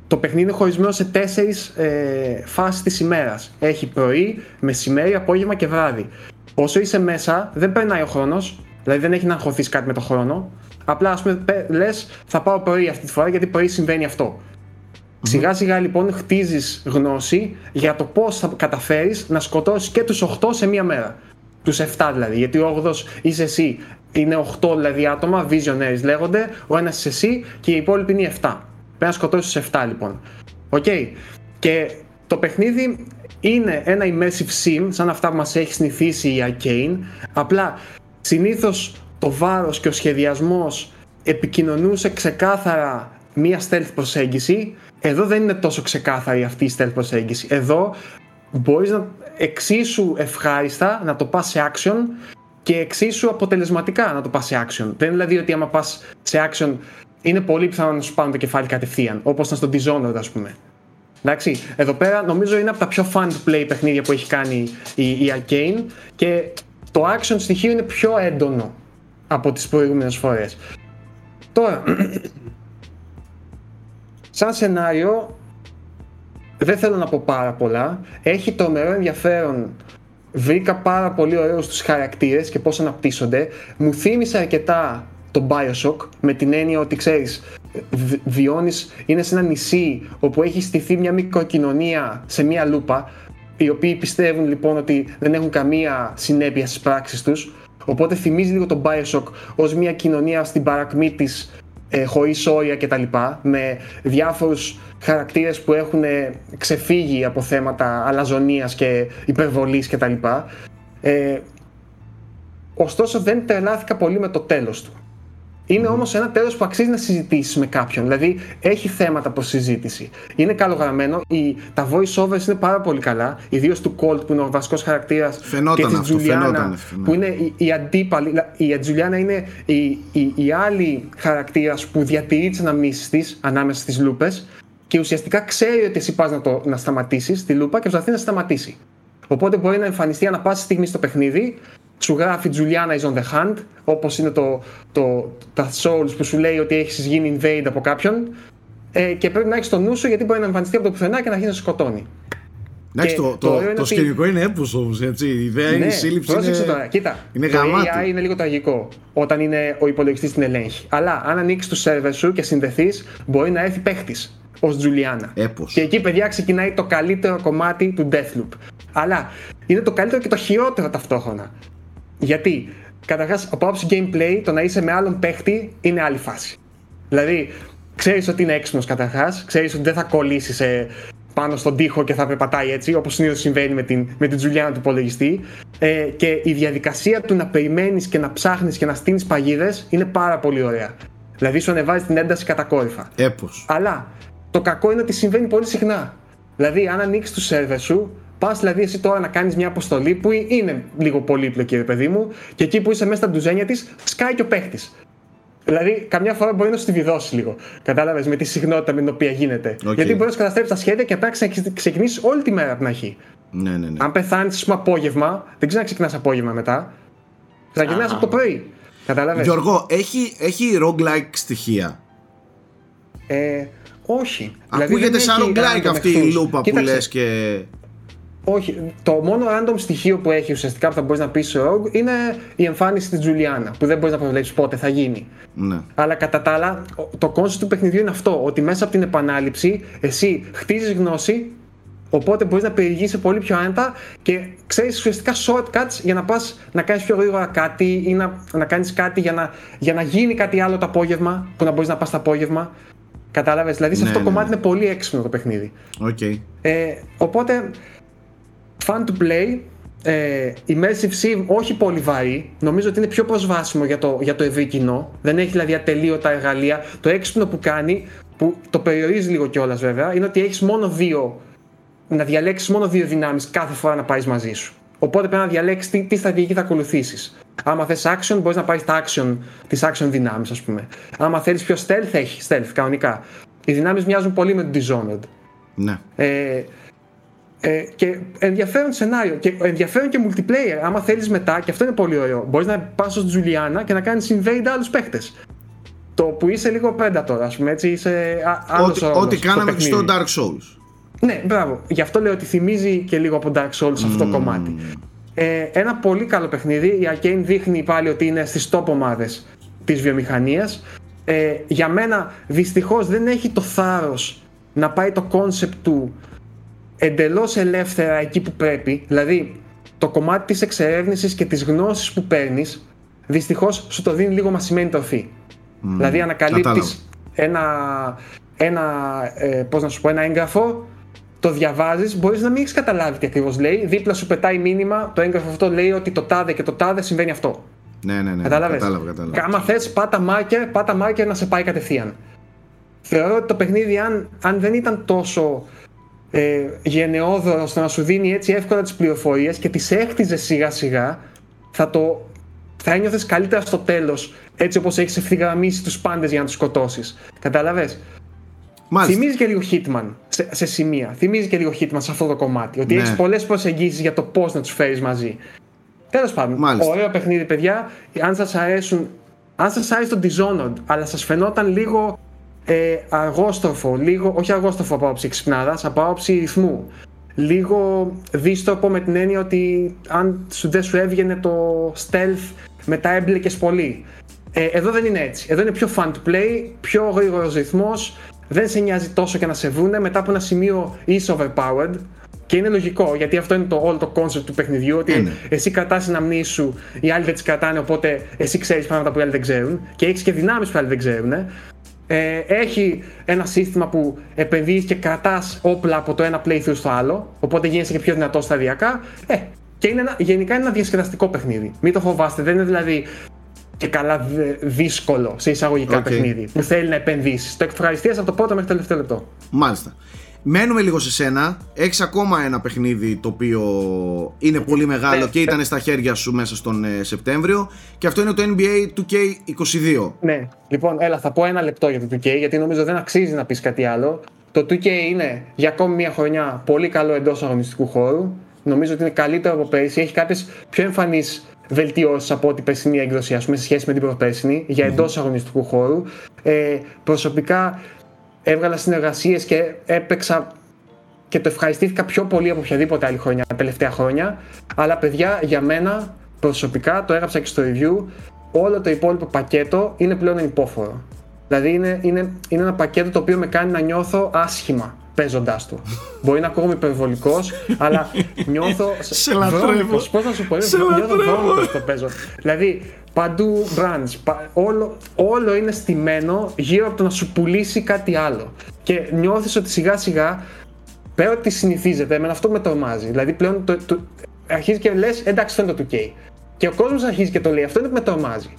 Το παιχνίδι είναι χωρισμένο σε τέσσερις ε, φάσεις της ημέρας. Έχει πρωί, μεσημέρι, απόγευμα και βράδυ. Όσο είσαι μέσα, δεν περνάει ο χρόνος, δηλαδή δεν έχει να αγχωθείς κάτι με το χρόνο. Απλά, ας πούμε, λες, θα πάω πρωί αυτή τη φορά γιατί πρωί συμβαίνει αυτό. Σιγά σιγά λοιπόν χτίζεις γνώση για το πώς θα καταφέρεις να σκοτώσεις και τους 8 σε μία μέρα. Τους 7 δηλαδή. Γιατί ο 8 είσαι εσύ. Είναι 8 δηλαδή άτομα, visionaries λέγονται. Ο ένας είσαι εσύ και οι υπόλοιποι είναι 7. Πρέπει να σκοτώσεις τους 7 λοιπόν. OK. Okay. Και το παιχνίδι είναι ένα immersive sim, σαν αυτά που μας έχει συνηθίσει η Arcane. Απλά συνήθως το βάρος και ο σχεδιασμός επικοινωνούσε ξεκάθαρα μία stealth προσέγγιση εδώ δεν είναι τόσο ξεκάθαρη αυτή η stealth προσέγγιση. Εδώ μπορείς να εξίσου ευχάριστα να το πας σε action και εξίσου αποτελεσματικά να το πας σε action. Δεν είναι δηλαδή ότι άμα πας σε action είναι πολύ πιθανό να σου πάρουν το κεφάλι κατευθείαν, όπως ήταν στο Dishonored ας πούμε. Εντάξει, εδώ πέρα νομίζω είναι από τα πιο fun to play παιχνίδια που έχει κάνει η, η Arcane και το action στοιχείο είναι πιο έντονο από τις προηγούμενες φορές. Τώρα, <clears throat> σαν σενάριο δεν θέλω να πω πάρα πολλά. Έχει τρομερό ενδιαφέρον. Βρήκα πάρα πολύ ωραίο τους χαρακτήρες και πώς αναπτύσσονται. Μου θύμισε αρκετά το Bioshock με την έννοια ότι ξέρεις βιώνεις, είναι σε ένα νησί όπου έχει στηθεί μια μικροκοινωνία σε μια λούπα οι οποίοι πιστεύουν λοιπόν ότι δεν έχουν καμία συνέπεια στις πράξεις τους οπότε θυμίζει λίγο το Bioshock ως μια κοινωνία στην παρακμή της ε, χωρίς όρια κτλ. με διάφορους χαρακτήρες που έχουν ξεφύγει από θέματα αλαζονίας και υπερβολής κτλ. Ε, ωστόσο δεν τρελάθηκα πολύ με το τέλος του. Είναι όμως ένα τέλος που αξίζει να συζητήσεις με κάποιον. Δηλαδή έχει θέματα προς συζήτηση. Είναι καλογραμμένο. Η, τα voice overs είναι πάρα πολύ καλά. Ιδίως του Colt που είναι ο βασικός χαρακτήρας. Και της Τζουλιάνα που είναι η, η αντίπαλη. Η Τζουλιάνα είναι η, η, η άλλη χαρακτήρας που διατηρεί τις αναμνήσεις της ανάμεσα στις λούπες και ουσιαστικά ξέρει ότι εσύ πας να, να σταματήσεις τη λούπα και προσπαθεί να σταματήσει. Οπότε μπορεί να εμφανιστεί ανα πάση στιγμή στο παιχνίδι σου γράφει Juliana is on the hunt, όπως είναι το, το, τα Souls που σου λέει ότι έχεις γίνει invade από κάποιον. Ε, και πρέπει να έχεις το νου σου γιατί μπορεί να εμφανιστεί από το πουθενά και να αρχίσει να σκοτώνει. Εντάξει, το, το, το, το σκηνικό είναι έπος όμως, έτσι. Η ιδέα ναι, η σύλληψη είναι... τώρα, κοίτα, είναι το AI είναι λίγο τραγικό όταν είναι ο υπολογιστής την ελέγχει. Αλλά αν ανοίξεις το σερβερ σου και συνδεθείς, μπορεί να έρθει παίχτης ως Τζουλιάνα. Και εκεί, παιδιά, ξεκινάει το καλύτερο κομμάτι του Deathloop. Αλλά είναι το καλύτερο και το χειρότερο ταυτόχρονα. Γιατί, καταρχάς, από άποψη gameplay, το να είσαι με άλλον παίχτη είναι άλλη φάση. Δηλαδή, ξέρεις ότι είναι έξυπνος καταρχάς, ξέρεις ότι δεν θα κολλήσεις ε, πάνω στον τοίχο και θα περπατάει έτσι, όπως συνήθως συμβαίνει με την, με την Τζουλιάνα του υπολογιστή. Ε, και η διαδικασία του να περιμένεις και να ψάχνεις και να στείλει παγίδες είναι πάρα πολύ ωραία. Δηλαδή, σου ανεβάζει την ένταση κατακόρυφα. Έπως. Αλλά το κακό είναι ότι συμβαίνει πολύ συχνά. Δηλαδή, αν ανοίξεις του σερβερ σου, Πας δηλαδή εσύ τώρα να κάνεις μια αποστολή που είναι λίγο πολύπλοκη, ρε παιδί μου, και εκεί που είσαι μέσα στα ντουζένια της, σκάει και ο παίχτης. Δηλαδή, καμιά φορά μπορεί να σου τη βιδώσει λίγο. Κατάλαβες με τη συχνότητα με την οποία γίνεται. Γιατί μπορείς να καταστρέψεις τα σχέδια και πρέπει να ξεκινήσεις όλη τη μέρα από την αρχή. Ναι, ναι, ναι. Αν πεθάνεις, ας πούμε, απόγευμα, δεν ξέρεις να ξεκινάς απόγευμα μετά. Θα ξεκινάς από το πρωί. Κατάλαβες; Γιώργο, έχει, έχει roguelike στοιχεία; Ε, όχι. Ακούγεται δηλαδή, σαν roguelike αυτή η λούπα που λες και. Όχι. Το μόνο random στοιχείο που έχει ουσιαστικά που θα μπορείς να πεις σε Rogue είναι η εμφάνιση της Τζουλιάνα. Που δεν μπορείς να προβλέψεις πότε θα γίνει. Ναι. Αλλά κατά τα άλλα, το concept του παιχνιδιού είναι αυτό. Ότι μέσα από την επανάληψη εσύ χτίζεις γνώση. Οπότε μπορείς να περιηγήσει πολύ πιο άνετα και ξέρεις ουσιαστικά shortcuts για να πας να κάνεις πιο γρήγορα κάτι ή να, να κάνεις κάτι για να, για να γίνει κάτι άλλο το απόγευμα. Που να μπορείς να πας το απόγευμα. Κατάλαβες; Δηλαδή σε ναι, αυτό το ναι, κομμάτι ναι. είναι πολύ έξυπνο το παιχνίδι. Okay. Ε, οπότε fun to play, ε, Immersive Sim όχι πολύ βαρύ, νομίζω ότι είναι πιο προσβάσιμο για το, για το ευρύ κοινό. Δεν έχει δηλαδή ατελείωτα εργαλεία. Το έξυπνο που κάνει, που το περιορίζει λίγο κιόλας βέβαια, είναι ότι έχεις μόνο δύο, να διαλέξεις μόνο δύο δυνάμεις κάθε φορά να πάει μαζί σου. Οπότε πρέπει να διαλέξεις τι, τι στρατηγική θα ακολουθήσεις. Άμα θες action, μπορείς να πάρεις τα action, τις action δυνάμεις, ας πούμε. Άμα θέλεις πιο stealth, έχεις stealth κανονικά. Οι δυνάμεις μοιάζουν πολύ με το Dishonored. Ναι. Ε, ε, και ενδιαφέρον σενάριο και ενδιαφέρον και multiplayer. Άμα θέλεις μετά, και αυτό είναι πολύ ωραίο, μπορείς να πας ως Τζουλιάνα και να κάνεις invade άλλους παίχτες. Το που είσαι λίγο Predator, ας πούμε έτσι, είσαι άλλος Ό,τι, ό,τι κάναμε και στο Dark Souls. Ναι, μπράβο. Γι' αυτό λέω ότι θυμίζει και λίγο από Dark Souls αυτό το κομμάτι. Ε, ένα πολύ καλό παιχνίδι. Η Arcane δείχνει πάλι ότι είναι στις top ομάδες της βιομηχανίας. Ε, για μένα δυστυχώς δεν έχει το θάρρος να πάει το concept του εντελώς ελεύθερα εκεί που πρέπει, δηλαδή το κομμάτι της εξερεύνησης και της γνώσης που παίρνεις δυστυχώς σου το δίνει λίγο μασημένη τροφή. δηλαδή ανακαλύπτεις ένα, ένα, ε, πώς να σου πω, ένα έγγραφο το διαβάζεις, μπορείς να μην έχεις καταλάβει τι ακριβώς λέει, δίπλα σου πετάει μήνυμα, το έγγραφο αυτό λέει ότι το τάδε και το τάδε συμβαίνει αυτό. Ναι, ναι, ναι. Κατάλαβες; Κατάλαβα, κατάλαβα. Άμα θες πάτα marker, πάτα marker να σε πάει κατευθείαν. Θεωρώ ότι το παιχνίδι αν, αν δεν ήταν τόσο ε, γενναιόδωρο ώστε να σου δίνει έτσι εύκολα τις πληροφορίες και τις έχτιζε σιγά σιγά θα το θα ένιωθες καλύτερα στο τέλος έτσι όπως έχεις ευθυγραμμίσει τους πάντες για να τους σκοτώσεις κατάλαβες Μάλιστα. Θυμίζει και λίγο Hitman σε, σε σημεία. Θυμίζει και λίγο Hitman σε αυτό το κομμάτι. Ότι ναι. έχεις πολλές προσεγγίσεις για το πώς να τους φέρεις μαζί. Τέλος πάντων, Μάλιστα. ωραίο παιχνίδι, παιδιά. Αν σας αρέσουν. Αν σας άρεσε το Dishonored, αλλά σας φαινόταν λίγο ε, αργόστροφο, λίγο, όχι αργόστροφο από άποψη ξυπνάδας, από άποψη ρυθμού. Λίγο δίστροπο με την έννοια ότι αν σου δεν σου έβγαινε το stealth, μετά έμπλεκες πολύ. Ε, εδώ δεν είναι έτσι. Εδώ είναι πιο fun to play, πιο γρήγορος ρυθμός, δεν σε νοιάζει τόσο και να σε βρούνε. Μετά από ένα σημείο είσαι overpowered. Και είναι λογικό, γιατί αυτό είναι το όλο το concept του παιχνιδιού. Ότι είναι. εσύ κρατάς την αμνή σου, οι άλλοι δεν τις κρατάνε, οπότε εσύ ξέρεις πράγματα που οι άλλοι δεν ξέρουν. Και έχεις και δυνάμεις που οι άλλοι δεν ξέρουν. Ε, έχει ένα σύστημα που επενδύει και κρατάς όπλα από το ένα playthrough στο άλλο, οπότε γίνεσαι και πιο δυνατός σταδιακά. Ε, και είναι ένα, γενικά είναι ένα διασκεδαστικό παιχνίδι. Μην το φοβάστε, δεν είναι δηλαδή και καλά δύσκολο σε εισαγωγικά okay. παιχνίδι που θέλει να επενδύσεις. Το εκφραστεί από το πρώτο μέχρι το τελευταίο λεπτό. Μάλιστα. Μένουμε λίγο σε σένα. Έχεις ακόμα ένα παιχνίδι το οποίο είναι πολύ μεγάλο ναι, και ήταν ναι. στα χέρια σου μέσα στον ε, Σεπτέμβριο. Και αυτό είναι το NBA 2K22. Ναι. Λοιπόν, έλα, θα πω ένα λεπτό για το 2K, γιατί νομίζω δεν αξίζει να πεις κάτι άλλο. Το 2K είναι για ακόμη μια χρονιά πολύ καλό εντός αγωνιστικού χώρου. Νομίζω ότι είναι καλύτερο από πέρυσι. Έχει κάποιες πιο εμφανείς βελτιώσεις από ό,τι περσινή έκδοση, ας πούμε, σε σχέση με την προπέρσινη, για εντός αγωνιστικού χώρου. Ε, προσωπικά έβγαλα συνεργασίες και έπαιξα και το ευχαριστήθηκα πιο πολύ από οποιαδήποτε άλλη χρονιά τα τελευταία χρόνια. Αλλά παιδιά, για μένα προσωπικά, το έγραψα και στο review, όλο το υπόλοιπο πακέτο είναι πλέον υπόφορο. Δηλαδή είναι, είναι, είναι ένα πακέτο το οποίο με κάνει να νιώθω άσχημα παίζοντάς του. Μπορεί να ακούγομαι υπερβολικός, αλλά νιώθω. <laughs> Σε λατρεύω. Πώς να σου πω, νιώθω βρώμικος το παίζω. Δηλαδή, παντού brands, όλο, όλο είναι στημένο γύρω από το να σου πουλήσει κάτι άλλο. Και νιώθεις ότι σιγά σιγά, πέρα ότι συνηθίζεται, με αυτό με τρομάζει. Δηλαδή, πλέον το, το, αρχίζει και λες, εντάξει, αυτό είναι το 2K. Και ο κόσμος αρχίζει και το λέει, αυτό είναι που με τρομάζει.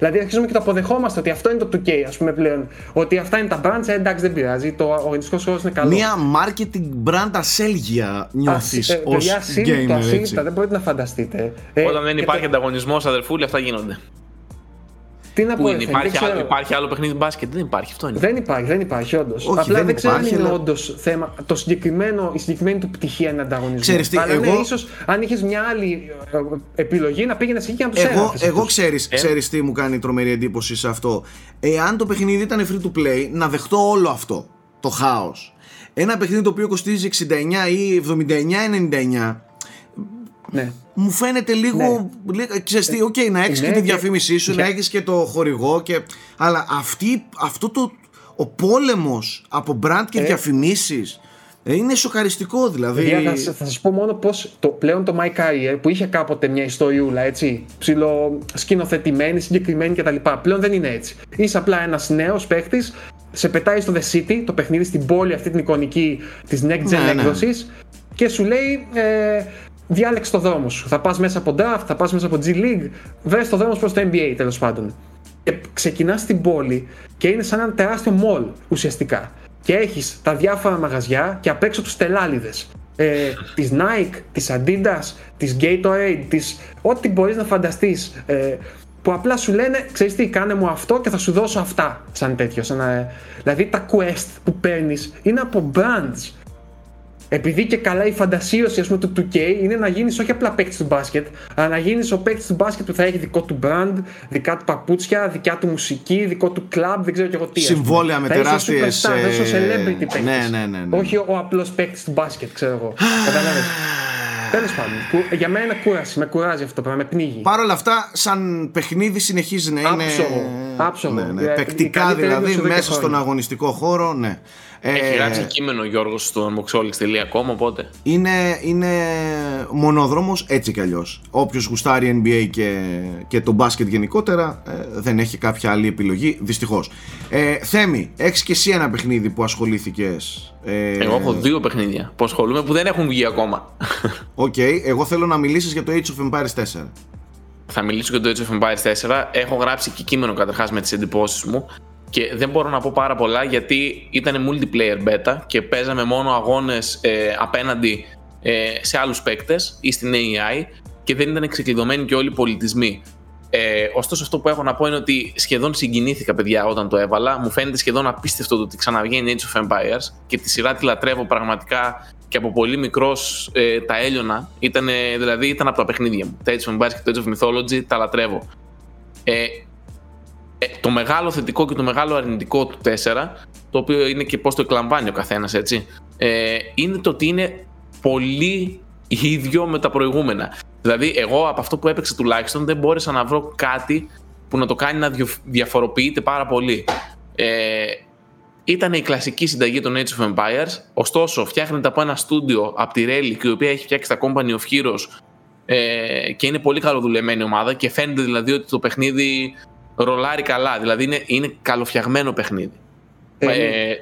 Δηλαδή αρχίζουμε και το αποδεχόμαστε ότι αυτό είναι το 2K, ας πούμε πλέον. Ότι αυτά είναι τα brands, ε, εντάξει δεν πειράζει. Το οργανιστικό χώρος είναι καλό. Μία marketing brand ασέλγεια νιώθεις ως gamer. Ασύλληπτα, δεν μπορείτε να φανταστείτε. Ε, Όταν δεν υπάρχει το... ανταγωνισμός, αδερφούλη, αυτά γίνονται. Τι να πω, είναι, υπάρχει, άλλο, υπάρχει άλλο παιχνίδι μπάσκετ, δεν υπάρχει αυτό. Είναι. Δεν υπάρχει, δεν υπάρχει, όντως. Απλά δεν, δεν ξέρω αν είναι όντως θέμα. Το συγκεκριμένο, η συγκεκριμένη του πτυχία είναι ανταγωνισμός. Ξέρεις τι, Αλλά εγώ... ναι, ίσως αν είχες μια άλλη ε, επιλογή να πήγαινες εκεί και να τους Εγώ, εγώ ξέρει ε; ξέρεις τι μου κάνει τρομερή εντύπωση σε αυτό. Εάν το παιχνίδι ήταν free to play, να δεχτώ όλο αυτό. Το χάος. Ένα παιχνίδι το οποίο κοστίζει 69 ή 79-99 ναι. Μου φαίνεται λίγο. Ναι. Ξέρεις τι, okay, να έχεις ναι, και τη διαφήμισή σου, να έχεις και το χορηγό. Και... Αλλά αυτή, αυτό το. Ο πόλεμος από μπραντ και ε. διαφημίσεις. Ε, είναι σοκαριστικό δηλαδή. θα, θα σας πω μόνο πώς το, πλέον το My Career που είχε κάποτε μια ιστοριούλα έτσι, ψηλο σκηνοθετημένη, συγκεκριμένη κτλ. Πλέον δεν είναι έτσι. Είσαι απλά ένας νέος παίχτης, σε πετάει στο The City, το παιχνίδι στην πόλη αυτή την εικονική της Next Gen ναι, έκδοση ναι. και σου λέει ε, διάλεξε το δρόμο σου. Θα πας μέσα από draft, θα πας μέσα από G League, βρε το δρόμο προς το NBA τέλος πάντων. Και ξεκινάς στην πόλη και είναι σαν ένα τεράστιο mall ουσιαστικά. Και έχεις τα διάφορα μαγαζιά και απ' έξω τους τελάλιδες. Ε, της Nike, της Adidas, της Gatorade, της... ό,τι μπορείς να φανταστείς. Ε, που απλά σου λένε, ξέρεις τι, κάνε μου αυτό και θα σου δώσω αυτά. Σαν τέτοιο. Σαν, ε, δηλαδή τα quest που παίρνεις είναι από brands επειδή και καλά η φαντασίωση ας πούμε, του 2K είναι να γίνεις όχι απλά παίκτης του μπάσκετ, αλλά να γίνεις ο παίκτης του μπάσκετ που θα έχει δικό του brand, δικά του παπούτσια, δικιά του μουσική, δικό του κλαμπ, δεν ξέρω και εγώ τι. Συμβόλαια με τεράστιες. Θα είσαι ο celebrity παίκτης. Ναι, ναι, ναι, ναι. Όχι ο απλός παίκτης του μπάσκετ, ξέρω εγώ. <sighs> Κατάλαβε. Τέλος πάντων, για μένα είναι κούραση, με κουράζει αυτό το πράγμα, με πνίγει. Παρ' όλα αυτά, σαν παιχνίδι συνεχίζει να είναι. Άψογο. Άψογο. Ναι, ναι. Παικτικά δηλαδή, μέσα στον αγωνιστικό χώρο, ναι. Έχει ε, γράψει κείμενο ο Γιώργος στο unboxholics.com οπότε. Είναι, είναι μονοδρόμος έτσι κι αλλιώς. Όποιος γουστάρει NBA και, και το μπάσκετ γενικότερα ε, δεν έχει κάποια άλλη επιλογή, δυστυχώς. Ε, Θέμη, έχεις και εσύ ένα παιχνίδι που ασχολήθηκες. Ε... Εγώ έχω δύο παιχνίδια που ασχολούμαι που δεν έχουν βγει ακόμα. OK, okay, εγώ θέλω να μιλήσεις για το Age of Empires 4. Θα μιλήσω για το Age of Empires 4. Έχω γράψει και κείμενο καταρχάς με τις εντυπώσεις μου και δεν μπορώ να πω πάρα πολλά γιατί ήταν multiplayer beta και παίζαμε μόνο αγώνες ε, απέναντι ε, σε άλλους παίκτες ή στην AI και δεν ήταν ξεκλειδωμένοι και όλοι οι πολιτισμοί. Ε, ωστόσο, αυτό που έχω να πω είναι ότι σχεδόν συγκινήθηκα, παιδιά, όταν το έβαλα. Μου φαίνεται σχεδόν απίστευτο το ότι ξαναβγαίνει Age of Empires και τη σειρά τη λατρεύω πραγματικά και από πολύ μικρός ε, τα έλειωνα. Ήτανε, δηλαδή ήταν από τα παιχνίδια μου. Τα Age of Empires και το Age of Mythology τα λατρεύω. Ε, ε, το μεγάλο θετικό και το μεγάλο αρνητικό του 4, το οποίο είναι και πώς το εκλαμβάνει ο καθένας, έτσι, ε, είναι το ότι είναι πολύ ίδιο με τα προηγούμενα. Δηλαδή, εγώ από αυτό που έπαιξα τουλάχιστον δεν μπόρεσα να βρω κάτι που να το κάνει να διαφοροποιείται πάρα πολύ. Ε, ήταν η κλασική συνταγή των Age of Empires, ωστόσο φτιάχνεται από ένα στούντιο από τη Relic, η οποία έχει φτιάξει τα Company of Heroes ε, και είναι πολύ καλοδουλεμένη ομάδα και φαίνεται δηλαδή ότι το παιχνίδι ρολάρει καλά. Δηλαδή είναι, είναι καλοφτιαγμένο παιχνίδι. Ε, ε,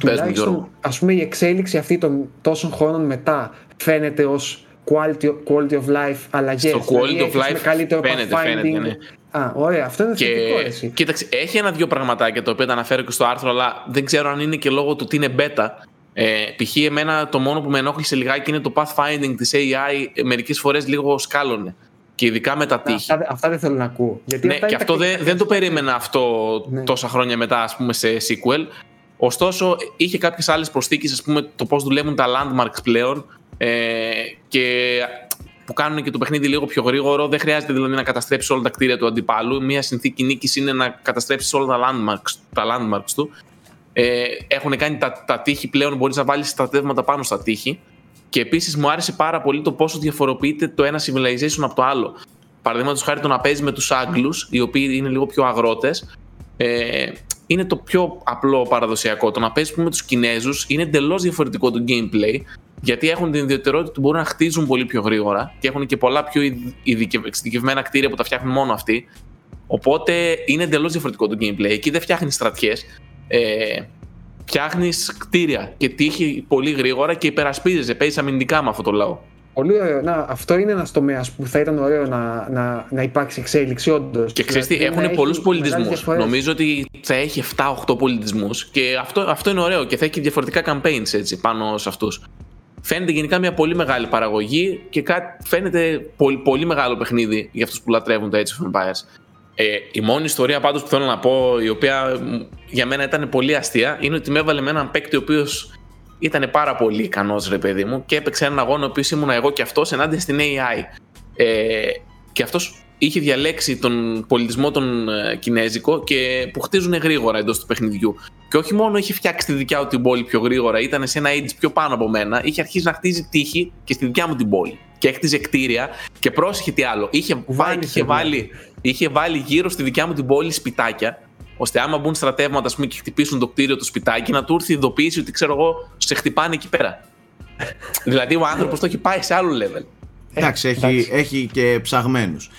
τουλάχιστον, ας πούμε η εξέλιξη αυτή των τόσων χρόνων μετά φαίνεται ως quality, quality of life αλλαγές. Στο quality of life καλύτερο φαίνεται, φαίνεται, ναι. Α, ωραία, αυτό είναι και, θετικό εσύ. Κοίταξε, έχει ένα-δυο πραγματάκια το οποίο τα αναφέρω και στο άρθρο, αλλά δεν ξέρω αν είναι και λόγω του ότι είναι beta. Ε, π.χ. εμένα το μόνο που με ενόχλησε λιγάκι είναι το pathfinding της AI μερικές φορές λίγο σκάλωνε και ειδικά με τα τείχη. Αυτά, αυτά δεν θέλω να ακούω. Γιατί ναι, και αυτό δεν, δεν το περίμενα αυτό ναι. τόσα χρόνια μετά, ας πούμε, σε sequel. Ωστόσο, είχε κάποιες άλλες προσθήκες, ας πούμε, το πώς δουλεύουν τα landmarks πλέον ε, και που κάνουν και το παιχνίδι λίγο πιο γρήγορο. Δεν χρειάζεται δηλαδή να καταστρέψεις όλα τα κτίρια του αντιπάλου. Μία συνθήκη νίκης είναι να καταστρέψεις όλα τα landmarks, τα landmarks του. Ε, έχουν κάνει τα, τα τείχη πλέον, μπορείς να βάλεις στρατεύματα πάνω στα τείχη. Και επίσης μου άρεσε πάρα πολύ το πόσο διαφοροποιείται το ένα civilization από το άλλο. Παραδείγματος χάρη το να παίζει με τους Άγγλους, οι οποίοι είναι λίγο πιο αγρότες, ε, είναι το πιο απλό παραδοσιακό. Το να παίζεις με τους Κινέζους είναι εντελώς διαφορετικό το gameplay, γιατί έχουν την ιδιαιτερότητα ότι μπορούν να χτίζουν πολύ πιο γρήγορα και έχουν και πολλά πιο εξειδικευμένα κτίρια που τα φτιάχνουν μόνο αυτοί. Οπότε είναι εντελώς διαφορετικό το gameplay. Εκεί δεν φτιάχνεις στρατιές. Ε, φτιάχνεις κτίρια και τύχει πολύ γρήγορα και υπερασπίζεσαι. Παίζεις αμυντικά με αυτό το λαό. Πολύ ωραίο. Να, αυτό είναι ένας τομέας που θα ήταν ωραίο να, να, να υπάρξει εξέλιξη, όντως. Και ξέρεις τι, δηλαδή, έχουν πολλούς πολιτισμούς. Νομίζω ότι θα έχει 7-8 πολιτισμούς και αυτό, αυτό είναι ωραίο και θα έχει διαφορετικά campaigns έτσι, πάνω σε αυτούς. Φαίνεται γενικά μια πολύ μεγάλη παραγωγή και κάτι, φαίνεται πολύ, πολύ μεγάλο παιχνίδι για αυτούς που λατρεύουν τα Age of Empires. Ε, η μόνη ιστορία πάντως που θέλω να πω, η οποία για μένα ήταν πολύ αστεία, είναι ότι με έβαλε με έναν παίκτη ο οποίος ήταν πάρα πολύ ικανός, ρε παιδί μου, και έπαιξε έναν αγώνα ο οποίος ήμουν εγώ και αυτός ενάντια στην AI. Ε, και αυτός είχε διαλέξει τον πολιτισμό τον ε, Κινέζικο και που χτίζουν γρήγορα εντός του παιχνιδιού. Και όχι μόνο είχε φτιάξει τη δικιά του την πόλη πιο γρήγορα, ήταν σε ένα age πιο πάνω από μένα, είχε αρχίσει να χτίζει τείχη και στη δικιά μου την πόλη. Και έκτιζε κτίρια και πρόσεχε τι άλλο. Είχε, βάλει, είχε, βάλει, είχε βάλει γύρω στη δικιά μου την πόλη σπιτάκια, ώστε άμα μπουν στρατεύματα πούμε, και χτυπήσουν το κτίριο του σπιτάκι, να του έρθει η ειδοποίηση ότι ξέρω εγώ, σε χτυπάνε εκεί πέρα. <laughs> δηλαδή ο άνθρωπος το έχει πάει σε άλλο level. Εντάξει, έχει, έχει και ψαγμένους.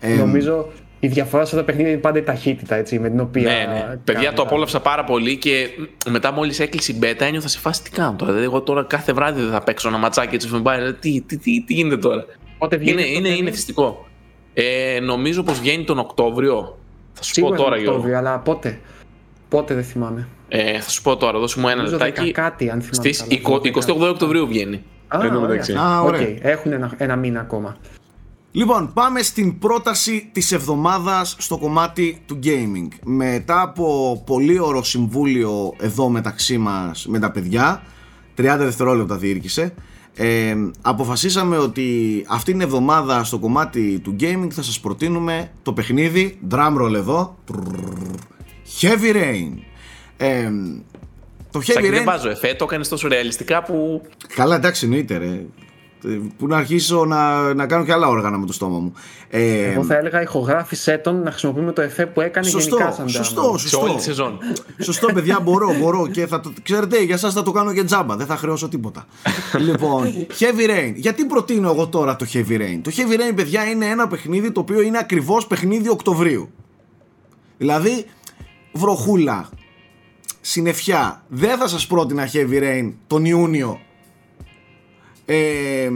Ε, Νομίζω η διαφορά σε αυτό το παιχνίδι είναι πάντα η ταχύτητα έτσι, με την οποία. Ναι, ναι. Παιδιά, το απόλαυσα πάρα πολύ και μετά μόλις έκλεισε η μπέτα ένιωθα σε φάση τι κάνω τώρα; Δηλαδή, εγώ τώρα κάθε βράδυ δεν θα παίξω ένα ματσάκι έτσι με πάει. Τι, τι, τι, τι γίνεται τώρα; Πότε είναι, είναι, είναι θυστικό. Ε, νομίζω πως βγαίνει τον Οκτώβριο. Θα σου Σίγουρα πω τώρα, Γιώργο. Οκτώβριο, αλλά πότε; Πότε δεν θυμάμαι. Ε, θα σου πω τώρα, δώσου μου ένα λεπτάκι. Κάτι, αν θυμάμαι. Στις 28 Οκτωβρίου βγαίνει. Α, ωραία. Α, ωραία. Okay. Έχουν ένα, ένα μήνα ακόμα. Λοιπόν, πάμε στην πρόταση της εβδομάδας στο κομμάτι του gaming. Μετά από πολύ ωραίο συμβούλιο εδώ μεταξύ μας με τα παιδιά, 30 δευτερόλεπτα διήρκησε, ε, αποφασίσαμε ότι αυτήν την εβδομάδα στο κομμάτι του gaming θα σας προτείνουμε το παιχνίδι, drumroll εδώ, Heavy Rain. Ε, το Heavy Rain... Δεν βάζω εφέ, το έκανες τόσο ρεαλιστικά που... Καλά εντάξει εννοείται ρε που να αρχίσω να, να κάνω και άλλα όργανα με το στόμα μου. Ε, Εγώ θα έλεγα ηχογράφησέ τον να χρησιμοποιούμε το εφέ που έκανε σωστό, γενικά σαν Σωστό, σωστό. Σε όλη τη σεζόν. Σωστό, παιδιά, μπορώ, μπορώ. Και θα το, ξέρετε, για εσά θα το κάνω και τζάμπα. Δεν θα χρεώσω τίποτα. λοιπόν, Heavy Rain. Γιατί προτείνω εγώ τώρα το Heavy Rain; Το Heavy Rain, παιδιά, είναι ένα παιχνίδι το οποίο είναι ακριβώς παιχνίδι Οκτωβρίου. Δηλαδή, βροχούλα, συνεφιά. Δεν θα σας πρότεινα Heavy Rain τον Ιούνιο ε,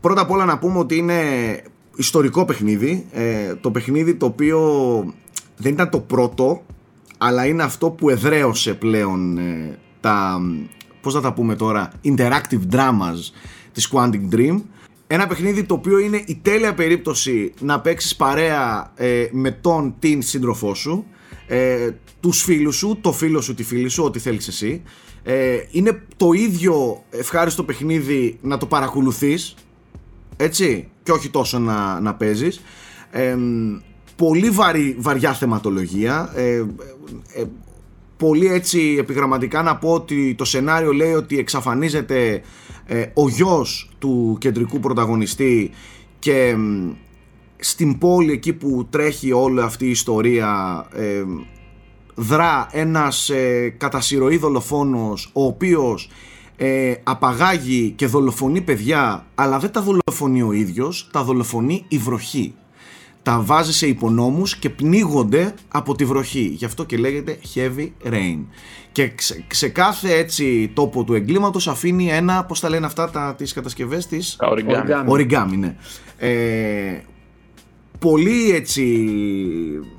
πρώτα απ' όλα να πούμε ότι είναι ιστορικό παιχνίδι. Ε, το παιχνίδι το οποίο δεν ήταν το πρώτο, αλλά είναι αυτό που εδραίωσε πλέον ε, τα, πώς θα τα πούμε τώρα, interactive dramas της Quantic Dream. Ένα παιχνίδι το οποίο είναι η τέλεια περίπτωση να παίξεις παρέα ε, με τον την σύντροφό σου, ε, τους φίλους σου, το φίλο σου, τη φίλη σου, ό,τι θέλεις εσύ. Ε, είναι το ίδιο ευχάριστο παιχνίδι να το παρακολουθείς έτσι και όχι τόσο να, να παίζεις. Ε, πολύ βαρύ, βαριά θεματολογία. Ε, ε, πολύ έτσι επιγραμματικά να πω ότι το σενάριο λέει ότι εξαφανίζεται ο γιος του κεντρικού πρωταγωνιστή και στην πόλη εκεί που τρέχει όλη αυτή η ιστορία δρά ένας ε, κατά δολοφόνος ο οποίος ε, απαγάγει και δολοφονεί παιδιά αλλά δεν τα δολοφονεί ο ίδιος, τα δολοφονεί η βροχή. Τα βάζει σε υπονόμους και πνίγονται από τη βροχή. Γι' αυτό και λέγεται heavy rain. Και σε, κάθε έτσι τόπο του εγκλήματος αφήνει ένα, πώς τα λένε αυτά τα, τις κατασκευές της... Origami. Origami, ναι. Ε, πολύ έτσι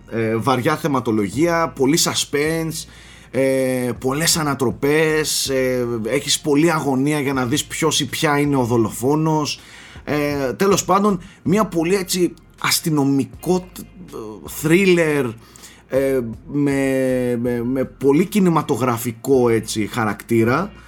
ε, βαριά θεματολογία, πολύ suspense, ε, πολλές ανατροπές, ε, έχεις πολλή αγωνία για να δεις ποιος ή ποια είναι ο δολοφόνος. Ε, τέλος πάντων, μια πολύ έτσι αστυνομικό thriller ε, με, με, με πολύ κινηματογραφικό έτσι χαρακτήρα ε,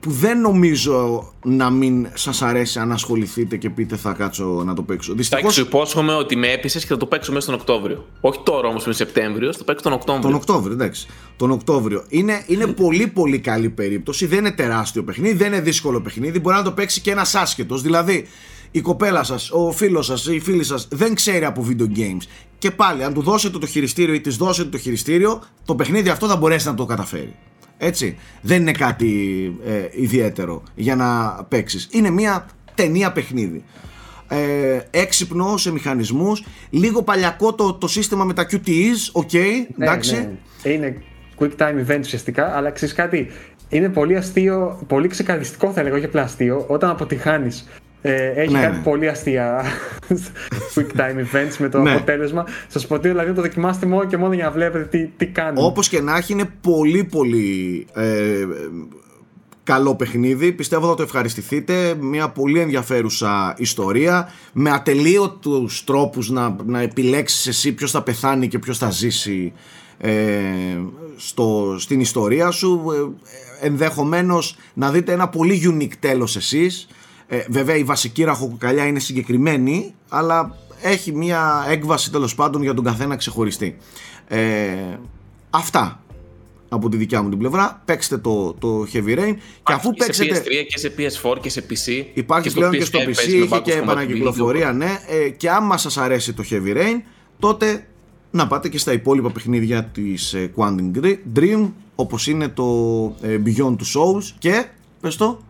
που δεν νομίζω να μην σας αρέσει αν ασχοληθείτε και πείτε θα κάτσω να το παίξω. Δυστυχώς... Εντάξει, σου υπόσχομαι ότι με έπεισες και θα το παίξω μέσα στον Οκτώβριο. Όχι τώρα όμως, με Σεπτέμβριο, θα το παίξω τον Οκτώβριο. Τον Οκτώβριο, εντάξει. Τον Οκτώβριο. Είναι, είναι πολύ πολύ καλή περίπτωση. Δεν είναι τεράστιο παιχνίδι, δεν είναι δύσκολο παιχνίδι. Μπορεί να το παίξει και ένας άσχετος. Δηλαδή, η κοπέλα σας, ο φίλος σας, η φίλη σας δεν ξέρει από video games. Και πάλι, αν του δώσετε το χειριστήριο ή της δώσετε το χειριστήριο, το παιχνίδι αυτό θα μπορέσει να το καταφέρει. Έτσι. Δεν είναι κάτι ε, ιδιαίτερο για να παίξεις. Είναι μια ταινία παιχνίδι. Ε, έξυπνο σε μηχανισμούς λίγο παλιακό το, το σύστημα με τα QTEs, ok, ναι, εντάξει. Ναι. Είναι quick time event ουσιαστικά, αλλά ξέρεις κάτι, είναι πολύ αστείο, πολύ ξεκαριστικό θα έλεγα, όχι απλά αστείο, όταν αποτυχάνεις ε, έχει ναι, κάτι ναι. πολύ αστεία <laughs> quick time events με το ναι. αποτέλεσμα. Σας προτείνω δηλαδή το δοκιμάστε μόνο και μόνο για να βλέπετε τι, τι κάνει. Όπως και να έχει, είναι πολύ πολύ ε, καλό παιχνίδι. Πιστεύω θα το ευχαριστηθείτε. Μια πολύ ενδιαφέρουσα ιστορία. Με ατελείωτους τρόπους να, να επιλέξεις εσύ ποιος θα πεθάνει και ποιος θα ζήσει ε, στο, στην ιστορία σου. Ε, ενδεχομένως να δείτε ένα πολύ unique τέλος εσείς. Ε, βέβαια η βασική ραχοκοκαλιά είναι συγκεκριμένη, αλλά έχει μια έκβαση τέλος πάντων για τον καθένα ξεχωριστή. Ε, αυτά από τη δικιά μου την πλευρά. Παίξτε το, το Heavy Rain. Και αφού και παίξετε. Σε PS3 και σε PS4 και σε PC. Υπάρχει πλέον και στο PC, είχε και επανακυκλοφορία, ναι. Ε, και άμα σας αρέσει το Heavy Rain, τότε να πάτε και στα υπόλοιπα παιχνίδια της ε, Quantum Dream, όπως είναι το ε, Beyond two Souls και. Πες το.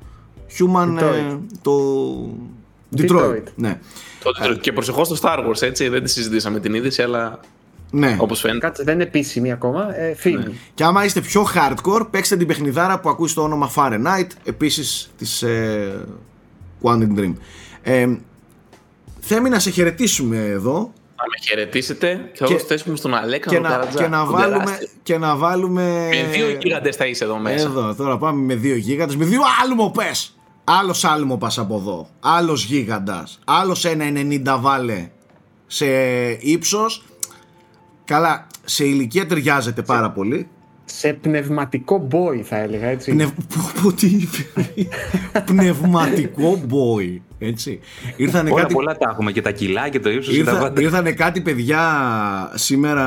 Human. Ε, το. Detroit. Detroit. Ναι. Το Detroit. Και προσεχώς το Star Wars, έτσι. Δεν τη συζητήσαμε την είδηση, αλλά ναι. Όπως φαίνεται. Κάτσε, δεν είναι επίσημη ακόμα. Ε, Ναι. Και άμα είστε πιο hardcore, παίξτε την παιχνιδάρα που ακούει το όνομα Fahrenheit, επίσης της ε, Quantum Dream. Ε, Θέμη να σε χαιρετήσουμε εδώ. Να με χαιρετήσετε και θα το θέσουμε στον Αλέκα και, να, και, να βάλουμε, και να βάλουμε. Με δύο γίγαντες θα είσαι εδώ μέσα. Εδώ, τώρα πάμε με δύο γίγαντες. Με δύο άλμο πε! Άλλος άλμο πας από εδώ. Άλλος γίγαντας. Άλλος ένα 90 βάλε σε ύψος Καλά, σε ηλικία ταιριάζεται πάρα πολύ. Σε πνευματικό boy θα έλεγα έτσι. Πνευ... τι Πνευματικό boy. Έτσι. Ήρθανε Όλα κάτι... πολλά τα έχουμε και τα κιλά και το ύψος Ήρθα... και τα Ήρθανε κάτι παιδιά σήμερα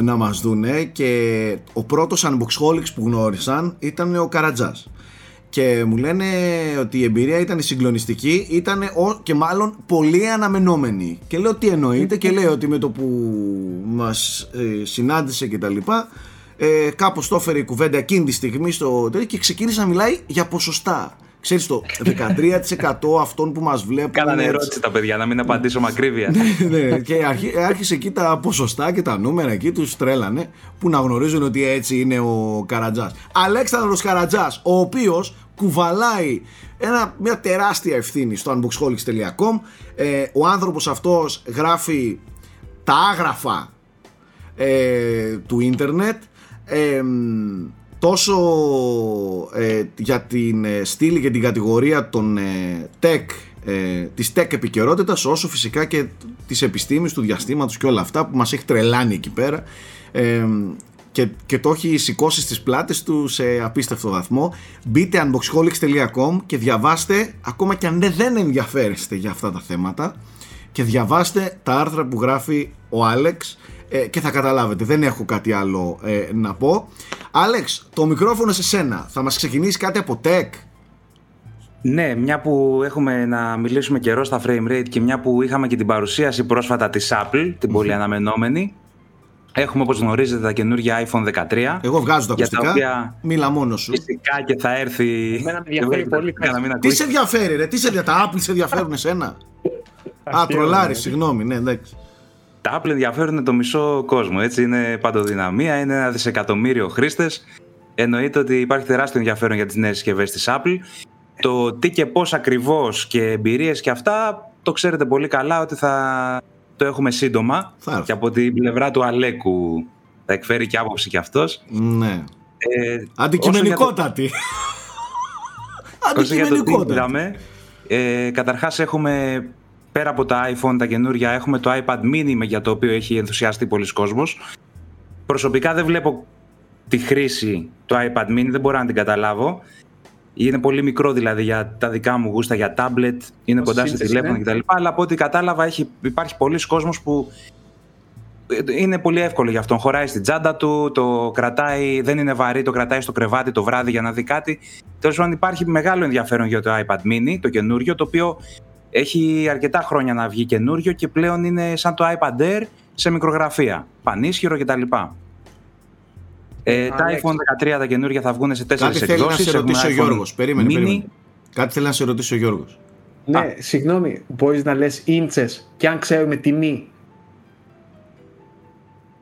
να μας δούνε και ο πρώτος unboxholics που γνώρισαν ήταν ο Καρατζάς και μου λένε ότι η εμπειρία ήταν συγκλονιστική ήταν και μάλλον πολύ αναμενόμενη. Και λέω τι εννοείται και λέει ότι με το που μας ε, συνάντησε και τα λοιπά ε, κάπως το έφερε η κουβέντα εκείνη τη στιγμή στο και ξεκίνησε να μιλάει για ποσοστά Ξέρεις το 13% αυτών που μας βλέπουν Κάνανε ερώτηση τα παιδιά να μην απαντήσω μακρύβια ναι, ναι, και άρχισε εκεί τα ποσοστά και τα νούμερα εκεί τους τρέλανε που να γνωρίζουν ότι έτσι είναι ο Καρατζάς. Αλέξανδρος Καρατζάς ο οποίος κουβαλάει ένα, μια τεράστια ευθύνη στο unboxholics.com ε, ο άνθρωπος αυτός γράφει τα άγραφα ε, του ίντερνετ. Ε, τόσο ε, για την ε, στήλη και την κατηγορία των ε, tech ε, της tech επικαιρότητας, όσο φυσικά και της επιστήμης του διαστήματος και όλα αυτά που μας έχει τρελάνει εκεί πέρα ε, και, και το έχει σηκώσει στις πλάτες του σε απίστευτο βαθμό. Μπείτε unboxholics.com και διαβάστε ακόμα και αν δεν ενδιαφέρεστε για αυτά τα θέματα και διαβάστε τα άρθρα που γράφει ο Άλεξ ε, και θα καταλάβετε δεν έχω κάτι άλλο ε, να πω Άλεξ το μικρόφωνο σε σένα θα μας ξεκινήσει κάτι από tech; Ναι, μια που έχουμε να μιλήσουμε καιρό στα frame rate και μια που είχαμε και την παρουσίαση πρόσφατα της Apple, την πολύ αναμενόμενη, Έχουμε όπως γνωρίζετε τα καινούργια iPhone 13. Εγώ βγάζω τα ακουστικά, οποία... μίλα μόνος σου. Φυσικά και θα έρθει... Εμένα με ενδιαφέρει πολύ. Τι σε ενδιαφέρει ρε, τι σε ενδιαφέρει, τα Apple σε ενδιαφέρουν εσένα; Α, τρολάρι, συγγνώμη, ναι, εντάξει. Τα Apple ενδιαφέρουν το μισό κόσμο, έτσι είναι παντοδυναμία, είναι ένα δισεκατομμύριο χρήστες. Εννοείται ότι υπάρχει τεράστιο ενδιαφέρον για τις νέες συσκευές της Apple. Το τι και πώς ακριβώς και εμπειρίες και αυτά το ξέρετε πολύ καλά ότι θα το έχουμε σύντομα και από την πλευρά του Αλέκου θα εκφέρει και άποψη κι αυτός. Ναι. Ε, Αντικειμενικότατη. Όσο για το <laughs> τι είδαμε, ε, καταρχάς έχουμε πέρα από τα iPhone τα καινούργια έχουμε το iPad mini για το οποίο έχει ενθουσιαστεί πολλοί κόσμος. Προσωπικά δεν βλέπω τη χρήση του iPad mini, δεν μπορώ να την καταλάβω. Είναι πολύ μικρό δηλαδή για τα δικά μου γούστα για tablet, είναι κοντά σε τηλέφωνο κτλ. Αλλά από ό,τι κατάλαβα έχει, υπάρχει πολλοί κόσμος που είναι πολύ εύκολο για αυτόν. Χωράει στην τσάντα του, το κρατάει, δεν είναι βαρύ, το κρατάει στο κρεβάτι το βράδυ για να δει κάτι. Τέλος πάντων, υπάρχει μεγάλο ενδιαφέρον για το iPad mini, το καινούριο, το οποίο έχει αρκετά χρόνια να βγει καινούριο και πλέον είναι σαν το iPad Air σε μικρογραφία. Πανίσχυρο κτλ. Ε, τα iPhone 13 τα καινούργια θα βγουν σε τέσσερις εκδόσεις. Κάτι θέλει να σε ρωτήσει ο Γιώργος. Περίμενε, περίμενε. Κάτι θέλει να σε ρωτήσει ο Γιώργος. Ναι, Α. συγγνώμη, μπορείς να λες ίντσες και αν ξέρουμε τιμή.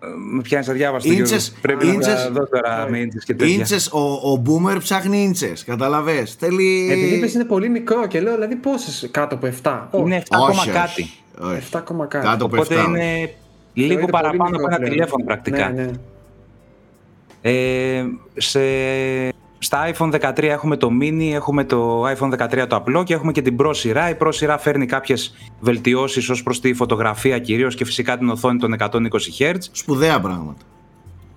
Ε, με πιάνεις αδιάβαστο ίντσες, Πρέπει ίντσες, να δω τώρα με ίντσες και τέτοια. Ίντσες, ο, ο Boomer ψάχνει ίντσες, καταλαβες. Θέλει... Επειδή είπες είναι πολύ μικρό και λέω δηλαδή πόσες κάτω από 7. Είναι 7, όχι, κάτι. 7, κάτι. Κάτω από Οπότε 7. είναι λίγο παραπάνω από ένα τηλέφωνο πρακτικά. Ναι, ναι. Ε, σε στα iPhone 13 έχουμε το mini, έχουμε το iPhone 13 το απλό και έχουμε και την Pro σειρά. Η Pro σειρά φέρνει κάποιες βελτιώσεις ως προς τη φωτογραφία κυρίως και φυσικά την οθόνη των 120 Hz. Σπουδαία πράγματα.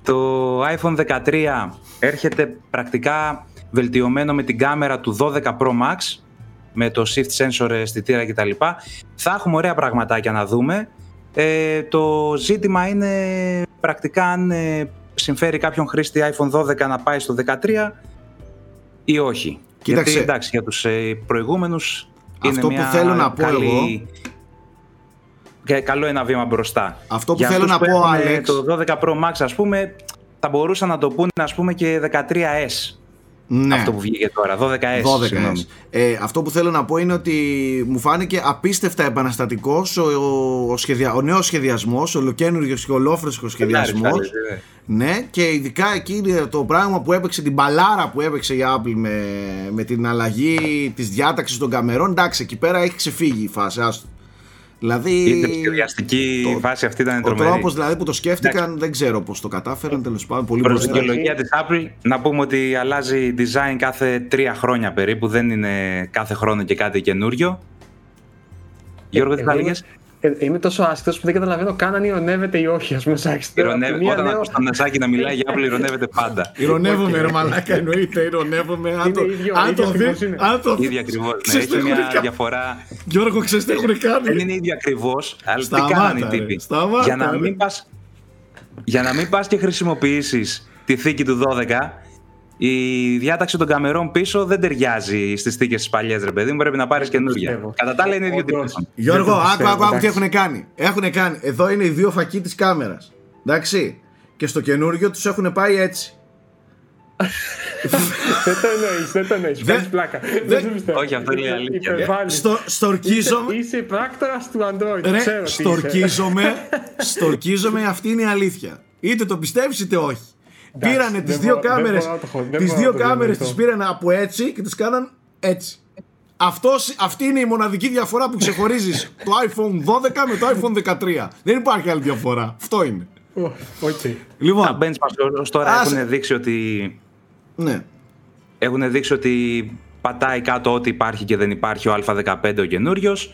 Το iPhone 13 έρχεται πρακτικά βελτιωμένο με την κάμερα του 12 Pro Max με το shift sensor αισθητήρα κτλ. Θα έχουμε ωραία πραγματάκια να δούμε. Ε, το ζήτημα είναι πρακτικά αν ε, συμφέρει κάποιον χρήστη iPhone 12 να πάει στο 13 ή όχι. Κοίταξε. Γιατί εντάξει, για τους ε, προηγούμενους Αυτό είναι που μια θέλω να πω καλή... εγώ- και καλό ένα βήμα μπροστά. Αυτό που Για θέλω αυτούς να πω, έχουν Άλεξ. Το 12 Pro Max, ας πούμε, θα μπορούσαν να το πούνε, ας πούμε, και 13S. Ναι. Αυτό που βγήκε τώρα, 12S. 12 συγγνώμη. ε, αυτό που θέλω να πω είναι ότι μου φάνηκε απίστευτα επαναστατικός ο, ο, ο, σχεδια, ο νέος σχεδιασμός, ο ολοκένουργιος και ολόφρεσκος σχεδιασμός. Φανάρι, φανάρι, Ναι, και ειδικά εκεί το πράγμα που έπαιξε, την μπαλάρα που έπαιξε η Apple με, με την αλλαγή της διάταξης των καμερών, εντάξει, εκεί πέρα έχει ξεφύγει η φάση, άστο. Δηλαδή, Η σχεδιαστική το- φάση αυτή ήταν ο τρομερή. τρόπος δηλαδή που το σκέφτηκαν, δεν ξέρω πώς το κατάφεραν, τέλος πάντων, πολύ Προς την μπροστά. δικαιολογία της Apple, να πούμε ότι αλλάζει design κάθε τρία χρόνια περίπου, δεν είναι κάθε χρόνο και κάτι καινούριο. Γιώργος, τι θα Εγώ έλεγες; Είμαι- ε, Είμαι τόσο άσχετο που δεν καταλαβαίνω καν αν ειρωνεύεται ή όχι, ας πούμε, σε άξιο. Ηρωνεύει- Όταν ακούς τον Νασάκη να μιλάει για Apple, ηρωνεύεται πάντα. <laughs> Ηρωνεύομαι ρε μαλάκα, εννοείται, ηρωνεύομαι. Αν το, Είναι ίδιο, αν ίδιος το ακριβώς δει, είναι. αν το δει. ίδια ακριβώς. Ναι, Ξέρεις τι έχει έχουν μια κάνει. διαφορά. Γιώργο, ξέρεις τι έχουν Δεν κάνει. είναι ίδιο ακριβώς, αλλά Σταμάτα, τι κάνανε οι ρε, τύποι. σταμάτα, Για να ρε. μην πας, για να μην πας και χρησιμοποιήσεις τη θήκη του 12, η διάταξη των καμερών πίσω δεν ταιριάζει στις θήκες τη παλιές, ρε παιδί μου. Πρέπει να πάρεις καινούργια. πιστεύω. Κατά τα άλλα είναι ίδιο Όντως. τύπο. Γιώργο, Δεν το άκου, πιστεύω, άκου, άκου τι εντάξει. έχουν κάνει. Έχουν κάνει. Εδώ είναι οι δύο φακοί της κάμερας. Εντάξει. Και στο καινούριο τους έχουν πάει έτσι. <laughs> Δεν το εννοείς, δεν το εννοείς. Δεν- Κάνει πλάκα. δεν- Δεν σε πιστεύω. Όχι, αυτό είναι η αλήθεια. Υπερβάλλεις. Στο, στορκίζομαι. Είσαι, είσαι πράκτορας του Android. Ρε, ξέρω τι είσαι. στορκίζομαι. <laughs> στορκίζομαι, αυτή είναι η αλήθεια. Είτε το πιστεύεις είτε όχι. Πήρανε τις δεν δύο μπορώ- δεν κάμερε. μπορώ να το χω- δεν Τις μπορώ δύο να το κάμερες τις διανοηθώ. πήραν από έτσι και τις κάναν έτσι. Αυτός, αυτή είναι η μοναδική διαφορά που ξεχωρίζεις <laughs> το iPhone 12 με το iPhone 13. Δεν υπάρχει άλλη διαφορά. Αυτό είναι. Ω, Οκ. Τα Λοιπόν, benchmarks ως τώρα Άσε. έχουν δείξει ότι ναι. έχουν δείξει ότι πατάει κάτω ό,τι υπάρχει και δεν υπάρχει ο Α15 ο καινούριος.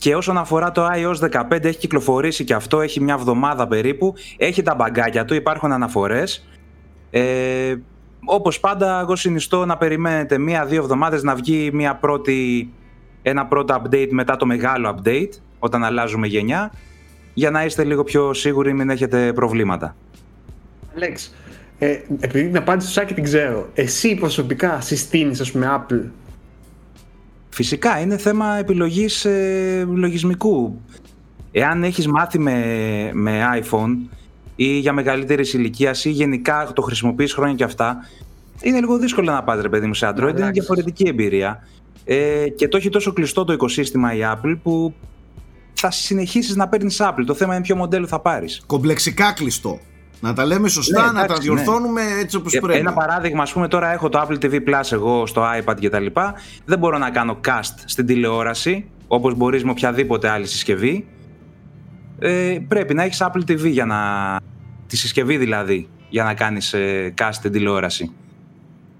Και όσον αφορά το iOS 15 έχει κυκλοφορήσει και αυτό, έχει μια εβδομάδα περίπου, έχει τα μπαγκάκια του, υπάρχουν αναφορές. Ε, όπως πάντα εγώ συνιστώ να περιμένετε μία-δύο εβδομάδες να βγει μια πρώτη, ένα πρώτο update μετά το μεγάλο update, όταν αλλάζουμε γενιά, για να είστε λίγο πιο σίγουροι μην έχετε προβλήματα. Αλέξ, ε, επειδή την απάντηση του Σάκη την ξέρω, εσύ προσωπικά συστήνεις, ας πούμε, Apple. Φυσικά είναι θέμα επιλογής ε, λογισμικού. Εάν έχεις μάθει με, με iPhone ή για μεγαλύτερη ηλικία ή γενικά το χρησιμοποιείς χρόνια και αυτά, είναι λίγο δύσκολο να πας ρε παιδί μου σε Android, είναι Αλλάξεις. διαφορετική εμπειρία. Ε, και το έχει τόσο κλειστό το οικοσύστημα η Apple που θα συνεχίσεις να παίρνεις Apple. Το θέμα είναι ποιο μοντέλο θα πάρεις. Κομπλεξικά κλειστό. Να τα λέμε σωστά, Ναι, να τα εντάξει, διορθώνουμε έτσι όπως Ε, πρέπει. Ένα παράδειγμα, ας πούμε, τώρα έχω το Apple TV Plus εγώ στο iPad και τα λοιπά. Δεν μπορώ να κάνω cast στην τηλεόραση, όπως μπορείς με οποιαδήποτε άλλη συσκευή. Ε, πρέπει να έχεις Apple TV για να... τη συσκευή δηλαδή, για να κάνεις ε, cast στην τηλεόραση.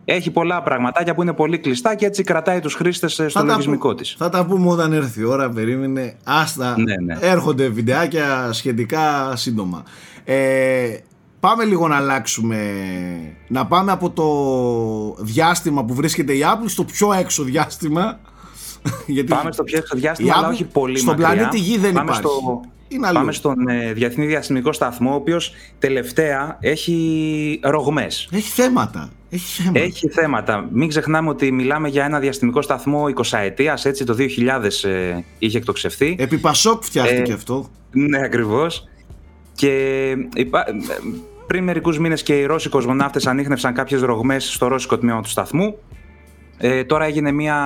Έχει πολλά πραγματάκια που είναι πολύ κλειστά και έτσι κρατάει τους χρήστες ε, στο Θα τα λογισμικό πού- της. Θα τα πούμε όταν έρθει η ώρα, περίμενε. Άστα, Ναι, ναι. έρχονται βιντεάκια σχετικά σύντομα. Ε, πάμε λίγο να αλλάξουμε, να πάμε από το διάστημα που βρίσκεται η Apple στο πιο έξω διάστημα. <laughs> Γιατί Πάμε στο πιο έξω η διάστημα, αλλά Apple όχι πολύ στον μακριά. πλανήτη Γη δεν Πάμε υπάρχει. στο- Είναι αλλού. Πάμε στον ε, Διεθνή Διαστημικό Σταθμό, ο οποίος τελευταία έχει ρογμές. Έχει θέματα. Έχει θέματα. Έχει θέματα. Μην ξεχνάμε ότι μιλάμε για ένα διαστημικό σταθμό 20 ετία, έτσι το 2000 ε, είχε εκτοξευθεί. Επί Πασόκ φτιάχτηκε Ε, αυτό. Ναι, ακριβώς. Και υπά- ε, πριν μερικούς μήνες και οι Ρώσοι κοσμοναύτες ανείχνευσαν κάποιες ρογμές στο ρώσικο τμήμα του σταθμού. Ε, τώρα έγινε μια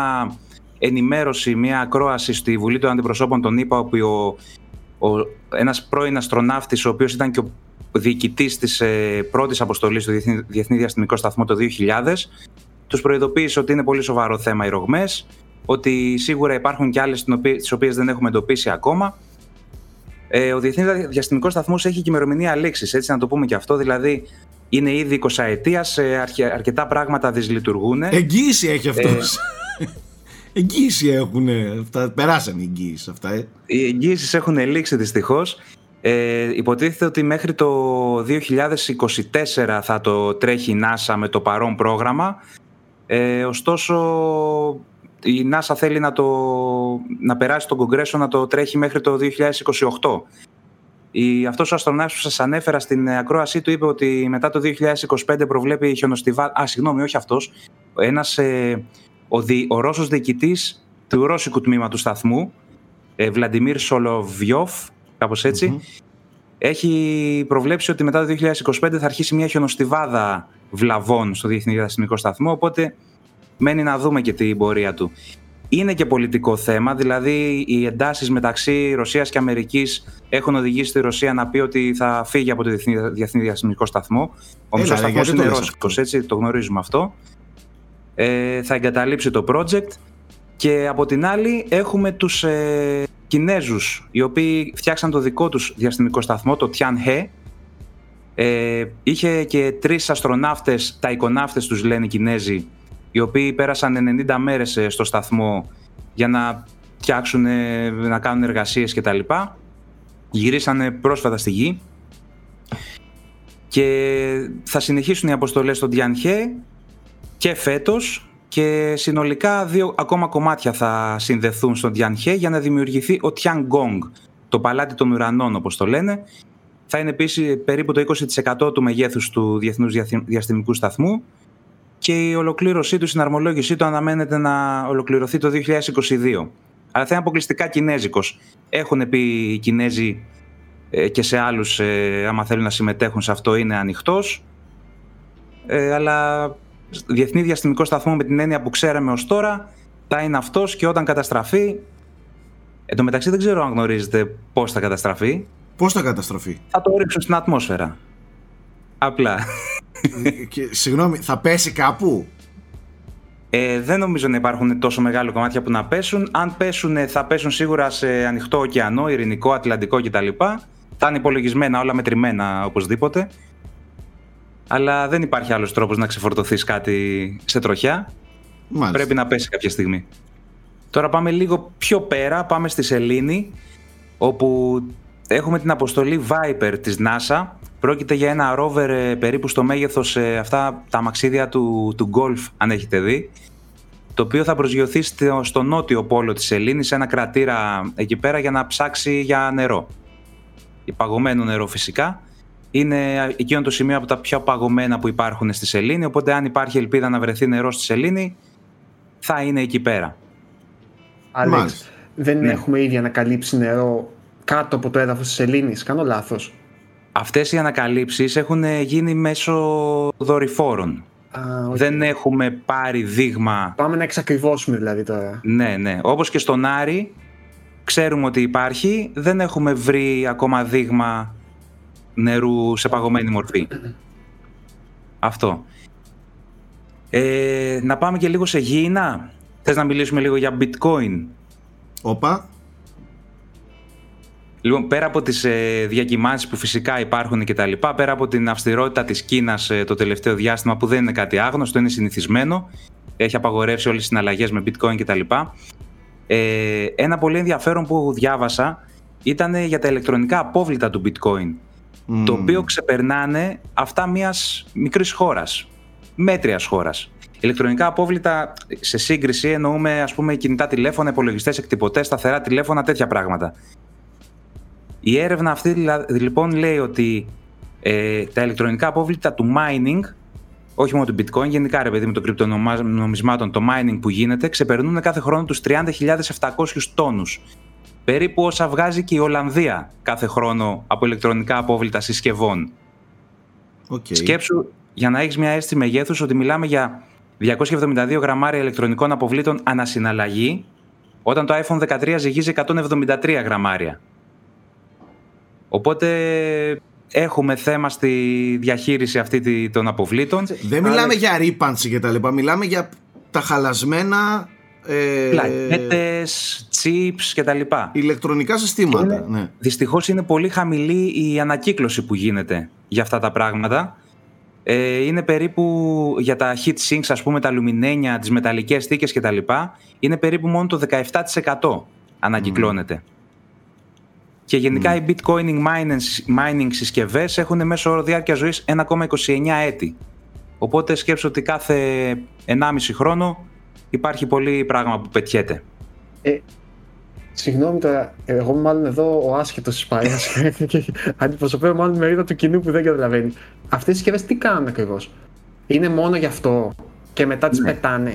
ενημέρωση, μια ακρόαση στη Βουλή των Αντιπροσώπων των ΗΠΑ, όπου ο, ο, ένας πρώην αστροναύτης, ο οποίος ήταν και ο διοικητής της ε, πρώτης αποστολής στο Διεθνή, Διεθνή Διαστημικό Σταθμό το 2000, τους προειδοποίησε ότι είναι πολύ σοβαρό θέμα οι ρογμές, ότι σίγουρα υπάρχουν και άλλες τις οποίες δεν έχουμε εντοπίσει ακόμα. Ε, ο Διεθνής Διαστημικός Σταθμός έχει και ημερομηνία λήξης, έτσι να το πούμε και αυτό. Δηλαδή, είναι ήδη 20 ετία, αρκετά πράγματα δυσλειτουργούν. Εγγύηση έχει αυτός. Ε, <laughs> εγγύηση έχουν. Αυτά, περάσαν οι εγγύησεις αυτά. Ε. Οι εγγύησεις έχουν λήξει δυστυχώς. Ε, υποτίθεται ότι μέχρι το 2024 θα το τρέχει η NASA με το παρόν πρόγραμμα. Ε, ωστόσο, η NASA θέλει να, το, να περάσει τον Κογκρέσο να το τρέχει μέχρι το 2028. Η, αυτός ο αστροναύτης που σας ανέφερα στην ακρόασή του είπε ότι μετά το 2025 προβλέπει χιονοστιβάλ... Α, συγγνώμη, όχι αυτός. Ένας, ε, ο, δι, ο Ρώσος διοικητής του ρώσικου τμήματου σταθμού, ε, Βλαντιμίρ Σολοβιόφ, κάπως έχει προβλέψει ότι μετά το 2025 θα αρχίσει μια χιονοστιβάδα βλαβών στο Διεθνή Διαστημικό Σταθμό, οπότε μένει να δούμε και την πορεία του. Είναι και πολιτικό θέμα, δηλαδή οι εντάσεις μεταξύ Ρωσίας και Αμερικής έχουν οδηγήσει τη Ρωσία να πει ότι θα φύγει από το Διεθνή Διαστημικό Σταθμό. Ο μισός σταθμός είναι ρώσικος, έτσι, το γνωρίζουμε αυτό. Ε, θα εγκαταλείψει το project και από την άλλη έχουμε τους ε, Κινέζους οι οποίοι φτιάξαν το δικό τους διαστημικό σταθμό, το Tianhe. Ε, είχε και τρεις αστροναύτες, τα εικοναύτες τους λένε οι Κινέζοι, οι οποίοι πέρασαν 90 μέρες ε, στο σταθμό για να φτιάξουν, να κάνουν εργασίες κτλ. Γυρίσανε πρόσφατα στη Γη και θα συνεχίσουν οι αποστολές στο Tianhe και φέτος και συνολικά δύο ακόμα κομμάτια θα συνδεθούν στον Tianhe για να δημιουργηθεί ο Tiangong, το παλάτι των ουρανών όπως το λένε. Θα είναι επίσης περίπου το 20% του μεγέθους του Διεθνούς Διαστημικού Σταθμού και η ολοκλήρωσή του, η συναρμολόγησή του αναμένεται να ολοκληρωθεί το 2022. Αλλά θα είναι αποκλειστικά κινέζικος. Έχουν πει οι Κινέζοι ε, και σε άλλους, ε, άμα θέλουν να συμμετέχουν σε αυτό, είναι ανοιχτός. Ε, αλλά διεθνή διαστημικό σταθμό με την έννοια που ξέραμε ως τώρα θα είναι αυτός και όταν καταστραφεί Εν τω μεταξύ δεν ξέρω αν γνωρίζετε πώς θα καταστραφεί Πώς θα καταστραφεί; Θα το ρίξουν στην ατμόσφαιρα Απλά και, Συγγνώμη, θα πέσει κάπου; Ε, δεν νομίζω να υπάρχουν τόσο μεγάλο κομμάτια που να πέσουν. Αν πέσουν, θα πέσουν σίγουρα σε ανοιχτό ωκεανό, ειρηνικό, ατλαντικό κτλ. Θα είναι υπολογισμένα, όλα μετρημένα οπωσδήποτε αλλά δεν υπάρχει άλλος τρόπος να ξεφορτωθείς κάτι σε τροχιά. Μάλιστα. Πρέπει να πέσει κάποια στιγμή. Τώρα πάμε λίγο πιο πέρα, πάμε στη Σελήνη, όπου έχουμε την αποστολή Viper της NASA. Πρόκειται για ένα rover ε, περίπου στο μέγεθος ε, αυτά τα αμαξίδια του, του Golf, αν έχετε δει, το οποίο θα προσγειωθεί στο, νότιο πόλο της Σελήνης, σε ένα κρατήρα εκεί πέρα για να ψάξει για νερό. Παγωμένο νερό φυσικά είναι εκείνο το σημείο από τα πιο παγωμένα που υπάρχουν στη σελήνη, οπότε αν υπάρχει ελπίδα να βρεθεί νερό στη σελήνη, θα είναι εκεί πέρα. Άλεξ, δεν ναι. έχουμε ήδη ανακαλύψει νερό κάτω από το έδαφος της σελήνης, κάνω λάθος; Αυτές οι ανακαλύψεις έχουν γίνει μέσω δορυφόρων. Δεν έχουμε πάρει δείγμα... Πάμε να εξακριβώσουμε δηλαδή τώρα. Ναι, ναι. Όπως και στον Άρη, ξέρουμε ότι υπάρχει, δεν έχουμε βρει ακόμα δείγμα νερού σε παγωμένη μορφή. Αυτό. Ε, να πάμε και λίγο σε γήινα. Θες να μιλήσουμε λίγο για bitcoin; Όπα. Λοιπόν, πέρα από τις ε, διακυμάνσεις που φυσικά υπάρχουν και τα λοιπά, πέρα από την αυστηρότητα της Κίνας ε, το τελευταίο διάστημα που δεν είναι κάτι άγνωστο, είναι συνηθισμένο, έχει απαγορεύσει όλες τις συναλλαγές με bitcoin και τα λοιπά. Ε, ένα πολύ ενδιαφέρον που διάβασα ήταν για τα ηλεκτρονικά απόβλητα του bitcoin το οποίο ξεπερνάνε αυτά μιας μικρής χώρας, μέτριας χώρας. Ηλεκτρονικά απόβλητα σε σύγκριση εννοούμε ας πούμε κινητά τηλέφωνα, υπολογιστές, εκτυπωτές, σταθερά τηλέφωνα, τέτοια πράγματα. Η έρευνα αυτή λοιπόν λέει ότι ε, τα ηλεκτρονικά απόβλητα του mining, όχι μόνο του bitcoin, γενικά ρε παιδί με το κρυπτονομισμάτων, το mining που γίνεται, ξεπερνούν κάθε χρόνο τους 30.700 τόνους περίπου όσα βγάζει και η Ολλανδία κάθε χρόνο από ηλεκτρονικά απόβλητα συσκευών. Okay. Σκέψου, για να έχεις μια αίσθηση μεγέθους, ότι μιλάμε για 272 γραμμάρια ηλεκτρονικών αποβλήτων ανασυναλλαγή, όταν το iPhone 13 ζυγίζει 173 γραμμάρια. Οπότε έχουμε θέμα στη διαχείριση αυτή των αποβλήτων. Δεν μιλάμε για ρήπανση και τα λοιπά, μιλάμε για τα χαλασμένα ε, Πλακέτες, chips κτλ. Ηλεκτρονικά συστήματα. ναι. Δυστυχώς είναι πολύ χαμηλή η ανακύκλωση που γίνεται για αυτά τα πράγματα ε, είναι περίπου για τα heat sinks, ας πούμε, τα λουμινένια, τις μεταλλικές θήκες κτλ. Είναι περίπου μόνο το 17% ανακυκλώνεται. Και γενικά οι bitcoining mining, mining συσκευές έχουν μέσω όρο διάρκεια ζωής 1,29 έτη. Οπότε σκέψω ότι κάθε 1,5 χρόνο υπάρχει πολύ πράγμα που πετιέται. Ε, Συγγνώμη τώρα, εγώ είμαι μάλλον εδώ ο άσχετος της παρέα <laughs> και αντιπροσωπεύω μάλλον μερίδα του κοινού που δεν καταλαβαίνει. Αυτές οι συσκευές τι κάνουν ακριβώς; Είναι μόνο γι' αυτό και μετά τις Ναι. πετάνε;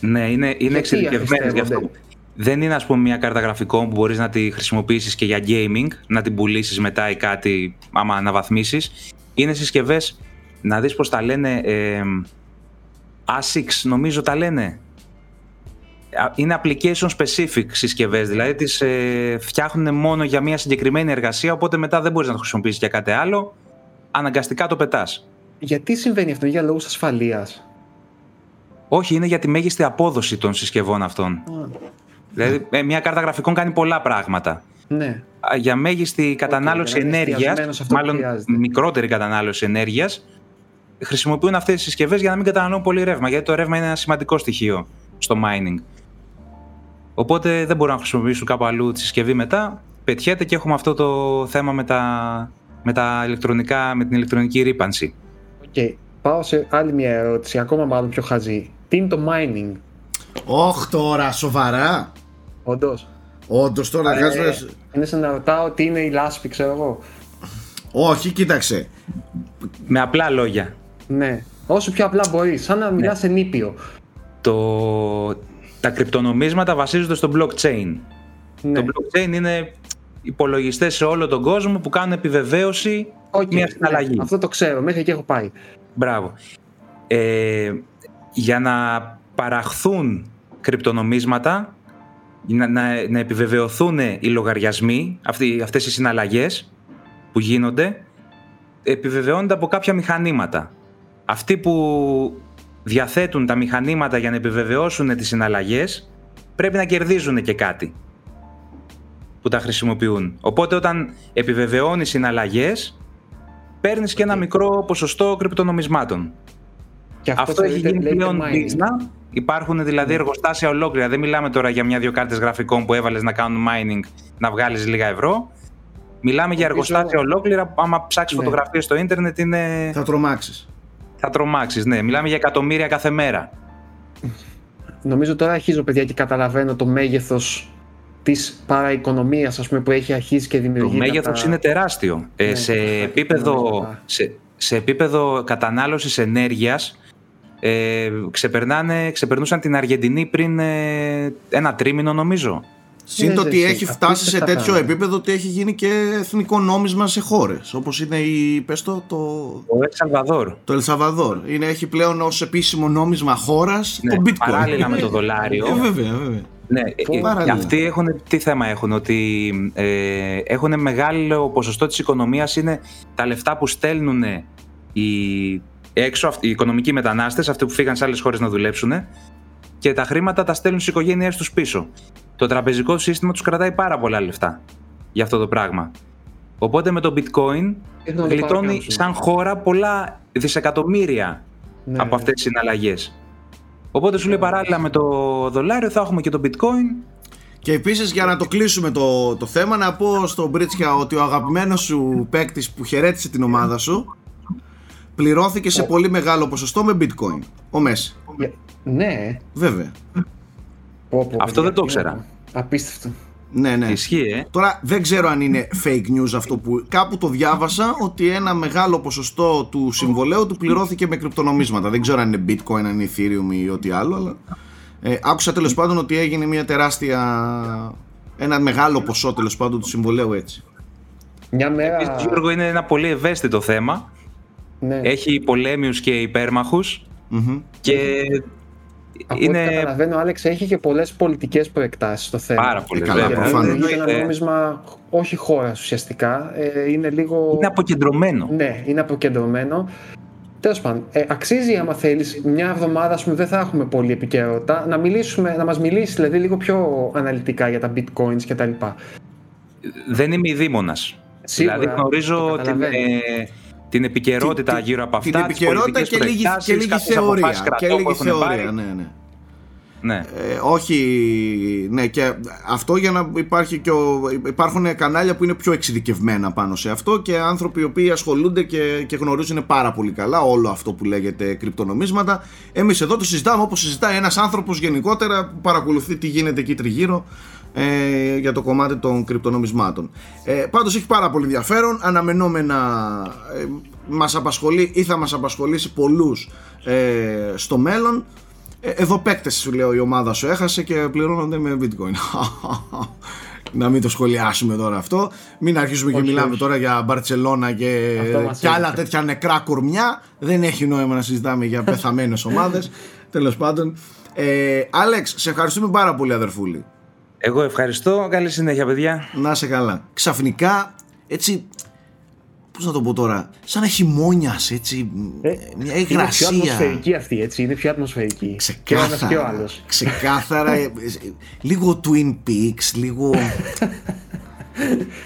Ναι, είναι, είναι εξειδικευμένες γι' αυτό. Αφιστεύονται; Δεν είναι, ας πούμε, μια κάρτα γραφικών που μπορείς να τη χρησιμοποιήσεις και για gaming, να την πουλήσεις μετά ή κάτι, άμα αναβαθμίσεις. Είναι συσκευές, να δεις πώς τα λένε, ε, ASICS νομίζω τα λένε. Α, Είναι application specific συσκευές, δηλαδή τις ε, φτιάχνουν μόνο για μια συγκεκριμένη εργασία, οπότε μετά δεν μπορείς να το χρησιμοποιήσεις για κάτι άλλο, αναγκαστικά το πετάς. Γιατί συμβαίνει αυτό, για λόγους ασφαλείας; Όχι, είναι για τη μέγιστη απόδοση των συσκευών αυτών. Δηλαδή, ε, μια κάρτα γραφικών κάνει πολλά πράγματα. Ναι. Α, Για μέγιστη κατανάλωση για να είναι ενέργειας, εστιασμένος σε αυτό που μάλλον χρειάζεται. μικρότερη κατανάλωση ενέργειας, χρησιμοποιούν αυτές τις συσκευές για να μην καταναλώνουν πολύ ρεύμα, γιατί το ρεύμα είναι ένα σημαντικό στοιχείο στο mining. Οπότε δεν μπορούν να χρησιμοποιήσουν κάπου αλλού τη συσκευή μετά, πετιέται και έχουμε αυτό το θέμα με, τα, με, τα ηλεκτρονικά, με την ηλεκτρονική ρήπανση. Οκ. Πάω σε άλλη μια ερώτηση, ακόμα μάλλον πιο χαζή. Τι είναι το mining, Όχι τώρα, σοβαρά. Όντως. Όντως τώρα Ε, βγάζουμε. είναι σαν να ρωτάω τι είναι η λάσπη, ξέρω εγώ. Όχι, κοίταξε. Με απλά λόγια. Ναι. Όσο πιο απλά μπορείς, σαν να μιλάς σε νήπιο. Το... Τα κρυπτονομίσματα βασίζονται στο blockchain. Ναι. Το blockchain είναι υπολογιστές σε όλο τον κόσμο που κάνουν επιβεβαίωση Οκ, μιας ναι, συναλλαγή. αυτό το ξέρω, μέχρι εκεί έχω πάει. Μπράβο. Ε, για να παραχθούν κρυπτονομίσματα, να, να, να επιβεβαιωθούν οι λογαριασμοί, αυτοί, αυτές οι συναλλαγές που γίνονται, επιβεβαιώνονται από κάποια μηχανήματα. Αυτοί που διαθέτουν τα μηχανήματα για να επιβεβαιώσουν τις συναλλαγές, πρέπει να κερδίζουν και κάτι που τα χρησιμοποιούν. Οπότε όταν επιβεβαιώνεις συναλλαγές, παίρνεις και ένα μικρό ποσοστό κρυπτονομισμάτων. Και Αυτό έχει θεωρείται- γίνει λέγεται πλέον mining. business. Υπάρχουν δηλαδή εργοστάσια ολόκληρα. Δεν μιλάμε τώρα για μια-δύο κάρτες γραφικών που έβαλες να κάνουν mining να βγάλεις λίγα ευρώ. Μιλάμε για Νομίζω- εργοστάσια ολόκληρα που άμα ψάξεις Ναι. φωτογραφίες στο ίντερνετ είναι... Θα τρομάξεις. θα τρομάξεις. Ναι, μιλάμε για εκατομμύρια κάθε μέρα. Νομίζω τώρα αρχίζω, παιδιά, και καταλαβαίνω το μέγεθος της παραοικονομίας, ας πούμε, που έχει αρχίσει και Το δημιουργεί. μέγεθος είναι τεράστιο. Ε, Ναι, σε, τα επίπεδο, κοινωνικά. σε, σε επίπεδο κατανάλωσης ενέργειας ε, ξεπερνάνε, ξεπερνούσαν την Αργεντινή πριν ε, ένα τρίμηνο νομίζω. Συν Ναι, το ζε, ότι εσύ. έχει φτάσει σε Απίστευτα τέτοιο πράγματα. επίπεδο ότι έχει γίνει και εθνικό νόμισμα σε χώρες. Όπως είναι η. Πες το, το, Ο Ελσαλβαδόρ. το Ελσαβαδόρ. Είναι, έχει πλέον ως επίσημο νόμισμα χώρας το bitcoin. Ναι, παράλληλα με το δολάριο. Ε, βέβαια, βέβαια. Ναι, ε, παράλληλα. αυτοί έχουν, τι θέμα έχουν, ότι ε, έχουν μεγάλο ποσοστό της οικονομίας είναι τα λεφτά που στέλνουν οι, έξω, αυτοί- οι οικονομικοί μετανάστες, αυτοί που φύγαν σε άλλες χώρες να δουλέψουν και τα χρήματα τα στέλνουν στις οικογένειές τους πίσω. Το τραπεζικό σύστημα τους κρατάει πάρα πολλά λεφτά για αυτό το πράγμα. Οπότε με το bitcoin Ήθελα να το γλιτώνει παρακάμψω. σαν χώρα πολλά δισεκατομμύρια Ναι, από ναι. αυτές τις συναλλαγές. Οπότε σου λέει παράλληλα με το δολάριο θα έχουμε και το bitcoin Και επίσης για να το κλείσουμε το, το θέμα, να πω στον Μπρίτσια ότι ο αγαπημένος σου παίκτης που χαιρέτησε την ομάδα σου πληρώθηκε σε πολύ μεγάλο ποσοστό με bitcoin. Ο Μέση. Για- Ναι. Βέβαια. Πω, πω, Αυτό παιδιά, δεν το τι να ήξερα. πω. Απίστευτο. Ναι, ναι. Ισχύει, ε. Τώρα δεν ξέρω αν είναι fake news αυτό που κάπου το διάβασα ότι ένα μεγάλο ποσοστό του συμβολέου του πληρώθηκε με κρυπτονομίσματα. Δεν ξέρω αν είναι bitcoin, αν είναι ethereum ή ό,τι άλλο, αλλά ε, άκουσα τέλος πάντων ότι έγινε μια τεράστια, ένα μεγάλο ποσό τέλος πάντων του συμβολέου έτσι. Μια μέρα. Επίσης, Γιώργο, είναι ένα πολύ ευαίσθητο θέμα. Ναι. Έχει πολέμιους και υπέρμαχους Μμμ. και Από ό,τι είναι καταλαβαίνω, ο Άλεξ έχει και πολλές πολιτικές προεκτάσεις στο θέμα. πάρα πολύ Ε, καλά, Γιατί προφανώς. δημιουργείται ένα Είναι, νόμισμα όχι χώρας ουσιαστικά. Ε, είναι λίγο. είναι αποκεντρωμένο. Ναι, είναι αποκεντρωμένο. Τέλος πάντων, ε, αξίζει άμα θέλεις μια εβδομάδα, ας πούμε, δεν θα έχουμε πολύ επικαιρότητα, να, μιλήσουμε, να μας μιλήσεις δηλαδή λίγο πιο αναλυτικά για τα bitcoins κτλ. Δεν είμαι ειδήμονας. Σίγουρα, δηλαδή γνωρίζω το την, καταλαβαίνω. ε, την επικαιρότητα Τι- γύρω από αυτά. Την τις επικαιρότητα πολιτικές και λίγη, και προεκτάσεις, λίγης κάποιες θεωρία. αποφάσεις Και κρατών που λίγης έχουν θεωρία, πάρει. ναι, ναι. Ναι. Ε, όχι, ναι, και αυτό για να υπάρχει και ο, υπάρχουν κανάλια που είναι πιο εξειδικευμένα πάνω σε αυτό και άνθρωποι οι οποίοι ασχολούνται και, και γνωρίζουν πάρα πολύ καλά όλο αυτό που λέγεται κρυπτονομίσματα. Εμείς εδώ το συζητάμε όπως συζητάει ένας άνθρωπος γενικότερα που παρακολουθεί τι γίνεται εκεί τριγύρω ε, για το κομμάτι των κρυπτονομισμάτων. Ε, πάντως έχει πάρα πολύ ενδιαφέρον, αναμενόμενα ε, μας απασχολεί ή θα μας απασχολήσει πολλούς ε, στο μέλλον. Ε, εδώ παίκτες σου λέω η ομάδα σου έχασε και πληρώνονται με bitcoin. <laughs> Να μην το σχολιάσουμε τώρα αυτό. Μην αρχίσουμε και Όχι, μιλάμε όχι. τώρα για Μπαρτσελώνα και, Αυτό μας και άλλα έλειπε. τέτοια νεκρά κορμιά. Δεν έχει νόημα να συζητάμε για πεθαμένες ομάδες. <laughs> Τέλος πάντων. Ε, Άλεξ, σε ευχαριστούμε πάρα πολύ αδερφούλη. Εγώ ευχαριστώ. Καλή συνέχεια, παιδιά. Να σε καλά. Ξαφνικά, έτσι, πώς να το πω τώρα, σαν να χειμώνιας, έτσι, Ε, μια Είναι πιο υγρασία. ατμοσφαιρική αυτή, έτσι. Είναι πιο ατμοσφαιρική. Και ο ένας Ξεκάθαρα. και ο άλλος. Ξεκάθαρα. ε, ε, λίγο Twin Peaks, λίγο. <laughs>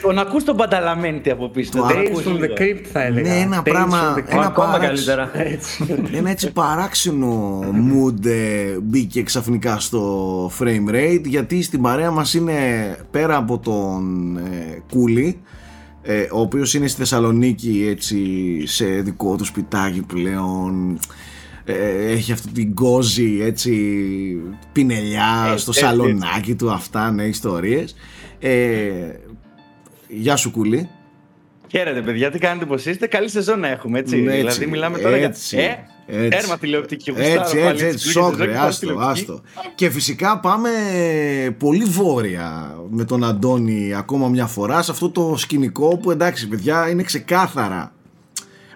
Το να ακούς τον Πανταλαμέντη από πίσω. Το δεν άκουσα. ακούς Tales from the λίγο. Crypt θα έλεγα. Ναι, ένα Tales πράγμα- from the Crypt. ένα Ακόμα παράξ- καλύτερα. Έτσι. <laughs> ένα έτσι παράξενο mood ε, μπήκε ξαφνικά στο frame rate γιατί στην παρέα μας είναι πέρα από τον ε, Κούλι ε, ο οποίος είναι στη Θεσσαλονίκη έτσι σε δικό του σπιτάκι πλέον ε, έχει αυτή την κόζη έτσι πινελιά Ε, στο έτσι, σαλονάκι του αυτά ναι ιστορίες ε, Γεια σου Κούλι Χαίρετε, παιδιά, τι κάνετε πως είστε. Καλή σεζόν να έχουμε, έτσι. Ναι, δηλαδή, έτσι, μιλάμε τώρα έτσι, για. Ε, έτσι. τέρμα τηλεοπτική. Έτσι, γουστάρω έτσι, πάλι, έτσι, πλήρη σεζόν σόκρε, και πάλι άστο, τηλεοπτική. άστο. Και φυσικά πάμε πολύ βόρεια με τον Αντώνη ακόμα μια φορά σε αυτό το σκηνικό που εντάξει παιδιά είναι ξεκάθαρα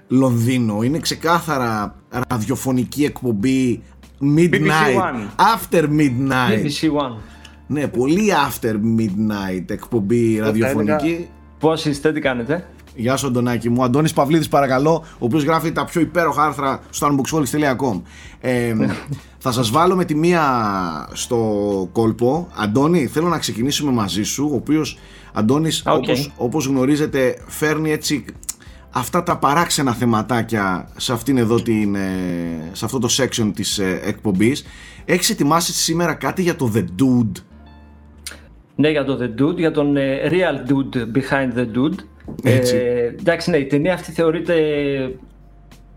Λονδίνο, είναι ξεκάθαρα ραδιοφωνική εκπομπή midnight, BBC after midnight. BBC One. Ναι, πολύ after midnight εκπομπή ραδιοφωνική. Πώς είστε, τι κάνετε; Γεια σου Αντωνάκη μου. Αντώνης Παυλίδης παρακαλώ, ο οποίος γράφει τα πιο υπέροχα άρθρα στο unboxholics.com. Ε, <laughs> θα σας βάλω με τη μία στο κόλπο. Αντώνη, θέλω να ξεκινήσουμε μαζί σου, ο οποίος, Αντώνης, Οκ. όπως, όπως γνωρίζετε, φέρνει έτσι αυτά τα παράξενα θεματάκια σε αυτήν εδώ την, ε, σε αυτό το section της ε, εκπομπής. Έχεις ετοιμάσει σήμερα κάτι για το The Dude; Ναι, για το The Dude, για τον ε, Real Dude Behind the Dude. Έτσι. Ε, εντάξει, ναι, η ταινία αυτή θεωρείται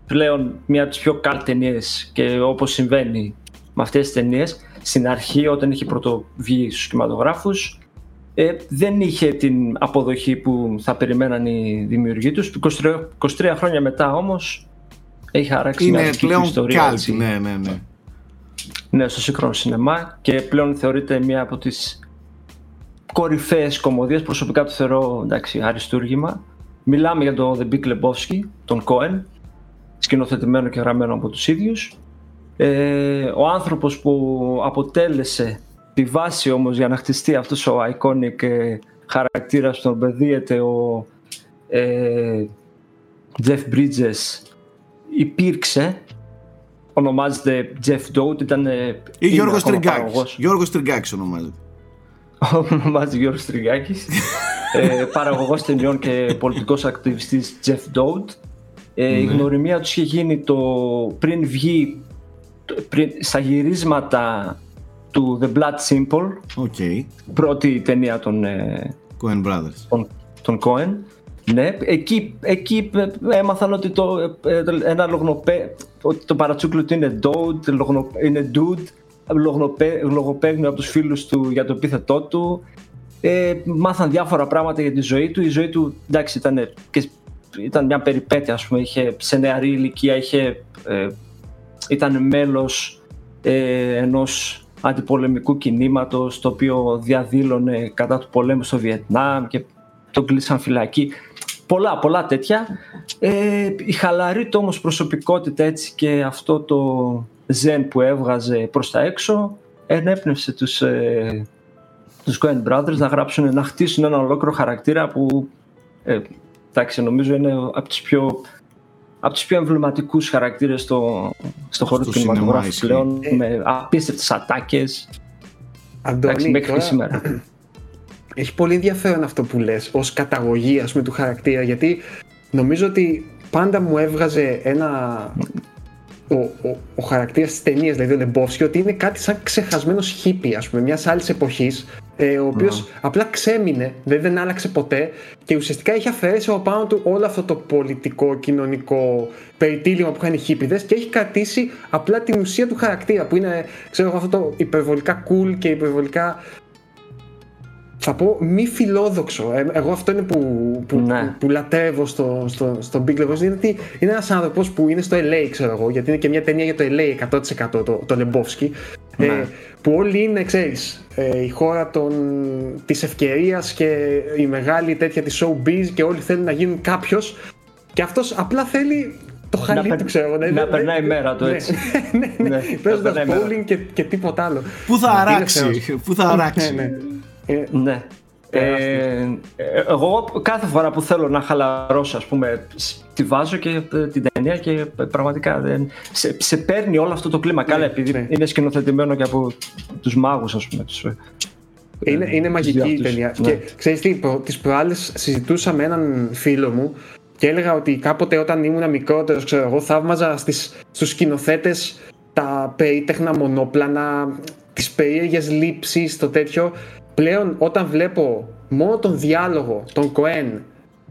πλέον μία από τις πιο καλ ταινίες και όπως συμβαίνει με αυτές τις ταινίες, στην αρχή όταν είχε πρωτοβγεί στους κινηματογράφους, ε, δεν είχε την αποδοχή που θα περιμέναν οι δημιουργοί τους. 23, 23 χρόνια μετά όμως έχει χαράξει μια Είναι δική του πλέον ιστορία. cult, έτσι. ναι, ναι, ναι. Ναι, στο σύγχρονο σινεμά και πλέον θεωρείται μία από τις κορυφαίες κομμωδίες, προσωπικά το θεωρώ εντάξει, αριστούργημα. Μιλάμε για το The Big Lebowski, τον Cohen, σκηνοθετημένο και γραμμένο από τους ίδιους. Ε, ο άνθρωπος που αποτέλεσε τη βάση όμως για να χτιστεί αυτός ο iconic ε, χαρακτήρας που τον παιδίεται ο ε, Jeff Bridges υπήρξε ονομάζεται Jeff Dowd, ήταν ε, Ή είναι Γιώργος ακόμα Τριγκάκης. παραγωγός. Γιώργος Τριγκάκης ονομάζεται. Ονομάζεται Γιώργος Τριγκάκης ε, παραγωγός ταινιών και πολιτικός ακτιβιστής Jeff Dowd ε, η γνωριμία τους είχε γίνει το, πριν βγει το- πριν, στα γυρίσματα του The Blood Simple OK. πρώτη ταινία των, ε, Coen Brothers. τον, τον Cohen. Ναι, εκεί, εκεί ε, έμαθαν ότι το, ε, ένα λογνοπέ, ότι το παρατσούκλο του είναι dude, λογνο, είναι dude, λογνοπέ, λογοπαίγνιο από τους φίλους του για το επίθετό του. Ε, μάθαν διάφορα πράγματα για τη ζωή του. Η ζωή του, εντάξει, ήταν, και, ήταν μια περιπέτεια, ας πούμε. Είχε, σε νεαρή ηλικία είχε, ε, ήταν μέλος ε, ενός αντιπολεμικού κινήματος το οποίο διαδήλωνε κατά του πολέμου στο Βιετνάμ και τον κλείσαν φυλακή. Πολλά, πολλά τέτοια. Ε, η χαλαρή του όμως προσωπικότητα έτσι και αυτό το ζεν που έβγαζε προς τα έξω ενέπνευσε τους, ε, τους Coen Brothers να γράψουν, να χτίσουν ένα ολόκληρο χαρακτήρα που ε, εντάξει, νομίζω είναι από τους πιο από τους πιο εμβληματικούς χαρακτήρες στο, στο χώρο Στο του σινεμά κινηματογράφου ισχύει. πλέον με απίστευτες ατάκες εντάξει, Αντώνη, μέχρι και τώρα, σήμερα. <clears throat> έχει πολύ ενδιαφέρον αυτό που λες ως καταγωγή ας πούμε, του χαρακτήρα γιατί νομίζω ότι πάντα μου έβγαζε ένα. Ο, ο, ο χαρακτήρας της ταινίας, δηλαδή ο Λεμπόφσκι, ότι είναι κάτι σαν ξεχασμένος χίπι, ας πούμε, μιας άλλης εποχής, ε, ο οποίος απλά ξέμεινε, δηλαδή δεν άλλαξε ποτέ και ουσιαστικά είχε αφαιρέσει από πάνω του όλο αυτό το πολιτικό, κοινωνικό περιτύλιγμα που είχαν οι χίπηδες και έχει κρατήσει απλά την ουσία του χαρακτήρα που είναι, ξέρω εγώ, αυτό το υπερβολικά cool και υπερβολικά θα πω μη φιλόδοξο. Ε, εγώ αυτό είναι που, που, Ναι. που, που λατρεύω στο, στο, στο Big Lebowski. Είναι ότι είναι ένας άνθρωπος που είναι στο LA, ξέρω εγώ, γιατί είναι και μια ταινία για το LA 100% το, το Lebowski. Ε, Ναι. που όλοι είναι, ξέρεις, ε, η χώρα των, της ευκαιρίας και η μεγάλη τέτοια της showbiz και όλοι θέλουν να γίνουν κάποιος και αυτός απλά θέλει το χαλί περ- του, ξέρω. ναι, να ναι, περνάει ναι, η μέρα του, ναι, έτσι. <laughs> ναι, ναι, Ναι, παίζοντας να περνάει η μέρα. bowling και, και τίποτα άλλο. Πού θα Είναι αράξει, θεός. πού θα αράξει. Ναι, ναι. Ε, Ναι. Ε, ε, εγώ κάθε φορά που θέλω να χαλαρώσω, ας πούμε, σ- τη βάζω και ε, την ταινία και ε, πραγματικά δεν, σε, σε παίρνει όλο αυτό το κλίμα. Καλά, επειδή ναι. είναι σκηνοθετημένο και από τους μάγους, ας πούμε. Τους, ε, Είναι, είναι μαγική η αυτούς. ταινία. Ναι. Και ξέρεις τι, προ, τις προάλλες συζητούσα με έναν φίλο μου και έλεγα ότι κάποτε όταν ήμουν μικρότερος, ξέρω εγώ, θαύμαζα στις, στους σκηνοθέτες τα περίτεχνα μονόπλανα, τις περίεργες λήψεις, το τέτοιο. Πλέον όταν βλέπω μόνο τον διάλογο, τον Κοέν,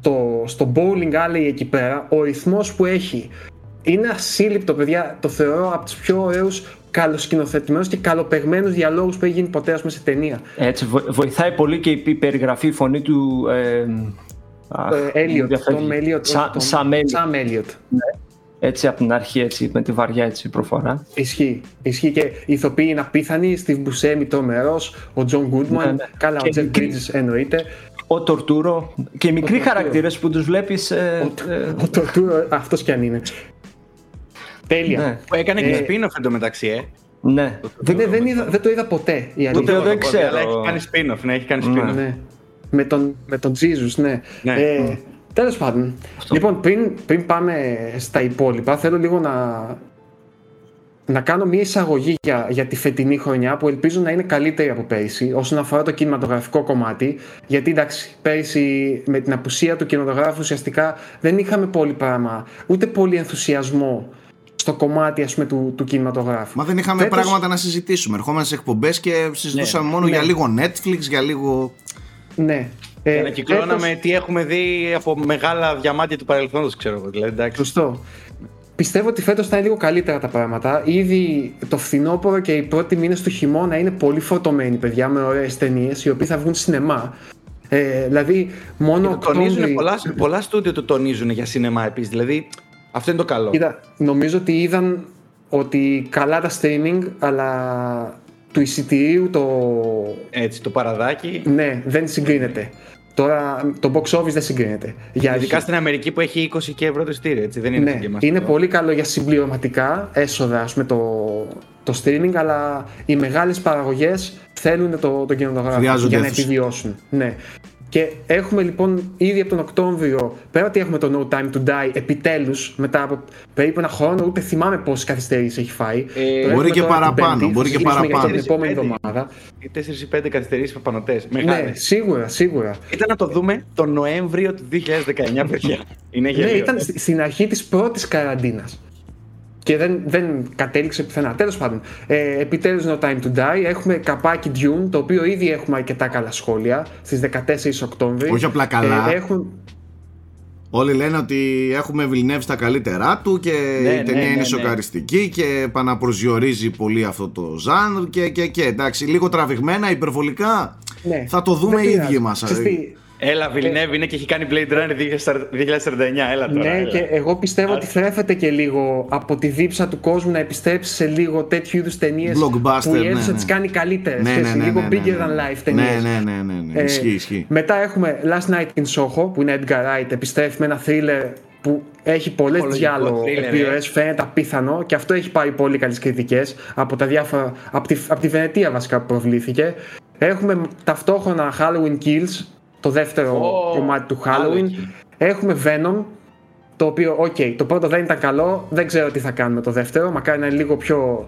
το, στο bowling alley εκεί πέρα, ο ρυθμός που έχει είναι ασύλληπτο, παιδιά. Το θεωρώ από τους πιο ωραίους, καλοσκηνοθετημένους και καλοπεγμένου διαλόγους που έχει γίνει ποτέ ας πούμε, σε ταινία. Έτσι, βο- βοηθάει πολύ και η η περιγραφή, η φωνή του... Ε, αχ, Ε, Elliot, μου διαφεύγει. Tom Elliot. Σα- όχι, Tom- Sam Elliot. Sam Elliot. Έτσι από την αρχή, έτσι, με τη βαριά έτσι, προφορά. Ισχύει. Ισχύει και οι ηθοποιοί είναι απίθανοι. Steve Buscemi τρομερό, ο John Goodman. Ναι, ναι. Καλά, Και ο Jeff μικρή- Bridges εννοείται. Ο Τορτούρο και οι μικροί Τορτούρο. χαρακτήρες που τους βλέπεις... Ε, ε, Ο Torturo, αυτός κι αν είναι. Τέλεια. ναι, Που έκανε και Ε, spin-off εντωμεταξύ, ε. ναι. Δεν, δεν, είδα- δεν το είδα ποτέ η Ούτε αλήθεια. εγώ δεν Οπότε, ξέρω. Αλλά έχει κάνει spin-off, ναι, έχει κάνει Ναι. spin-off. Ναι. Με τον, με τον Jesus, ναι. Ναι. Ε, Τέλος πάντων. Λοιπόν, πριν, πριν πάμε στα υπόλοιπα, θέλω λίγο να, να κάνω μια εισαγωγή για, για τη φετινή χρονιά που ελπίζω να είναι καλύτερη από πέρυσι όσον αφορά το κινηματογραφικό κομμάτι. Γιατί εντάξει, πέρυσι με την απουσία του κινηματογράφου ουσιαστικά δεν είχαμε πολύ πράγμα, ούτε πολύ ενθουσιασμό στο κομμάτι ας πούμε, του, του κινηματογράφου. Μα δεν είχαμε Φέτος- πράγματα να συζητήσουμε. Ερχόμαστε σε εκπομπές και συζητούσαμε μόνο ναι. για λίγο Netflix, για λίγο. Ναι. Ε, Και ανακυκλώναμε φέτος- τι έχουμε δει από μεγάλα διαμάτια του παρελθόντος, ξέρω εγώ. Δηλαδή, εντάξει. Σωστό. Πιστεύω ότι φέτος θα είναι λίγο καλύτερα τα πράγματα. Ήδη το φθινόπωρο και οι πρώτοι μήνες του χειμώνα είναι πολύ φορτωμένοι, παιδιά, με ωραίες ταινίες, οι οποίοι θα βγουν σινεμά. Ε, δηλαδή, μόνο Το τονίζουν Οκτώβρη- πολλά, πολλά στούντιο το τονίζουν για σινεμά επίσης. Δηλαδή, αυτό είναι το καλό. Κοίτα, νομίζω ότι είδαν ότι καλά τα streaming, αλλά του εισιτηρίου το. Έτσι, το παραδάκι. Ναι, δεν συγκρίνεται. Τώρα το box office δεν συγκρίνεται. Για Ειδικά στην Αμερική που έχει 20 και ευρώ το ειστήριο, έτσι. Δεν είναι ναι, σαν και εμάς είναι εδώ. πολύ καλό για συμπληρωματικά έσοδα ας πούμε, το, το streaming, αλλά οι μεγάλες παραγωγές θέλουν το, το κινηματογράφο Χρειάζονται για να αίθουσα. επιβιώσουν. Ναι. Και έχουμε λοιπόν ήδη από τον Οκτώβριο, πέρα ότι έχουμε το No Time to Die, επιτέλους, μετά από περίπου ένα χρόνο, ούτε θυμάμαι πόσες καθυστερήσεις έχει φάει. Ε, Το μπορεί έχουμε και τώρα την παραπάνω, Πέμπτη, μπορεί θα και συζητήσουμε για παραπάνω. την επόμενη Πέντε. εβδομάδα. Οι 4-5 καθυστερήσεις παπανωτέ. Ναι, Μεγάλες. σίγουρα, σίγουρα. Ήταν να το δούμε τον Νοέμβριο του 2019, παιδιά. Είναι Ναι, γελίο. ήταν στη- στην αρχή της πρώτης καραντίνας. Και δεν, δεν κατέληξε πουθενά. Τέλος πάντων, ε, επιτέλους No Time to Die. Έχουμε καπάκι Dune, το οποίο ήδη έχουμε αρκετά καλά σχόλια στις 14 Οκτώβρη. Όχι απλά καλά. Ε, έχουν, Όλοι λένε ότι έχουμε βιλνεύσει τα καλύτερά του και Ναι, η ναι, ταινία ναι, είναι ναι. σοκαριστική και επαναπροσδιορίζει πολύ αυτό το ζάνρ και, και, και εντάξει, λίγο τραβηγμένα, υπερβολικά. ναι, Θα το δούμε δεν οι πειράζει. ίδιοι μας. Ξέρεις τι, Έλα, Βιλνεύη είναι και έχει κάνει Blade Runner 2049. Έλα τώρα. Ναι, έλα. και εγώ πιστεύω ότι θρέφεται και λίγο από τη δίψα του κόσμου να επιστρέψει σε λίγο τέτοιου είδους ταινίες Blockbuster, που η ναι, αίθουσα ναι. τις κάνει καλύτερες. Ναι, ναι, ναι, λίγο ναι, bigger ναι, ναι. than life ταινίες. Ναι, ναι, ναι, ναι, ναι. Ισχύει, ισχύει. Μετά έχουμε Last Night in Soho που είναι Edgar Wright, επιστρέφει με ένα thriller που έχει πολλές Ψυχολογικό διάλογο thriller, ε. επιρροές, φαίνεται απίθανο και αυτό έχει πάρει πολύ καλές κριτικές από, τα διάφορα, από, τη, από τη Βενετία βασικά που προβλήθηκε. Έχουμε ταυτόχρονα Halloween Kills, το δεύτερο Ω, κομμάτι του άλλο Halloween. εκεί. Έχουμε Venom, το οποίο, οκ, το πρώτο δεν ήταν καλό, δεν ξέρω τι θα κάνουμε το δεύτερο, μακάρι να είναι λίγο πιο...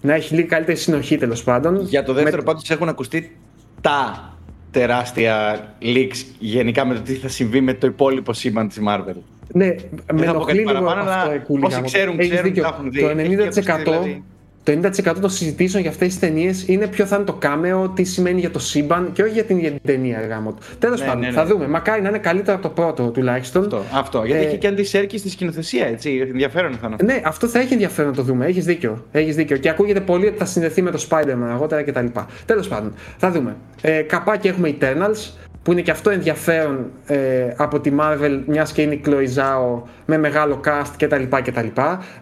να έχει λίγο καλύτερη συνοχή τέλος πάντων. Για το δεύτερο Με- πάντως έχουν ακουστεί τα τεράστια leaks γενικά με το τι θα συμβεί με το υπόλοιπο σύμπαν της Marvel. Ναι, με θα πω κάτι ενοχλεί λίγο παραπάνω, αυτό, αλλά ε, κούλι όσοι γάμο. ξέρουν, Έχεις ξέρουν, δίκιο. τα έχουν δει. Το Έχει 90%, δηλαδή. Το 90% των συζητήσεων για αυτές τις ταινίες είναι ποιο θα είναι το κάμεο, τι σημαίνει για το σύμπαν και όχι για την, για την ταινία. Γάμο. Τέλος Ναι, πάντων, ναι, ναι. θα δούμε. Μακάρι να είναι καλύτερο από το πρώτο τουλάχιστον. Αυτό, αυτό. Γιατί Ε, έχει και αντισέρκη στη σκηνοθεσία, έτσι. Ενδιαφέρον θα είναι αυτό. Ναι, αυτό θα έχει ενδιαφέρον να το δούμε. Έχεις δίκιο. Έχεις δίκιο. Και ακούγεται πολύ ότι θα συνδεθεί με το Spider-Man αργότερα κτλ. Τέλος πάντων, θα δούμε. Ε, καπάκι έχουμε Eternals, που είναι και αυτό ενδιαφέρον ε, από τη Marvel, μιας και είναι η Chloe Zhao με μεγάλο cast κτλ. κτλ.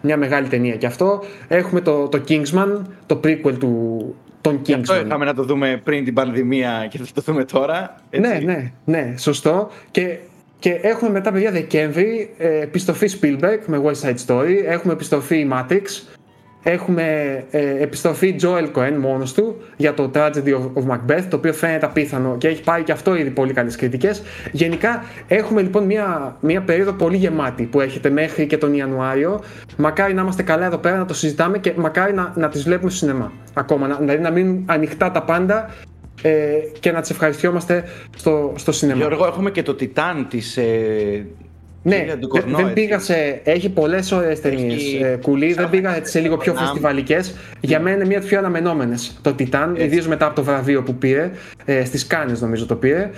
Μια μεγάλη ταινία και αυτό. Έχουμε το, το Kingsman, το prequel του, των Γι' αυτό Kingsman. είχαμε να το δούμε πριν την πανδημία και θα το δούμε τώρα. έτσι. Ναι, ναι, ναι, σωστό. Και, και έχουμε μετά, παιδιά, Δεκέμβρη, ε, επιστροφή Spielberg με West Side Story, έχουμε επιστροφή Matrix, έχουμε ε, επιστροφή Joel Cohen μόνος του για το Tragedy of, of Macbeth, το οποίο φαίνεται απίθανο και έχει πάρει και αυτό ήδη πολύ καλές κριτικές. Γενικά έχουμε λοιπόν μια, μια περίοδο πολύ γεμάτη που έχετε μέχρι και τον Ιανουάριο. Μακάρι να είμαστε καλά εδώ πέρα, να το συζητάμε και μακάρι να, να τις βλέπουμε στο σινεμά. Ακόμα, να, δηλαδή να μείνουν ανοιχτά τα πάντα ε, και να τις ευχαριστιόμαστε στο, στο σινεμά. Γιώργο, έχουμε και το Τιτάν της. Ε, Ναι, Julia δεν, Ducournau, δεν έτσι. πήγα σε. Έχει πολλές ωραίες ταινίες. Έχει- κουλή, δεν πήγα σε λίγο πιο Nam. φεστιβαλικές. Για μένα είναι μία από τις πιο αναμενόμενες. Το Τιτάν, ιδίως μετά από το βραβείο που πήρε. Ε, Στις Κάνες νομίζω το πηρε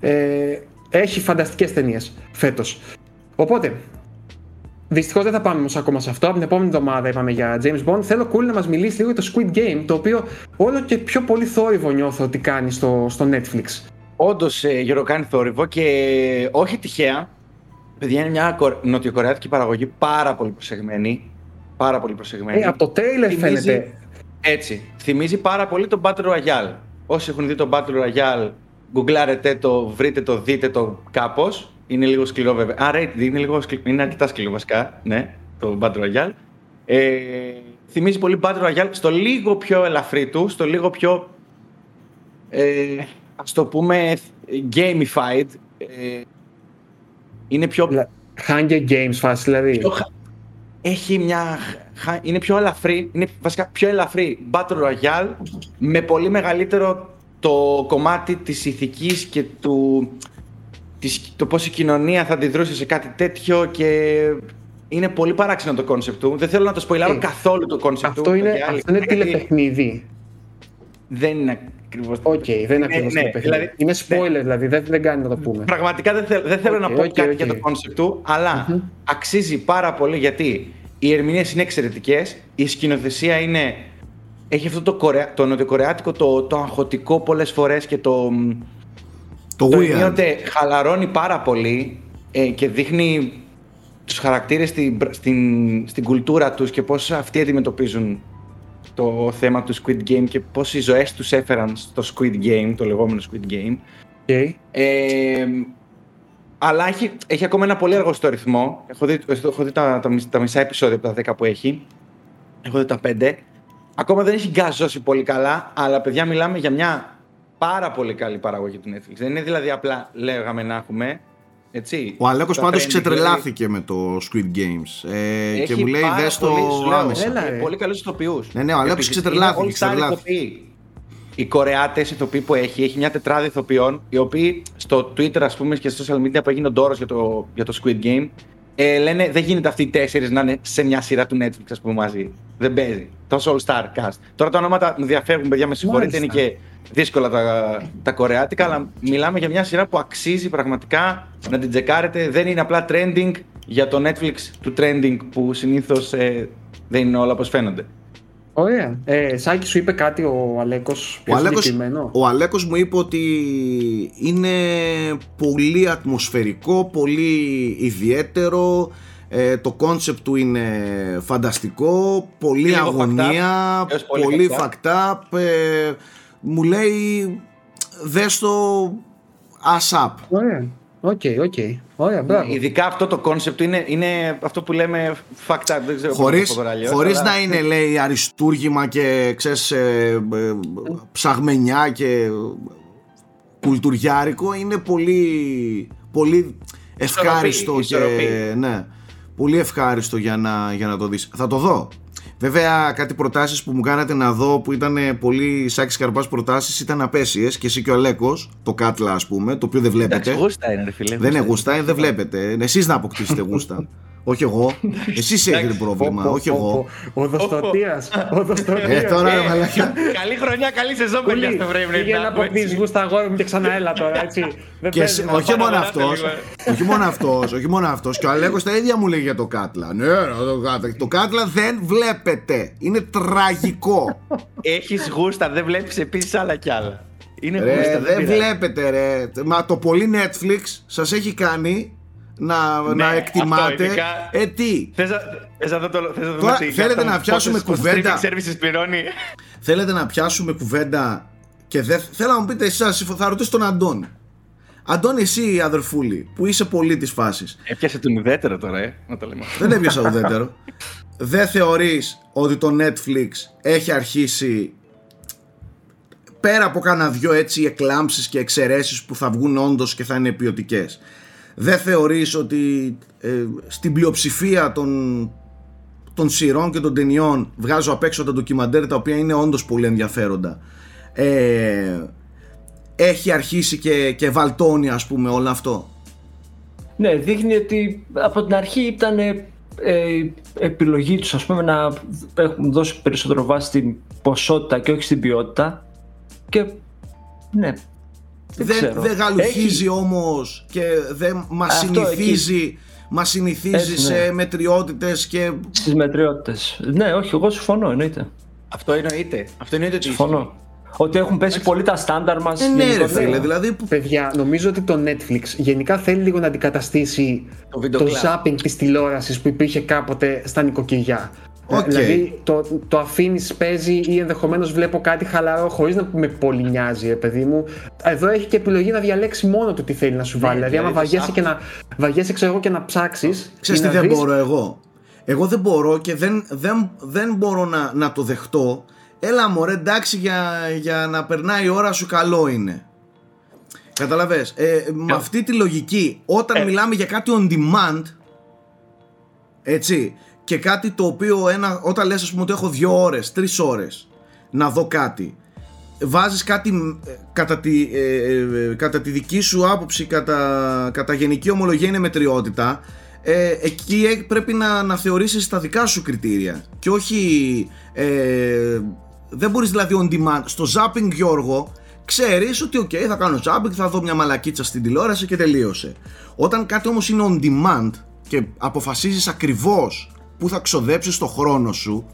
Ε, έχει φανταστικές ταινίες φέτος. Οπότε, Δυστυχώς δεν θα πάμε όμως ακόμα σε αυτό. Από την επόμενη εβδομάδα είπαμε για James Bond. Θέλω cool να μας μιλήσει λίγο για το Squid Game, το οποίο όλο και πιο πολύ θόρυβο νιώθω ότι κάνει στο, στο Netflix. Όντως, ε, Γιώργο, κάνει θόρυβο και όχι τυχαία. Παιδιά, είναι μια κορ- νοτιοκορεάτικη παραγωγή πάρα πολύ προσεγμένη. Πάρα πολύ προσεγμένη. Ε, από το τρέιλερ Θυμίζει- φαίνεται. Έτσι. Θυμίζει πάρα πολύ το Battle Royale. Όσοι έχουν δει το Battle Royale, γκουγκλάρετε το, βρείτε το, δείτε το κάπως. Είναι λίγο σκληρό βέβαια. Α, rated, είναι, λίγο σκληρό, είναι αρκετά σκληρό βασικά. Ναι, το Battle Royale. Ε, θυμίζει πολύ Battle Royale στο λίγο πιο ελαφρύ του, στο λίγο πιο. Ε, ας το πούμε gamified. Ε, είναι πιο Λα- Hunger Games φάση δηλαδή. πιο χα- έχει μια. χα- Είναι πιο ελαφρύ. Είναι βασικά πιο ελαφρύ Battle Royale με πολύ μεγαλύτερο το κομμάτι της ηθικής και του. Της, το πώς η κοινωνία θα αντιδρούσε σε κάτι τέτοιο και είναι πολύ παράξενο το concept του. Δεν θέλω να το σποιλάρω Ε, καθόλου το concept του. Αυτό είναι, παιδιά, αυτό είναι γιατί τηλεπαιχνίδι. Δεν είναι ακριβώς. Οκ, δεν είναι Ναι, ακριβώς ναι, τηλεπαιχνίδι. δηλαδή- είναι spoiler δηλαδή, δεν, δεν κάνει να το πούμε. Πραγματικά δεν, θέλ- δεν θέλω να Οκ, πω οκ, κάτι οκ. για το κόνσεπτ του, αλλά αξίζει πάρα πολύ γιατί οι ερμηνείες είναι εξαιρετικές, η σκηνοθεσία είναι... Έχει αυτό το, κορεα... το νοτιοκορεάτικο, το, το αγχωτικό πολλές φορές και το... Το το weird. ενίοτε χαλαρώνει πάρα πολύ ε, και δείχνει τους χαρακτήρες στην, στην, στην κουλτούρα τους και πώς αυτοί αντιμετωπίζουν το θέμα του Squid Game και πώς οι ζωές τους έφεραν στο Squid Game, το λεγόμενο Squid Game. Okay. Ε, αλλά έχει, έχει ακόμα ένα πολύ αργό στο ρυθμό. Έχω δει, έχω δει τα, τα, μισ- τα μισά επεισόδια από τα 10 που έχει. Έχω δει τα 5. Ακόμα δεν έχει γκαζώσει πολύ καλά, αλλά παιδιά μιλάμε για μια πάρα πολύ καλή παραγωγή του Netflix. Δεν είναι δηλαδή απλά λέγαμε να έχουμε. Έτσι, Ο Αλέκος τα πάντως trending, δηλαδή. ξετρελάθηκε με το Squid Games ε, Έχει και μου λέει πάρα δες το πολύ, σου λέω, άμεσα. Έλα, έχει ρε. πολύ καλούς ηθοποιούς. Ναι, ναι, ο Αλέκος Επίσης, ξετρελάθηκε, είναι all-star ξετρελάθηκε. ηθοποιοί. Οι Κορεάτες ηθοποιοί που έχει, έχει μια τετράδα ηθοποιών, οι οποίοι στο Twitter ας πούμε και στο social media που έγινε ο ντόρος για το, για το Squid Game, ε, λένε δεν γίνεται αυτοί οι τέσσερις να είναι σε μια σειρά του Netflix ας πούμε μαζί. Δεν παίζει. Τόσο all-star cast. Τώρα τα ονόματα μου διαφέρουν παιδιά, με συγχωρείτε, είναι Μάλιστα. και δύσκολα τα, τα κορεάτικα, αλλά μιλάμε για μια σειρά που αξίζει πραγματικά να την τσεκάρετε. Δεν είναι απλά trending για το Netflix του trending που συνήθως ε, δεν είναι όλα όπως φαίνονται. Ωραία. Ε, Σάκη, σου είπε κάτι ο Αλέκος πιο Ο Αλέκος, συγκεκριμένο; ο Αλέκος μου είπε ότι είναι πολύ ατμοσφαιρικό, πολύ ιδιαίτερο, ε, το κόνσεπτ του είναι φανταστικό, πολύ Λίγο αγωνία, fucked up, έως πολύ πολύ fucked fucked up. ε, μου λέει δες το ASAP. Ωραία. Οκ, οκ. Ωραία, μπράβο. Ειδικά αυτό το κόνσεπτ είναι, είναι αυτό που λέμε fucked up. Δεν ξέρω πώς να Χωρίς, το πω τώρα αλλιώς, χωρίς αλλά- να είναι λέει αριστούργημα και ξέρεις ε, ε, ψαγμενιά και κουλτουριάρικο είναι πολύ, πολύ ευχάριστο Ισορροπή, και ισορροπή. ναι, πολύ ευχάριστο για να, για να το δεις. Θα το δω. Βέβαια, κάτι προτάσεις που μου κάνατε να δω που ήταν πολύ Σάκη Καρπάς προτάσεις ήταν απαίσιες και εσύ και ο Αλέκος, το Katla, ας πούμε, το οποίο δεν βλέπεται. Εντάξει, γούστα είναι, ρε φίλε. δεν είναι γούστα, ε, δεν βλέπεται. Εσείς να αποκτήσετε γούστα. <laughs> όχι εγώ. <laughs> Εσεί έχετε πρόβλημα, όχι εγώ. Ο Δοστοτίας. Ο Δοστοτίας. Ε, τώρα ρε μαλακιά. Καλή χρονιά, καλή σεζόν, παιδιά στο Brave Rate. Πήγε να να πούμε αποκτήσει έτσι. γούστα αγόρι μου και ξανά έλα τώρα, έτσι. <laughs> Δεν Και παίζεις σε- να όχι πάω. μόνο παραπάνω αυτός, λίγο, ε. όχι μόνο <laughs> αυτός, όχι μόνο αυτός. Και ο Αλέκος τα ίδια μου λέει για το Κάτλα. Ναι, το Κάτλα. Το Κάτλα δεν βλέπετε. Είναι τραγικό. Έχεις γούστα, δεν βλέπεις επίσης άλλα κι άλλα. Είναι Ρε, γούστα, δεν πειράζει. βλέπετε, ρε. Μα το πολύ Netflix σας έχει κάνει να, να Ναι, εκτιμάτε. αυτό, ειδικά- Ε, τι; Θες να, θες να δω το, θες να δούμε Τώρα, τι- θέλετε αυτό να που- πιάσουμε πόσες- πόσες κουβέντα; streaming services πληρώνει. Θέλετε να πιάσουμε κουβέντα και δεν. Θέλω να μου πείτε εσά, θα ρωτήσω τον Αντώνη. Αντώνη, εσύ αδερφούλη, που είσαι πολύ της φάσης. Έπιασε τον ουδέτερο τώρα, ε, να το λέμε. Δεν έπιασα ουδέτερο. Δεν θεωρείς ότι το Netflix έχει αρχίσει πέρα από κάνα δυο έτσι εκλάμψεις και εξαιρέσεις που θα βγουν όντως και θα είναι ποιοτικές; Δεν θεωρείς ότι ε, στην πλειοψηφία των, των σειρών και των ταινιών βγάζω απ' έξω τα ντοκιμαντέρ τα οποία είναι όντως πολύ ενδιαφέροντα. Ε, έχει αρχίσει και, και βαλτώνει ας πούμε όλο αυτό. Ναι, δείχνει ότι από την αρχή ήταν ε, ε, επιλογή τους ας πούμε να έχουν δώσει περισσότερο βάση στην ποσότητα και όχι στην ποιότητα και ναι, δεν, δεν, ξέρω. δεν γαλουχίζει Έχει- όμως και δεν μας Αυτό συνηθίζει, μας συνηθίζει Έτσι, σε ναι. μετριότητες και στις μετριότητες. Ναι, όχι, εγώ συμφωνώ, εννοείται. Αυτό εννοείται. Αυτό εννοείται ότι Συμφωνώ. Ότι έχουν πέσει πολύ τα στάνταρ μας. ε, ναι ρε γενικότερα. φίλε δηλαδή που- Παιδιά, νομίζω ότι το Netflix γενικά θέλει λίγο να αντικαταστήσει Το το, video club. zapping της τηλεόρασης που υπήρχε κάποτε στα νοικοκυριά. Οκ. Δηλαδή το, το αφήνεις, παίζει ή ενδεχομένως βλέπω κάτι χαλαρό χωρίς να με πολύ νοιάζει, ε, παιδί μου. Εδώ έχει και επιλογή να διαλέξει μόνο του τι θέλει να σου βάλει. δηλαδή, άμα δηλαδή, βαριέσαι το και να, βαριέσαι, ξέρω εγώ, και να ψάξεις. Ξέρεις τι δεν μπορώ εγώ; Εγώ δεν μπορώ και δεν, δεν, δεν μπορώ να, να το δεχτώ. Έλα μωρέ εντάξει για, για να περνάει η ώρα σου καλό είναι. Καταλαβες; Ε, με αυτή τη λογική όταν μιλάμε για κάτι on demand έτσι και κάτι το οποίο ένα, όταν λες ας πούμε ότι έχω δύο ώρες, τρεις ώρες να δω κάτι βάζεις κάτι ε, κατά τη, ε, ε, κατά τη δική σου άποψη κατά, κατά γενική ομολογία είναι μετριότητα ε, εκεί ε, πρέπει να, να θεωρήσεις τα δικά σου κριτήρια και όχι ε, δεν μπορείς δηλαδή on demand στο zapping Γιώργο ξέρεις ότι ok θα κάνω zapping θα δω μια μαλακίτσα στην τηλεόραση και τελείωσε. Όταν κάτι όμως είναι on demand και αποφασίζεις ακριβώς που θα ξοδέψεις το χρόνο σου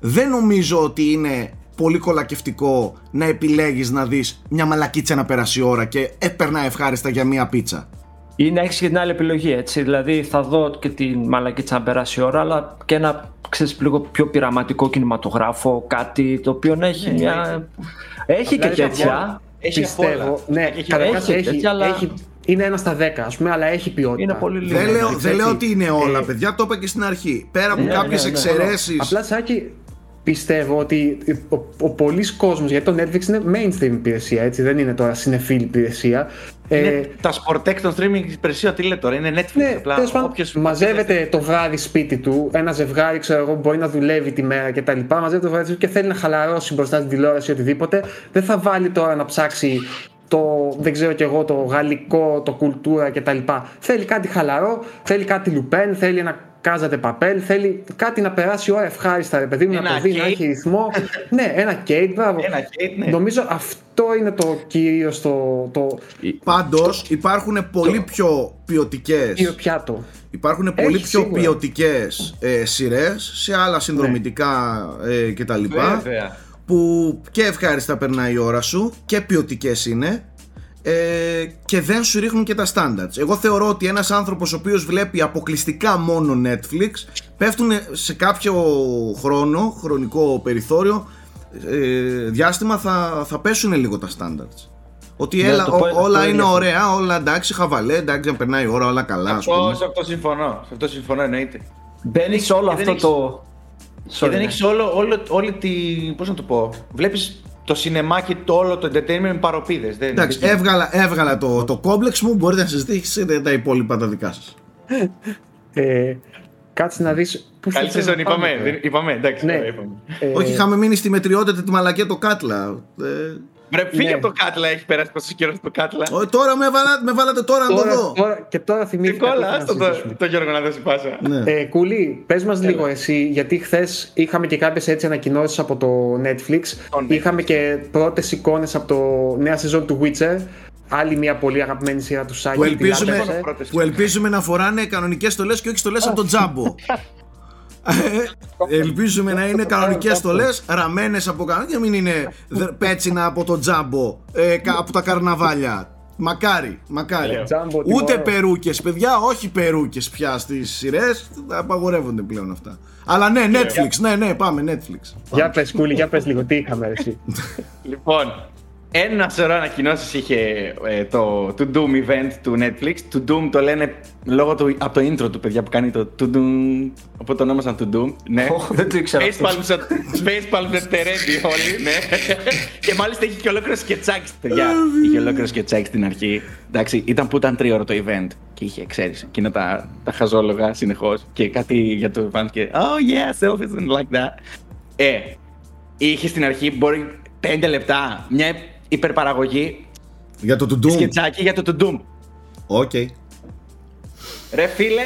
δεν νομίζω ότι είναι πολύ κολακευτικό να επιλέγεις να δεις μια μαλακίτσα να περάσει η ώρα και έπαιρνα ευχάριστα για μια πίτσα. Ή να έχεις και την άλλη επιλογή, έτσι. Δηλαδή θα δω και την μαλακίτσα να περάσει η ώρα, αλλά και ένα ξέρεις, λίγο πιο πειραματικό κινηματογράφο, κάτι το οποίο να έχει μια. Έχει και έχει από τέτοια. όλα. Έχει απ' όλα. Πιστεύω. Ναι, Έχει καταρχάς έχει έχει, τέτοια, αλλά- έχει- είναι ένας στα δέκα, ας πούμε, αλλά έχει ποιότητα. Είναι πολύ λίγο. δεν, λέω, εντάξει, δεν λέω έτσι. ότι είναι όλα, Ε, παιδιά, το είπα και στην αρχή. Πέρα από ναι, κάποιες ναι, ναι. εξαιρέσεις. Απλά Σάκη, πιστεύω ότι ο, ο πολλή κόσμος, γιατί το Netflix είναι mainstream υπηρεσία, έτσι, δεν είναι τώρα συνεφίλ υπηρεσία. Ε, Είναι τα Sportex των streaming υπηρεσία, τι λέει τώρα, είναι Netflix. ναι, απλά τέλος πάντων, όποιος- μαζεύεται το βράδυ σπίτι του, ένα ζευγάρι, ξέρω εγώ, μπορεί να δουλεύει τη μέρα κτλ. Μαζεύεται το βράδυ του και θέλει να χαλαρώσει μπροστά στην τηλεόραση ή οτιδήποτε. Δεν θα βάλει τώρα να ψάξει το, δεν ξέρω κι εγώ, το γαλλικό, το κουλτούρα κτλ. Θέλει κάτι χαλαρό, θέλει κάτι λουπέν, θέλει ένα κάζατε παπέλ, θέλει κάτι να περάσει η ώρα ευχάριστα, ρε παιδί μου, να Ένα το δει, να arcade. έχει ρυθμό. ναι, ένα κέιτ, μπράβο. Ένα arcade, ναι. Νομίζω αυτό είναι το κύριο το, το Πάντως υπάρχουν πολύ πιο ποιοτικές κύριο πιάτο. Υπάρχουν πολύ πιο σίγουρα. ποιοτικές ε, σειρές σε άλλα συνδρομητικά ε, κτλ. Βέβαια. Που και ευχάριστα περνάει η ώρα σου και ποιοτικές είναι ε, και δεν σου ρίχνουν και τα standards. Εγώ θεωρώ ότι ένας άνθρωπος ο οποίος βλέπει αποκλειστικά μόνο Netflix πέφτουν σε κάποιο χρόνο, χρονικό περιθώριο, ε, διάστημα θα, θα πέσουν λίγο τα standards. Ότι Ναι, έλα, το ό- πω- το όλα πω είναι διαφορετικά. ωραία, όλα εντάξει, χαβαλέ, εντάξει, να περνάει η ώρα, όλα καλά, ας πούμε. Αυτό, σε αυτό συμφωνώ. Σε αυτό συμφωνώ εννοείται. Μπαίνει σε όλο Και δεν αυτό έχεις- το. Και Sorry, δεν ναι. έχεις όλο, όλο, όλη τη. Πώς να το πω. Βλέπεις το σινεμάκι, το όλο το entertainment με παροπίδες. Εντάξει, έβγαλα, έβγαλα το, το κόμπλεξ μου, μπορείτε να συζητήσετε τα υπόλοιπα τα δικά σας. Ε, κάτσε να δεις πού Καλή θέλεις να σεζόν, πάμε, είπαμε. ρε. δεν- Είπαμε, εντάξει. Ναι. ωραία, είπαμε. Ε, Όχι, είχαμε μείνει στη μετριότητα τη μαλακία το Κάτλα. Ε, Βρε, φύγε Ναι. από το Κάτλα, έχει περάσει τόσο καιρό στο Κάτλα. όχι, τώρα με, βάλα, με βάλατε τώρα να το τώρα, δω. τώρα, και τώρα Τι θυμήθηκα τι κόλλα, ήθελα να άστο το, συζητήσουμε. το Γιώργο να δώσει πάσα. Ναι. Ε, Κούλη, πες μας λίγο εσύ, γιατί χθες είχαμε και κάποιες έτσι ανακοινώσεις από το Netflix. Το Netflix. Είχαμε και πρώτες εικόνες από το νέα σεζόν του Witcher. Άλλη μια πολύ αγαπημένη σειρά του Σάκη. Που την ελπίζουμε, άπλεψε. πρώτες. που ελπίζουμε να φοράνε κανονικές στολές και όχι στολές από το τζάμπο. <laughs> Ε, ελπίζουμε να είναι κανονικές στολές ραμμένες από κανένα και μην είναι δε- πέτσινα από το τζάμπο ε, κα- από τα καρναβάλια. Μακάρι, μακάρι. Τζάμπο, τι Ούτε ωραίο. περούκες, παιδιά, όχι περούκες πια στις σειρές. Απαγορεύονται πλέον αυτά. Αλλά ναι, Netflix, ναι, ναι, πάμε Netflix. Για πες Κούλη, για πες λίγο, τι είχαμε ρε, εσύ. Λοιπόν, ένα σωρό ανακοινώσεις είχε ε, το To Doom event του Netflix. To Doom το λένε λόγω του, από το intro του παιδιά που κάνει το To Doom. Οπότε το ονόμασαν To Doom. Ναι. Ω, δεν το ήξερα αυτό. Facepalm σε- Facepalm σε τερέντι όλοι, ναι. και μάλιστα είχε και ολόκληρο σκετσάκι, παιδιά. είχε ολόκληρο σκετσάκι στην αρχή. Εντάξει, ήταν που ήταν τρίωρο το event. Και είχε, ξέρεις, εκείνα τα, τα χαζόλογα συνεχώς. Και κάτι για το event και Oh yeah, selfies and like that. Ε, είχε στην αρχή, μπορεί 5 λεπτά, μια υπερπαραγωγή Για το Tudum. σκετσάκι για το Tudum. Οκ. Ρε φίλε,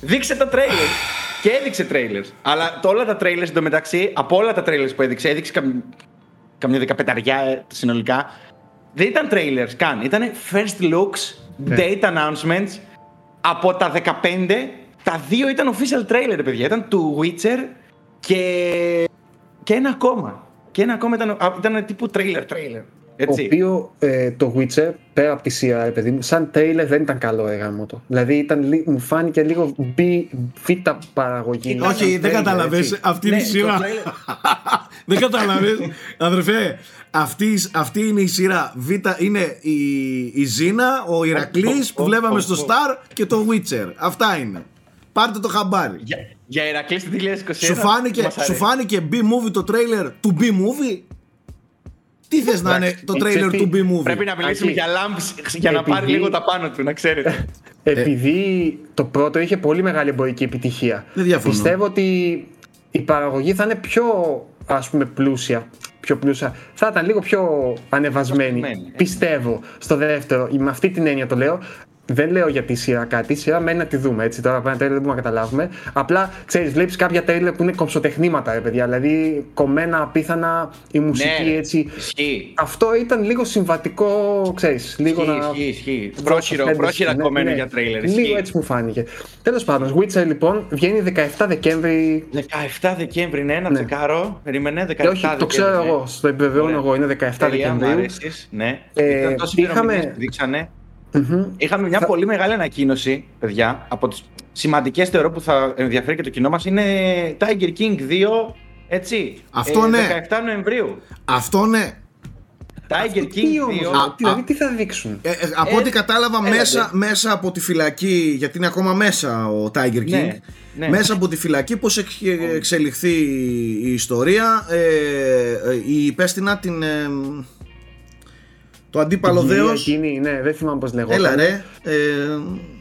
δείξε τα trailers. Και έδειξε trailers. Αλλά το όλα τα trailers εντωμεταξύ, από όλα τα trailers που έδειξε, έδειξε καμ... καμιά δεκαπενταριά ε, συνολικά. Δεν ήταν trailers καν. Ήταν first looks, date announcements. Από τα 15, τα δύο ήταν official trailer, ρε παιδιά. Ήταν του Witcher και, και ένα ακόμα. Και ένα ακόμα ήταν, α, ήταν τύπου trailer, trailer. Το Έτσι. οποίο ε, το Witcher, πέρα από τη σειρά, ρε παιδί μου, σαν τρέιλερ δεν ήταν καλό έγραμμο το. Δηλαδή ήταν, λι- μου φάνηκε λίγο μπι, β' παραγωγή. Ήταν Όχι, δεν τρέιλερ, κατάλαβε. έτσι. Αυτή είναι Ναι, η το σειρά. trailer- <laughs> δεν κατάλαβε. Αδερφέ, αυτή, αυτή είναι η σειρά. Β είναι η, η Ζήνα, ο Ηρακλής που βλέπαμε στο Star και το Witcher. Αυτά είναι. Πάρτε το χαμπάρι. Για, για Ηρακλής του 2021. Σου φάνηκε, μας σου αρέσει. φάνηκε B-movie το τρέιλερ του B-movie; Τι θες να είναι το η τρέιλερ τσέπη του B-movie; Πρέπει να μιλήσουμε Άκη. για λάμπς για να Επειδή- πάρει λίγο τα πάνω του, να ξέρετε. Επειδή το πρώτο είχε πολύ μεγάλη εμπορική επιτυχία. Δεν διαφωνώ. Πιστεύω ότι η παραγωγή θα είναι πιο ας πούμε πλούσια. Πιο πλούσια. Θα ήταν λίγο πιο ανεβασμένη. Ανεβασμένη, ε. Πιστεύω. Στο δεύτερο. Με αυτή την έννοια το λέω. Δεν λέω για τη σειρά κάτι. Η σειρά μένει να τη δούμε. Έτσι. Τώρα από ένα τρέλερ δεν μπορούμε να καταλάβουμε. Απλά ξέρεις, βλέπεις κάποια τρέλερ που είναι κομψοτεχνήματα, ρε παιδιά. Δηλαδή κομμένα απίθανα η μουσική Ναι, έτσι. Ισχύει. Αυτό ήταν λίγο συμβατικό, ξέρεις, λίγο Ισχύει, να... ισχύει, ισχύει. δώσω Πρόχειρο, ένταση. πρόχειρα Ναι, κομμένο ναι. για τρέιλερ. Λίγο ισχύει. έτσι μου φάνηκε. Τέλος πάντων, Witcher λοιπόν βγαίνει 17 Δεκέμβρη 17 Δεκέμβρη, ναι, ένα Ναι. τσεκάρω. Περίμενε, 17 και όχι, το Δεκέμβρη, ξέρω ναι. εγώ, στο επιβεβαιώνω Ωραία. εγώ, είναι 17 Τέλεια, μ' Δεκεμβρίου. αρέσεις, ναι. Ε, Ήταν τόσες είχαμε- ημερομηνίες που δείξανε. Μμμ. Είχαμε μια Θα- πολύ μεγάλη ανακοίνωση, παιδιά, από τις σημαντικές θεωρώ που θα ενδιαφέρει και το κοινό μας, είναι Tiger King 2, έτσι. Αυτό ε, ναι. 17 Νοεμβρίου. Αυτό ναι. Tiger Τι King όμως, 2. Α, δηλαδή α. τι θα δείξουν; Ε, ε, από Ε, ό,τι κατάλαβα έλατε. μέσα, μέσα από τη φυλακή, γιατί είναι ακόμα μέσα ο Tiger King, Ναι, ναι. μέσα από τη φυλακή πώς έχει εξελιχθεί η ιστορία, ε, ε, η υπέστηνα την... ε, το αντίπαλο Η κυρία δέος, Εκείνη, ναι, δεν θυμάμαι πώς λεγόταν. έλα ρε, ε,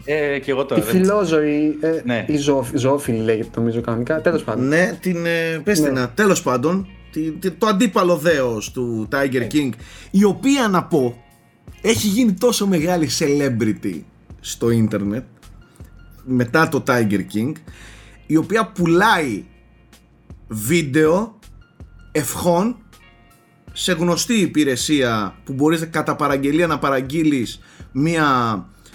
Ε, και εγώ Η τώρα. δεν- φιλόζωη, ε, Ναι. η ζω, ζωόφιλη λέγεται νομίζω κανονικά, τέλος πάντων. ναι, την ε, πέστηνα, Ναι. τέλος πάντων, τη- τη- το αντίπαλο δέος του Tiger King, η οποία να πω, έχει γίνει τόσο μεγάλη celebrity στο ίντερνετ, μετά το Tiger King η οποία πουλάει βίντεο ευχών σε γνωστή υπηρεσία που μπορείς κατά παραγγελία να παραγγείλεις μία,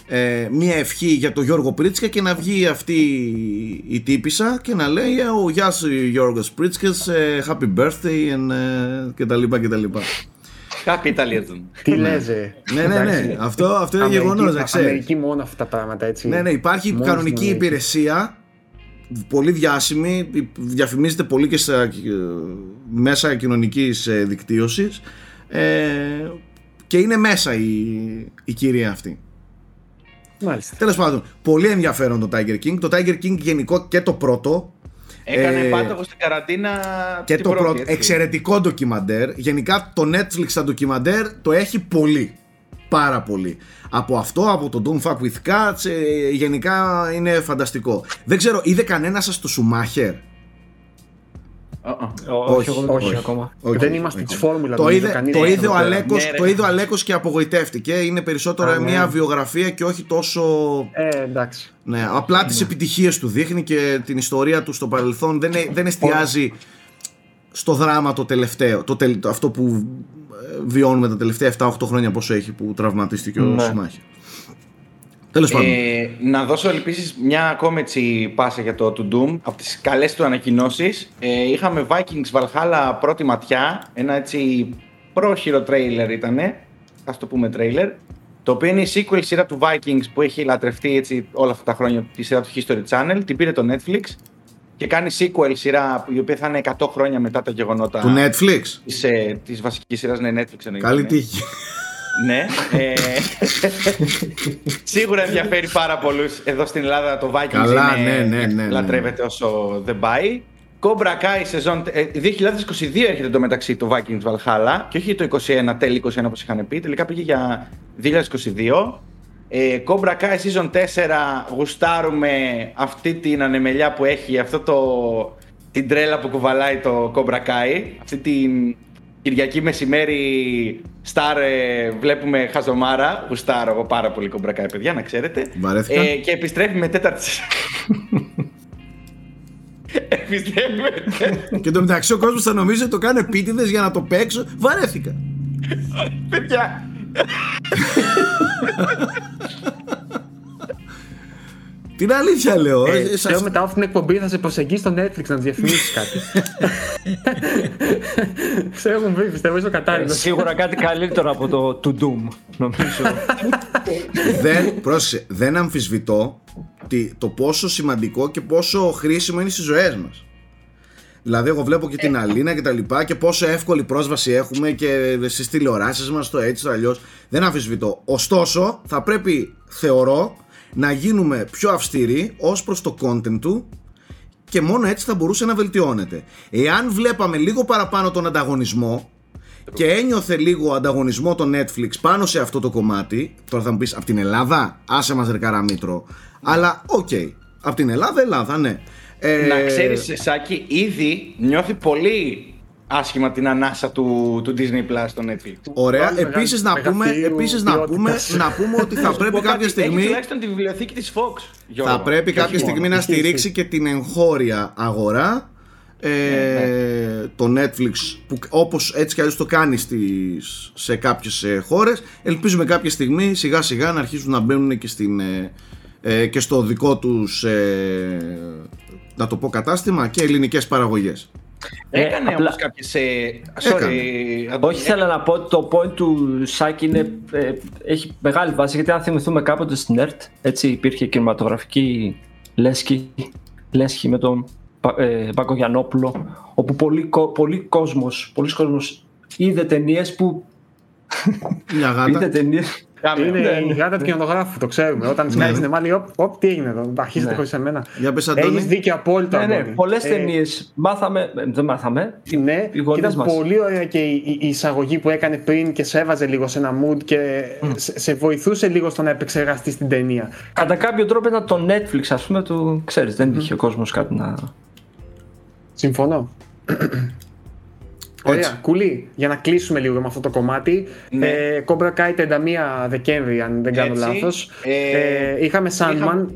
ε, μία ευχή για τον Γιώργο Πρίτσκα και να βγει αυτή η τύπησα και να λέει «Ο γεια σου Γιώργος Πρίτσκας, ε, happy birthday» and, ε, και τα λοιπά και τα λοιπά. Capitalism. Τι λες, ε. ναι, ναι, ναι, Εντάξει. αυτό, αυτό είναι Αμερική- γεγονός, να ξέρεις. Αμερική μόνο αυτά τα πράγματα, έτσι. Ναι, ναι, υπάρχει Μόνος κανονική στην Αμερική. υπηρεσία, πολύ διάσημη, διαφημίζεται πολύ και στα ε, μέσα κοινωνικής ε, δικτύωσης ε, και είναι μέσα η, η κυρία αυτή. Μάλιστα. Τέλος πάντων, πολύ ενδιαφέρον το Tiger King. Το Tiger King γενικό και το πρώτο Έκανε Ε, πάτοχο στην καραντίνα. και την το πρώτη, πρώτο έτσι. εξαιρετικό ντοκιμαντέρ. Γενικά το Netflix στα ντοκιμαντέρ το έχει πολύ. Πάρα πολύ. Από αυτό, από το Don't Fuck With Cats, ε, γενικά είναι φανταστικό. Δεν ξέρω, είδε κανένα σας το Σουμάχερ. Όχι, εγώ δεν όχι. ακόμα. Όχι, δεν είμαστε όχι. τη φόρμουλας. Το νομίζω, είδε, κανείς το δεν είδε ο ξέρω. Αλέκος, Ναι, ρε. το είδε ο Αλέκος και απογοητεύτηκε. Είναι περισσότερο Α, ναι. μια βιογραφία και όχι τόσο... Ε, εντάξει. Ναι, απλά τις επιτυχίες του δείχνει και την ιστορία του στο παρελθόν. Δεν, ε- δεν εστιάζει στο δράμα το τελευταίο. Το, τελ- το- αυτό που ε, βιώνουμε τα τελευταία 7-8 χρόνια πόσο έχει που τραυματίστηκε ο Ναι. Σουμάχερ. Τέλος πάντων. Ε, να δώσω επίση μια ακόμη έτσι πάσα για το To Doom. Από τις καλές του ανακοινώσεις, ε, είχαμε Vikings Valhalla πρώτη ματιά. Ένα έτσι πρόχειρο τρέιλερ ήταν. Α το πούμε τρέιλερ. Το οποίο είναι η sequel σειρά του Vikings που έχει λατρευτεί έτσι όλα αυτά τα χρόνια τη σειρά του History Channel. Την πήρε το Netflix και κάνει sequel σειρά η οποία θα είναι 100 χρόνια μετά τα γεγονότα Του Netflix; της, ε, της βασικής σειράς, ναι, Netflix εννοείται. Καλή ναι. τύχη. Ναι. Ε, σίγουρα ενδιαφέρει πάρα πολλούς εδώ στην Ελλάδα το Vikings. Καλά, είναι, ναι, ναι, ναι, ναι. Λατρεύεται όσο δεν πάει. Cobra Kai σεζόν. ε, 2022 έρχεται το μεταξύ το Vikings Valhalla και όχι το 21, τέλη 21 όπως είχαν πει. Τελικά πήγε για 2022. Ε, Cobra Kai Season 4 γουστάρουμε αυτή την ανεμελιά που έχει, αυτό το, την τρέλα που κουβαλάει το Cobra Kai. Αυτή την Κυριακή μεσημέρι Star ε, βλέπουμε χαζομάρα. Γουστάρω εγώ πάρα πολύ Cobra Kai, παιδιά, να ξέρετε. Βαρέθηκα. Ε, και επιστρέφει με τέταρτης σεζόν. <laughs> επιστρέφει με τέταρτης και το μεταξύ ο κόσμος θα νομίζει ότι το κάνω επίτηδες για να το παίξω. Βαρέθηκα. παιδιά. Την αλήθεια λέω. Ε, Ε, σας- Λέω μετά από την εκπομπή θα σε προσεγγίσει στο Netflix να του διαφημίσεις κάτι. Σε έχουν βρει, πιστεύω, είσαι ο Ε, κατάλληλο. Σίγουρα κάτι καλύτερο από το To Doom, νομίζω. δεν, πρόσεξε, δεν αμφισβητώ τι- το πόσο σημαντικό και πόσο χρήσιμο είναι στις ζωές μας. Δηλαδή, εγώ βλέπω και την Αλίνα και τα λοιπά και πόσο εύκολη πρόσβαση έχουμε και στις τηλεοράσεις μας, το έτσι, το αλλιώς. Δεν αμφισβητώ. Ωστόσο, θα πρέπει, θεωρώ, να γίνουμε πιο αυστηροί ως προς το content του και μόνο έτσι θα μπορούσε να βελτιώνεται. Εάν βλέπαμε λίγο παραπάνω τον ανταγωνισμό και ένιωθε λίγο ανταγωνισμό το Netflix πάνω σε αυτό το κομμάτι, τώρα θα μου πεις από την Ελλάδα, άσε μας ρε καραμήτρο, αλλά οκ, από την Ελλάδα, Ελλάδα, ναι. Ε, Να ξέρεις, Σάκη, ήδη νιώθει πολύ άσχημα την ανάσα του, του Disney Plus στο Netflix. Ωραία, Μεγάλη επίσης να, πούμε, μεγαθύριου επίσης να, πούμε, ποιότητας. να πούμε ότι θα πρέπει Πω κάποια κάτι, στιγμή... Έχει τουλάχιστον τη βιβλιοθήκη της Fox. Γιώργο. Θα πρέπει Και κάποια όχι στιγμή μόνο. να Ισχύει, στηρίξει ισχύει. και την εγχώρια αγορά ε, Ναι, το Netflix που όπως έτσι κι αλλιώς το κάνει στις, σε κάποιες ε, χώρες ελπίζουμε κάποια στιγμή σιγά σιγά να αρχίσουν να μπαίνουν και, στην, ε, ε, και στο δικό τους ε, να το πω κατάστημα και ελληνικές παραγωγές Έκανε Ε, απλά- όμως κάποιες... ε, sorry, Έκανε. Αντώνη, Όχι, θέλω να πω ότι το point του Σάκη είναι, ε, έχει μεγάλη βάση γιατί αν θυμηθούμε κάποτε στην ΕΡΤ έτσι υπήρχε κινηματογραφική λέσχη, λέσχη με τον Πα- ε, Παγκογιανόπουλο όπου πολλοί, κο- πολλοί κόσμος, πολλοί κόσμος είδε ταινίες που μια γάτα <laughs> είδε ταινίες κάμε. Είναι Ναι, η ναι. γάτα του κινηματογράφου, το ξέρουμε. Όταν σκάει σινεμά, λέει: Οπ, οπ, τι έγινε εδώ, αρχίζετε Ναι. χωρίς εμένα. Για πες Έχεις Αντώνη δίκιο απόλυτο. ναι, ναι, Αντώνη. πολλές Ε, ταινίες μάθαμε, ε, δεν μάθαμε Ναι, οι γονείς ήταν μας. πολύ ωραία και η, η- η εισαγωγή που έκανε πριν και σε έβαζε λίγο σε ένα mood και σε, σε βοηθούσε λίγο στο να επεξεργαστείς την ταινία. Κατά κάποιο τρόπο ήταν το Netflix ας πούμε του, ξέρεις δεν είχε ο κόσμος κάτι να... Συμφωνώ. Ωραία, κουλή. Για να κλείσουμε λίγο με αυτό το κομμάτι. Ναι. Ε, Cobra Kai 31 Δεκέμβρη, αν δεν κάνω Έτσι. λάθος. Ε, Ε, είχαμε Sandman. Είχαμε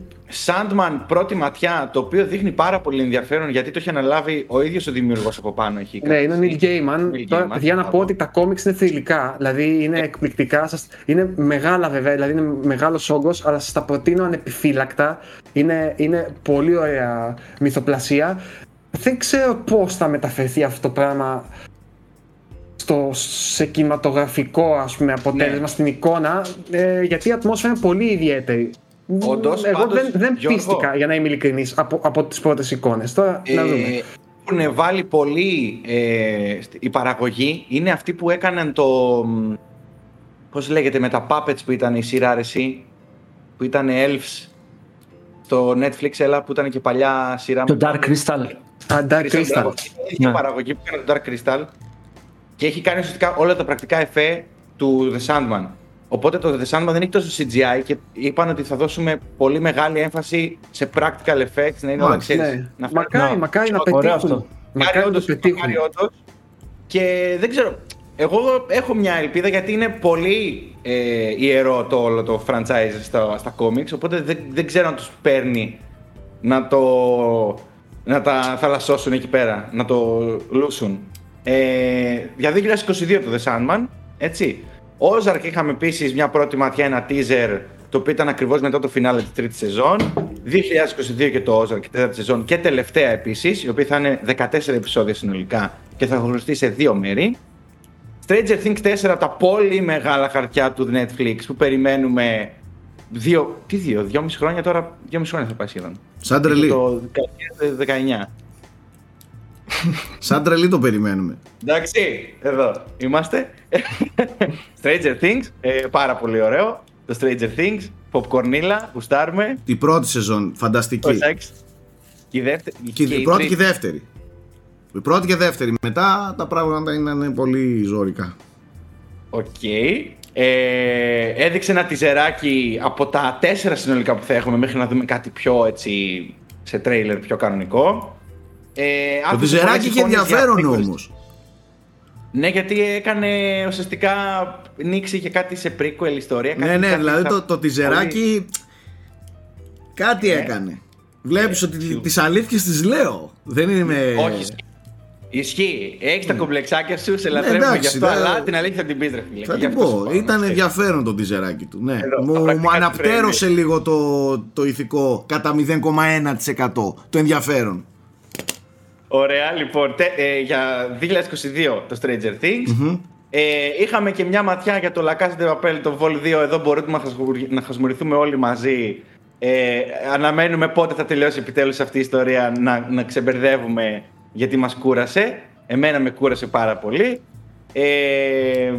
Sandman πρώτη ματιά, το οποίο δείχνει πάρα πολύ ενδιαφέρον γιατί το έχει αναλάβει ο ίδιος ο δημιουργός από πάνω. Έχει Ναι, είναι ο Neil Gaiman. Neil Τώρα, Gaiman, παιδιά, να πω μπράβο. ότι τα κόμιξ είναι θρηλυκά. Δηλαδή είναι εκπληκτικά. Σας... Είναι μεγάλα βέβαια, δηλαδή είναι μεγάλος όγκος, αλλά σας τα προτείνω ανεπιφύλακτα. Είναι, είναι πολύ ωραία μυθοπλασία. Δεν ξέρω πώς θα μεταφερθεί αυτό το πράγμα στο, σε κινηματογραφικό ας πούμε, αποτέλεσμα Ναι. στην εικόνα, ε, γιατί η ατμόσφαιρα είναι πολύ ιδιαίτερη. Όντως, Εγώ πάντως, δεν, δεν Γιώργο, πίστηκα, για να είμαι ειλικρινής, από, από τις πρώτες εικόνες. Τώρα, να δούμε. Ε, έχουν βάλει πολύ ε, η παραγωγή είναι αυτοί που έκαναν το μ, πώς λέγεται με τα puppets που ήταν η σειρά ρε εσύ, που ήταν elves στο Netflix έλα που ήταν και παλιά σειρά Το με- Dark Crystal. Α, Dark Crystal. μπράβο. Είναι η Ναι. παραγωγή που έκανε το Dark Crystal και έχει κάνει ουσιαστικά όλα τα πρακτικά εφέ του The Sandman. Οπότε το The Sandman δεν έχει τόσο CGI και είπαν ότι θα δώσουμε πολύ μεγάλη έμφαση σε practical effects, να είναι όλα Μάλιστα. ξέρεις, Ναι. να Μακάρι, φέρνουν- μακάρι να Ωραίο πετύχουν. αυτό. Μακάρι να το όντως, πετύχουν. μακάρι όντως. Και δεν ξέρω, εγώ έχω μια ελπίδα γιατί είναι πολύ ε, ιερό το όλο το franchise στα, στα comics, οπότε δεν, δεν ξέρω αν τους παίρνει να το να τα θαλασσώσουν εκεί πέρα, να το λούσουν. Ε, για 2022 το The Sandman, έτσι. Ozark είχαμε επίσης μια πρώτη ματιά, ένα teaser, το οποίο ήταν ακριβώς μετά το φινάλε της τρίτης σεζόν. 2022 και το Ozark, η τέταρτη σεζόν και τελευταία επίσης, η οποία θα είναι 14 επεισόδια συνολικά και θα χωριστεί σε δύο μέρη. Stranger Things 4 από τα πολύ μεγάλα χαρτιά του Netflix που περιμένουμε δύο, τι δύο, δυόμιση χρόνια τώρα, δυόμιση χρόνια θα πάει σχεδόν. Σαν τρελή. Το 19. Σαν τρελή το περιμένουμε. Εντάξει, εδώ είμαστε. Stranger Things, ε, πάρα πολύ ωραίο. Το Stranger Things, popcornilla, γουστάρουμε. Η πρώτη σεζόν, Το φανταστική. σεξ. Και η δεύτερη. Και η πρώτη και η τρίτη. δεύτερη. Η πρώτη και η δεύτερη. Μετά τα πράγματα είναι πολύ ζόρικα. Οκ. Ε, έδειξε ένα τιζεράκι από τα τέσσερα συνολικά που θα έχουμε μέχρι να δούμε κάτι πιο έτσι σε τρέιλερ πιο κανονικό. Ε, Το άφησε τιζεράκι πολλές είχε εικόνες για ενδιαφέρον prequels. όμως. Ναι, γιατί έκανε ουσιαστικά νύξη και κάτι σε prequel ιστορία. Ναι, κάτι- ναι, κάτι δηλαδή θα- το, το τιζεράκι κάτι Ναι. έκανε. Βλέπεις ότι τις αλήθειες τις λέω. Δεν είμαι... Όχι, ισχύει. Ισχύει. Έχεις τα κομπλεξάκια σου, σε λατρεύουμε Ναι. εντάξει, γι' αυτό, ναι. αλλά την αλήθεια θα την πεις, ρε φίλε. Θα Γι' την αυτό σου πω. πάω, Ήταν να ξέρεις. ενδιαφέρον το τιζεράκι του. Ναι. Εδώ, τα μου, πρακτικά μου του αναπτέρωσε λίγο το, το ηθικό κατά 0,1% το ενδιαφέρον. Ωραία, λοιπόν, τε- ε, για 2022 το Stranger Things. Ε, είχαμε και μια ματιά για το La Casa de Papel, το Vol 2. Εδώ μπορούμε να, χασμουρι- να χασμουριθούμε όλοι μαζί. Ε, αναμένουμε πότε θα τελειώσει επιτέλους αυτή η ιστορία να, να ξεμπερδεύουμε γιατί μας κούρασε. Εμένα με κούρασε πάρα πολύ. Ε,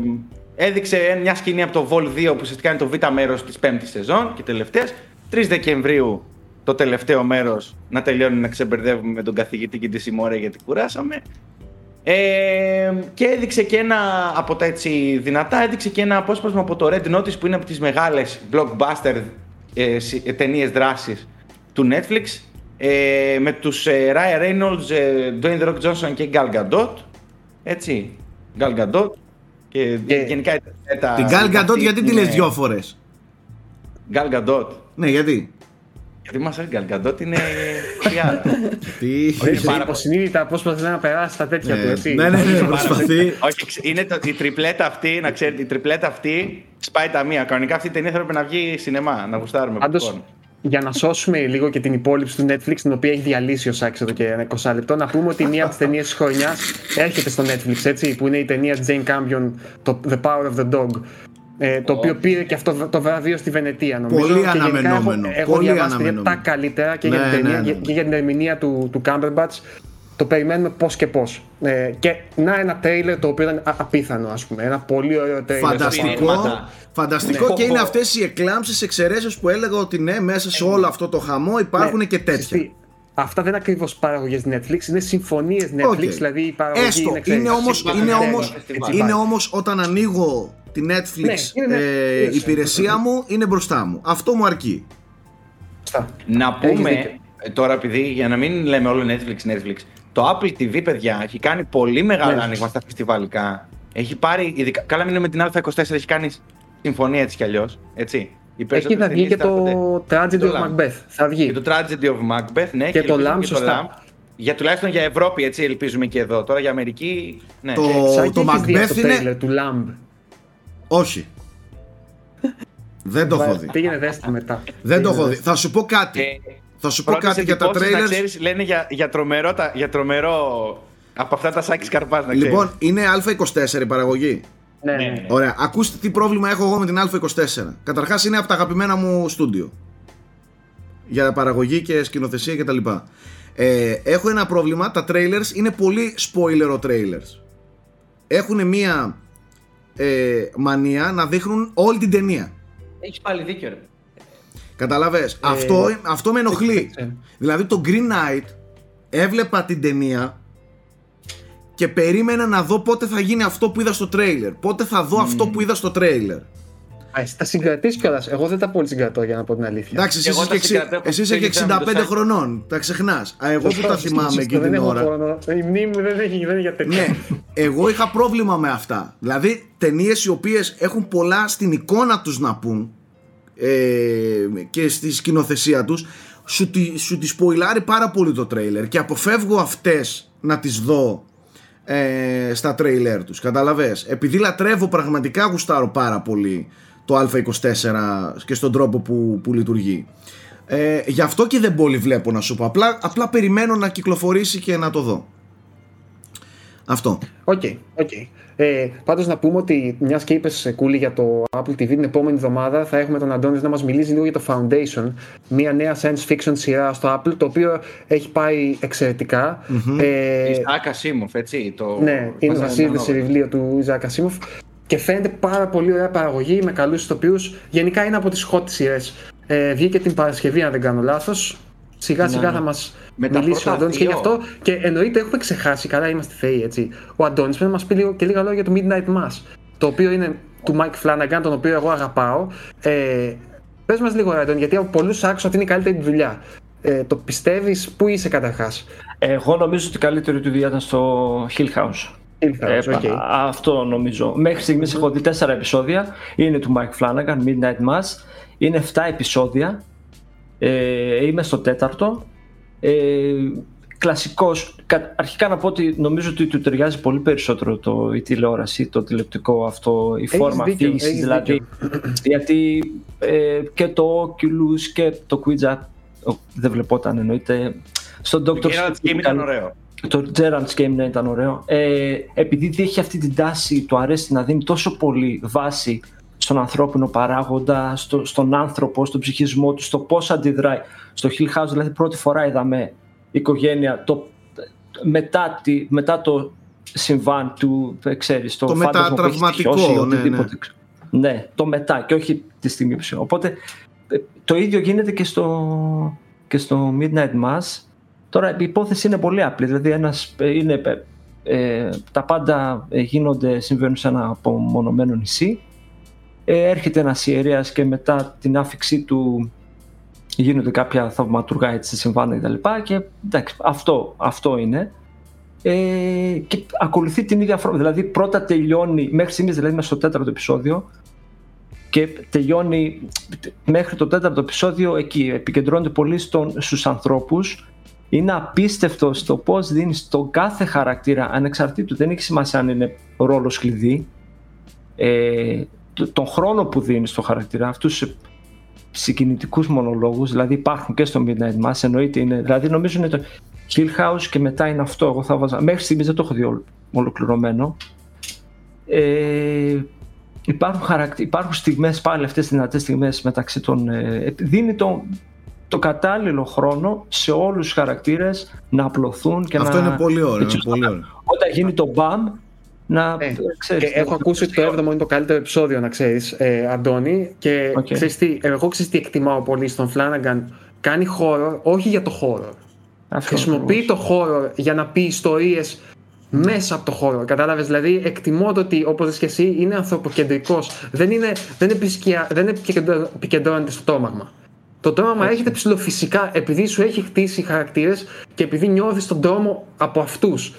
έδειξε μια σκηνή από το Vol 2 που ουσιαστικά είναι το β' μέρος της πέμπτης σεζόν και τελευταίας. 3 Δεκεμβρίου το τελευταίο μέρος να τελειώνει να ξεμπερδεύουμε με τον καθηγητή και τη συμμόρια γιατί κουράσαμε. Ε, και έδειξε και ένα από τα έτσι δυνατά, έδειξε και ένα απόσπασμα από το Red Notice που είναι από τις μεγάλες blockbuster ε, συ- ε, ταινίες δράσης του Netflix ε, με τους ε, Ryan Reynolds, ε, Dwayne The Rock Johnson και Gal Gadot έτσι, Gal Gadot και, Και- γενικά ε, τα, Την Gal Gadot αυτή γιατί τη είναι- λες δυο φορές; Gal Gadot Ναι, γιατί; Γιατί μας αρέσει Gal Gadot είναι χρειάρα <laughs> Τι... Έχει πάρα υποσυνείδητα πώ προσπαθεί να περάσει τα τέτοια Ε, του, έτσι. ναι, ναι, ναι, προσπαθεί. Όχι, ξε- είναι το, η τριπλέτα αυτή, να ξέρετε, η τριπλέτα αυτή σπάει τα μία. Κανονικά αυτή η ταινία θα έπρεπε να βγει σινεμά, να γουστάρουμε. Πάντως, popcorn. για να σώσουμε λίγο και την υπόλοιψη του Netflix, την οποία έχει διαλύσει ο Σάκης εδώ και ένα 20 λεπτό, να πούμε ότι μία από τις ταινίες της χρονιάς έρχεται στο Netflix, έτσι, που είναι η ταινία Jane Campion, το The Power of the Dog. Ε, το οποίο πήρε και αυτό το βραβείο στη Βενετία, νομίζω. Πολύ και γενικά αναμενόμενο, Έχω, έχω πολύ διαβάσει παιδιά, αναμενόμενο. τα καλύτερα και, για Ναι, την ταινία, ναι, ναι. και για την ερμηνεία του, του Cumberbatch. Το περιμένουμε πώς και πώς. Ε, και να ένα τρέιλερ το οποίο ήταν α- απίθανο, ας πούμε. Ένα πολύ ωραίο τρέιλερ. Φανταστικό, Πειράματα. φανταστικό Ναι. και είναι αυτές οι εκλάμψεις εξαιρέσεις που έλεγα ότι ναι, μέσα σε όλο αυτό το χαμό υπάρχουν Ναι, και τέτοια. σωστή. Αυτά δεν είναι ακριβώς παραγωγές Netflix, είναι συμφωνίες Netflix, Οκ. δηλαδή η παραγωγή Έστω, είναι, ξέρεις, είναι όμως, Φεστιβάλ, είναι, ναι, όμως, φεστιβάλ. είναι όμως όταν ανοίγω τη Netflix Ναι, είναι, ναι, ε, είναι. υπηρεσία μου, είναι μπροστά μου. Αυτό μου αρκεί. Αυτά. Να Έχεις πούμε δίκιο. ε, τώρα, επειδή για να μην λέμε όλο Netflix, Netflix, το Apple TV, παιδιά, έχει κάνει πολύ μεγάλο Ναι. άνοιγμα στα φεστιβάλικα. Έχει πάρει, ειδικά, καλά μην είναι με την Α24, έχει κάνει συμφωνία έτσι κι αλλιώς. Έτσι. Οι Έχει περισσότερες θα βγει και ταινίες το έρχονται- Tragedy το of Lamb. Macbeth. Θα βγει. Και το Tragedy of Macbeth, ναι. Και το ελπίζουμε Lamb, και σωστά. Lamb. Για τουλάχιστον για Ευρώπη, έτσι ελπίζουμε και εδώ. Τώρα για Αμερική, ναι. Το, Σάκη, το έχεις δει Macbeth αυτό το είναι... τρέιλερ του Lamb. Όχι. Δεν το έχω δει. Πήγαινε δέστα μετά. Δεν το Πήγαινε έχω δει. δέστα. Θα σου πω κάτι. Ε, Θα σου πω Πρώτες κάτι για τα εντυπώσεις, να trailers. ξέρεις, λένε για, για, τρομερό, τα- για τρομερό από αυτά τα σάκης καρπάς, να ξέρεις. Λοιπόν, είναι Α24 η παραγωγή. Ναι, ναι, ναι. ναι. Ωραία, ακούστε τι πρόβλημα έχω εγώ με την Α24. Καταρχάς είναι από τα αγαπημένα μου στούντιο. Για παραγωγή και σκηνοθεσία κτλ. Ε, έχω ένα πρόβλημα, τα trailers είναι πολύ spoiler trailers. Έχουν μία ε, μανία να δείχνουν όλη την ταινία. Έχεις πάλι δίκιο, ρε. Καταλαβες, αυτό, αυτό με ενοχλεί. ε. Δηλαδή το Green Knight έβλεπα την ταινία και περίμενα να δω πότε θα γίνει αυτό που είδα στο τρέιλερ. Πότε θα δω αυτό που είδα στο τρέιλερ. Α, εσύ τα συγκρατεί κιόλας. Εγώ δεν τα πολύ συγκρατώ για να πω την αλήθεια. Εντάξει, εσύ Εγώ είσαι τα και, συγκρατώ, εσύ είσαι και θέλει να 65 το σάκι. χρονών. Τα ξεχνάς. Εγώ που τα θυμάμαι εκεί δεν την έχω ώρα. χρόνο. Η μνήμη μου δεν, έχει, δεν είναι για τέτοια. Ναι, εγώ είχα πρόβλημα με αυτά. Δηλαδή, ταινίες οι οποίες έχουν πολλά στην εικόνα τους να πούν ε, και στη σκηνοθεσία τους, σου, τη, σου τη σποϊλάρει πάρα πολύ το τρέιλερ και αποφεύγω αυτές να τις δω ε, στα τρέιλερ τους κατάλαβες; Επειδή λατρεύω πραγματικά γουστάρω πάρα πολύ το Α24 και στον τρόπο που, που λειτουργεί ε, γι' αυτό και δεν πολύ βλέπω να σου πω απλά, απλά περιμένω να κυκλοφορήσει και να το δω αυτό Οκ, οκ. Ε, Πάντως να πούμε ότι μιας και είπες Κούλη για το Apple TV την επόμενη εβδομάδα θα έχουμε τον Αντώνη να μας μιλήσει λίγο για το Foundation, μια νέα science fiction σειρά στο Apple, το οποίο έχει πάει εξαιρετικά. Ε, Ισaac Asimov, έτσι. Το... ναι, είναι Μας βασίζεται ανανόβα. σε βιβλίο του Ιζάκ Ασίμοφ και φαίνεται πάρα πολύ ωραία παραγωγή με καλούς ηθοποιούς. Γενικά είναι από τις hot σειρές. Ε, βγήκε την Παρασκευή, αν δεν κάνω λάθος. Σιγά σιγά θα μας Με τα μιλήσει ο πρώτα Αντώνης και γι' δύο. αυτό. Και εννοείται έχουμε ξεχάσει, καλά είμαστε θεοί έτσι. Ο Αντώνης πρέπει να μας πει λίγο, και λίγα λόγια για το Midnight Mass. Το οποίο είναι του Mike Flanagan, τον οποίο εγώ αγαπάω. Ε, Πες μας λίγο, ρε Αντώνη, γιατί από πολλούς άκουσα ότι είναι η καλύτερη του δουλειά. Ε, το πιστεύεις, πού είσαι καταρχάς; Εγώ νομίζω ότι η καλύτερη του δουλειά ήταν στο Hill House. Ε, okay. Αυτό νομίζω. Μέχρι στιγμής έχω δει τέσσερα επεισόδια. Είναι του Mike Flanagan, Midnight Mass. Είναι 7 επεισόδια. Ε, είμαι στο τέταρτο. Ε, κλασικός. Κα- Αρχικά να πω ότι νομίζω ότι του ταιριάζει πολύ περισσότερο το, η τηλεόραση, το τηλεοπτικό αυτό, η φόρμα δίκιο, αφήγησης έχεις δηλαδή. γιατί ε, και το Oculus και το Quidja ο, δεν βλεπόταν εννοείται. Στον Dr. Το Gerald's Sleep Game ήταν ωραίο. Το Gerald's Game ναι, ήταν ωραίο. Ε, επειδή έχει αυτή την τάση, του αρέσει να δίνει τόσο πολύ βάση στον ανθρώπινο παράγοντα, στο, στον άνθρωπο, στον ψυχισμό του, στο πώς αντιδράει. Στο Hill House, δηλαδή πρώτη φορά είδαμε οικογένεια το, μετά, τη, μετά το συμβάν του, ε, ξέρεις, το, Το φάντασμα που έχεις μετατραυματικό, στοιχειώσει ή ναι, οτιδήποτε. Ναι, το μετά και όχι τη στιγμή που συμβαίνει. Οπότε ε, το ίδιο γίνεται και στο, και στο Midnight Mass. Τώρα η υπόθεση είναι πολύ απλή. Δηλαδή ένας, ε, είναι, ε, ε, τα πάντα ε, γίνονται, συμβαίνουν σε ένα απομονωμένο νησί. Ε, έρχεται ένας ιερέας και μετά την άφηξή του γίνονται κάποια θαυματουργά έτσι συμβάντα κτλ. Και, και εντάξει, αυτό, αυτό είναι. Ε, και ακολουθεί την ίδια φόρμα. Δηλαδή πρώτα τελειώνει, μέχρι στιγμής δηλαδή μέσα στο τέταρτο επεισόδιο και τελειώνει μέχρι το τέταρτο επεισόδιο εκεί. Επικεντρώνεται πολύ στον, στους ανθρώπους. Είναι απίστευτο στο πώς δίνει στον κάθε χαρακτήρα ανεξαρτήτου. Δεν έχει σημασία αν είναι ρόλος κλειδί. Ε, το- τον χρόνο που δίνεις στο χαρακτήρα, αυτούς τους συγκινητικούς μονολόγους, δηλαδή υπάρχουν και στο Midnight Mass, εννοείται είναι, δηλαδή νομίζω είναι το Hill House και μετά είναι αυτό, εγώ θα βάζα, μέχρι στιγμής δεν το έχω δει όλο- ολοκληρωμένο. Ε, υπάρχουν, χαρακτη... υπάρχουν στιγμές πάλι αυτές τις δυνατές στιγμές μεταξύ των... Ε, δίνει το, το κατάλληλο χρόνο σε όλους τους χαρακτήρες να απλωθούν και Αυτό να... είναι πολύ ωραίο. έτσι είναι πολύ ωραίο. Όταν γίνει το μπαμ να Ε, ξέρεις, Και έχω να- ακούσει ότι το 7ο είναι το καλύτερο επεισόδιο, να ξέρεις, ε, Αντώνη. Και Οκ. ξέρεις τι, εγώ ξέρω τι εκτιμάω πολύ στον Φλάναγκαν. Κάνει horror, όχι για το horror. Αυτό Χρησιμοποιεί ακριβώς. το χώρο για να πει ιστορίες μέσα από το χώρο. Κατάλαβες, δηλαδή εκτιμώ το ότι όπως και εσύ είναι ανθρωποκεντρικός. Δεν, είναι, δεν, επισκια- δεν επικεντρω- επικεντρώνεται στο τρόμαγμα. Το τρόμαγμα έρχεται ψηλοφυσικά επειδή σου έχει χτίσει χαρακτήρες και επειδή νιώθεις τον τρόμο από αυτούς.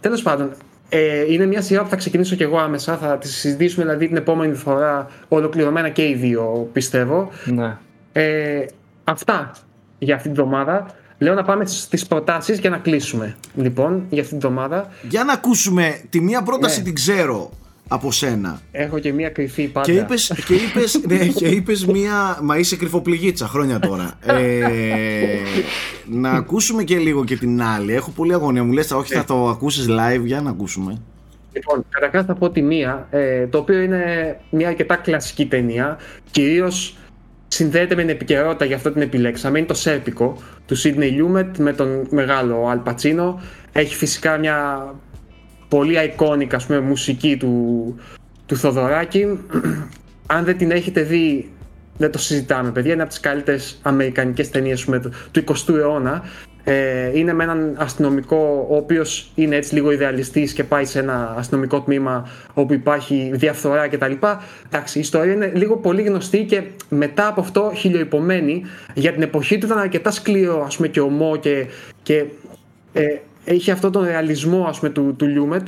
Τέλος πάντων, ε, είναι μια σειρά που θα ξεκινήσω κι εγώ άμεσα. Θα τη συζητήσουμε δηλαδή την επόμενη φορά ολοκληρωμένα και οι δύο, πιστεύω. Ναι. Ε, αυτά για αυτή την εβδομάδα. Λέω να πάμε στις προτάσεις για να κλείσουμε. Λοιπόν, για αυτή την εβδομάδα Για να ακούσουμε τη μία πρόταση Ναι. την ξέρω από σένα. έχω και μία κρυφή πάντα. Και είπες, και είπες, ναι, και είπες μία. Μα είσαι κρυφοπληγίτσα χρόνια τώρα. <laughs> Ε, να ακούσουμε και λίγο και την άλλη. Έχω πολύ αγωνία. Μου λες, όχι, θα το ακούσεις live. Για να ακούσουμε. Λοιπόν, καταρχάς θα πω τη μία, ε, το οποίο είναι μια αρκετά κλασική ταινία. Κυρίως συνδέεται με την επικαιρότητα, γι' αυτό την επιλέξαμε. Είναι το Σέρπικο του Σίδνεϊ Λιούμετ με τον μεγάλο Αλ Πατσίνο. Έχει φυσικά μια πολύ iconic ας πούμε, μουσική του, του Θοδωράκη. <clears throat> Αν δεν την έχετε δει, δεν το συζητάμε, παιδιά. Είναι από τις καλύτερες αμερικανικές ταινίες του 20ου αιώνα. Ε, είναι με έναν αστυνομικό ο οποίος είναι έτσι λίγο ιδεαλιστής και πάει σε ένα αστυνομικό τμήμα όπου υπάρχει διαφθορά κτλ. Εντάξει, η ιστορία είναι λίγο πολύ γνωστή και μετά από αυτό χιλιοϊπωμένη. Για την εποχή του ήταν αρκετά σκληρό ας πούμε, και ομό και, και ε, έχει αυτό τον ρεαλισμό ας πούμε, του, του Λιούμετ.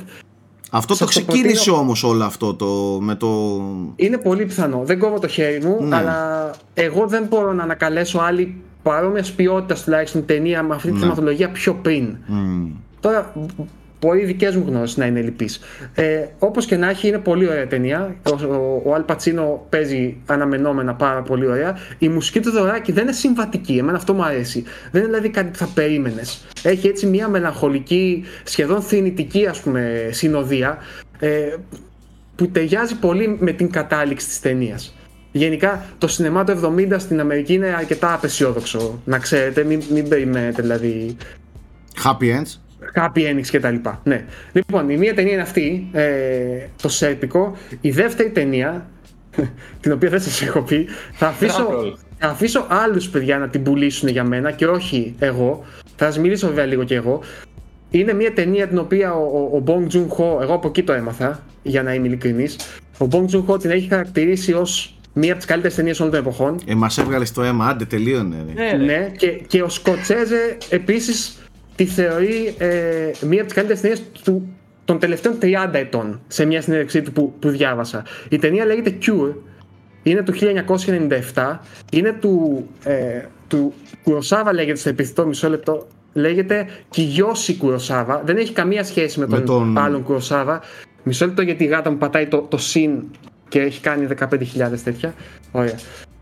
Αυτό το Σας το ξεκίνησε προτείνω. όμως όλο αυτό το, με το... Είναι πολύ πιθανό. Δεν κόβω το χέρι μου, Ναι. αλλά εγώ δεν μπορώ να ανακαλέσω άλλη παρόμοιας ποιότητας τουλάχιστον ταινία με αυτή τη Ναι. θεματολογία πιο πριν. Μμ. Τώρα, μπορεί οι δικές μου γνώσεις να είναι λυπεί. Ε, Όπως και να έχει, είναι πολύ ωραία ταινία. Ο, ο, ο Αλ Πατσίνο παίζει αναμενόμενα πάρα πολύ ωραία. Η μουσική του δωράκι δεν είναι συμβατική. Εμένα αυτό μου αρέσει. Δεν είναι δηλαδή κάτι που θα περίμενες. Έχει έτσι μια μελαγχολική, σχεδόν θνητική ας πούμε συνοδεία. Ε, που ταιριάζει πολύ με την κατάληξη της ταινίας. Γενικά το σινεμά του 70 στην Αμερική είναι αρκετά απεσιόδοξο, να ξέρετε, μην, μην περιμένετε δηλαδή Happy Ends. Happy endings και τα λοιπά. Ναι. Λοιπόν, η μία ταινία είναι αυτή, ε, το Σέρπικο. Η δεύτερη ταινία, <laughs> την οποία δεν σας έχω πει, θα αφήσω, Drumroll. θα αφήσω άλλους παιδιά να την πουλήσουν για μένα και όχι εγώ. Θα σας μιλήσω βέβαια λίγο και εγώ. Είναι μια ταινία την οποία ο, ο, ο Bong Joon-ho, εγώ από εκεί το έμαθα, για να είμαι ειλικρινής, ο Bong Joon-ho την έχει χαρακτηρίσει ως μία από τις καλύτερες ταινίες όλων των εποχών. Ε, μας έβγαλε στο αίμα, άντε τελείωνε. ρε. Ναι, και, και ο Σκοτσέζε επίσης τη θεωρεί ε, μία από τις καλύτερες ταινίες του, των τελευταίων 30 ετών σε μια συνέντευξή του που, που διάβασα. Η ταινία λέγεται Cure, είναι του 1997, είναι του, ε, του Κουροσάβα λέγεται στο επιθετό μισό λεπτό, λέγεται Κιγιώση Κουροσάβα, δεν έχει καμία σχέση με τον, Με τον- άλλον Κουροσάβα. Μισό λεπτό γιατί η γάτα μου πατάει το, το συν και έχει κάνει 15.000 τέτοια. Ωραία.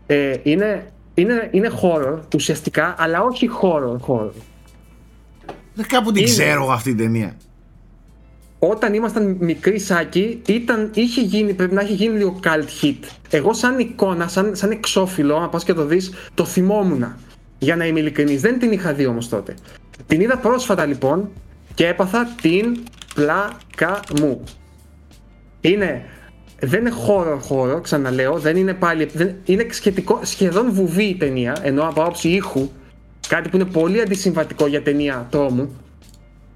Ε, είναι, είναι, είναι horror ουσιαστικά, αλλά όχι horror, horror. Δεν κάπου την Είναι. ξέρω εγώ αυτή την ταινία. Όταν ήμασταν μικροί σάκι, ήταν, είχε γίνει, πρέπει να έχει γίνει λίγο cult hit. Εγώ σαν εικόνα, σαν, σαν εξώφυλλο, αν πας και το δεις, το θυμόμουν. Για να είμαι ειλικρινής. Δεν την είχα δει όμως τότε. Την είδα πρόσφατα λοιπόν και έπαθα την πλάκα μου. Είναι, δεν είναι horror horror, ξαναλέω, δεν είναι πάλι, δεν, είναι σχετικό, σχεδόν βουβή η ταινία, ενώ από άποψη ήχου, κάτι που είναι πολύ αντισυμβατικό για ταινία τρόμου,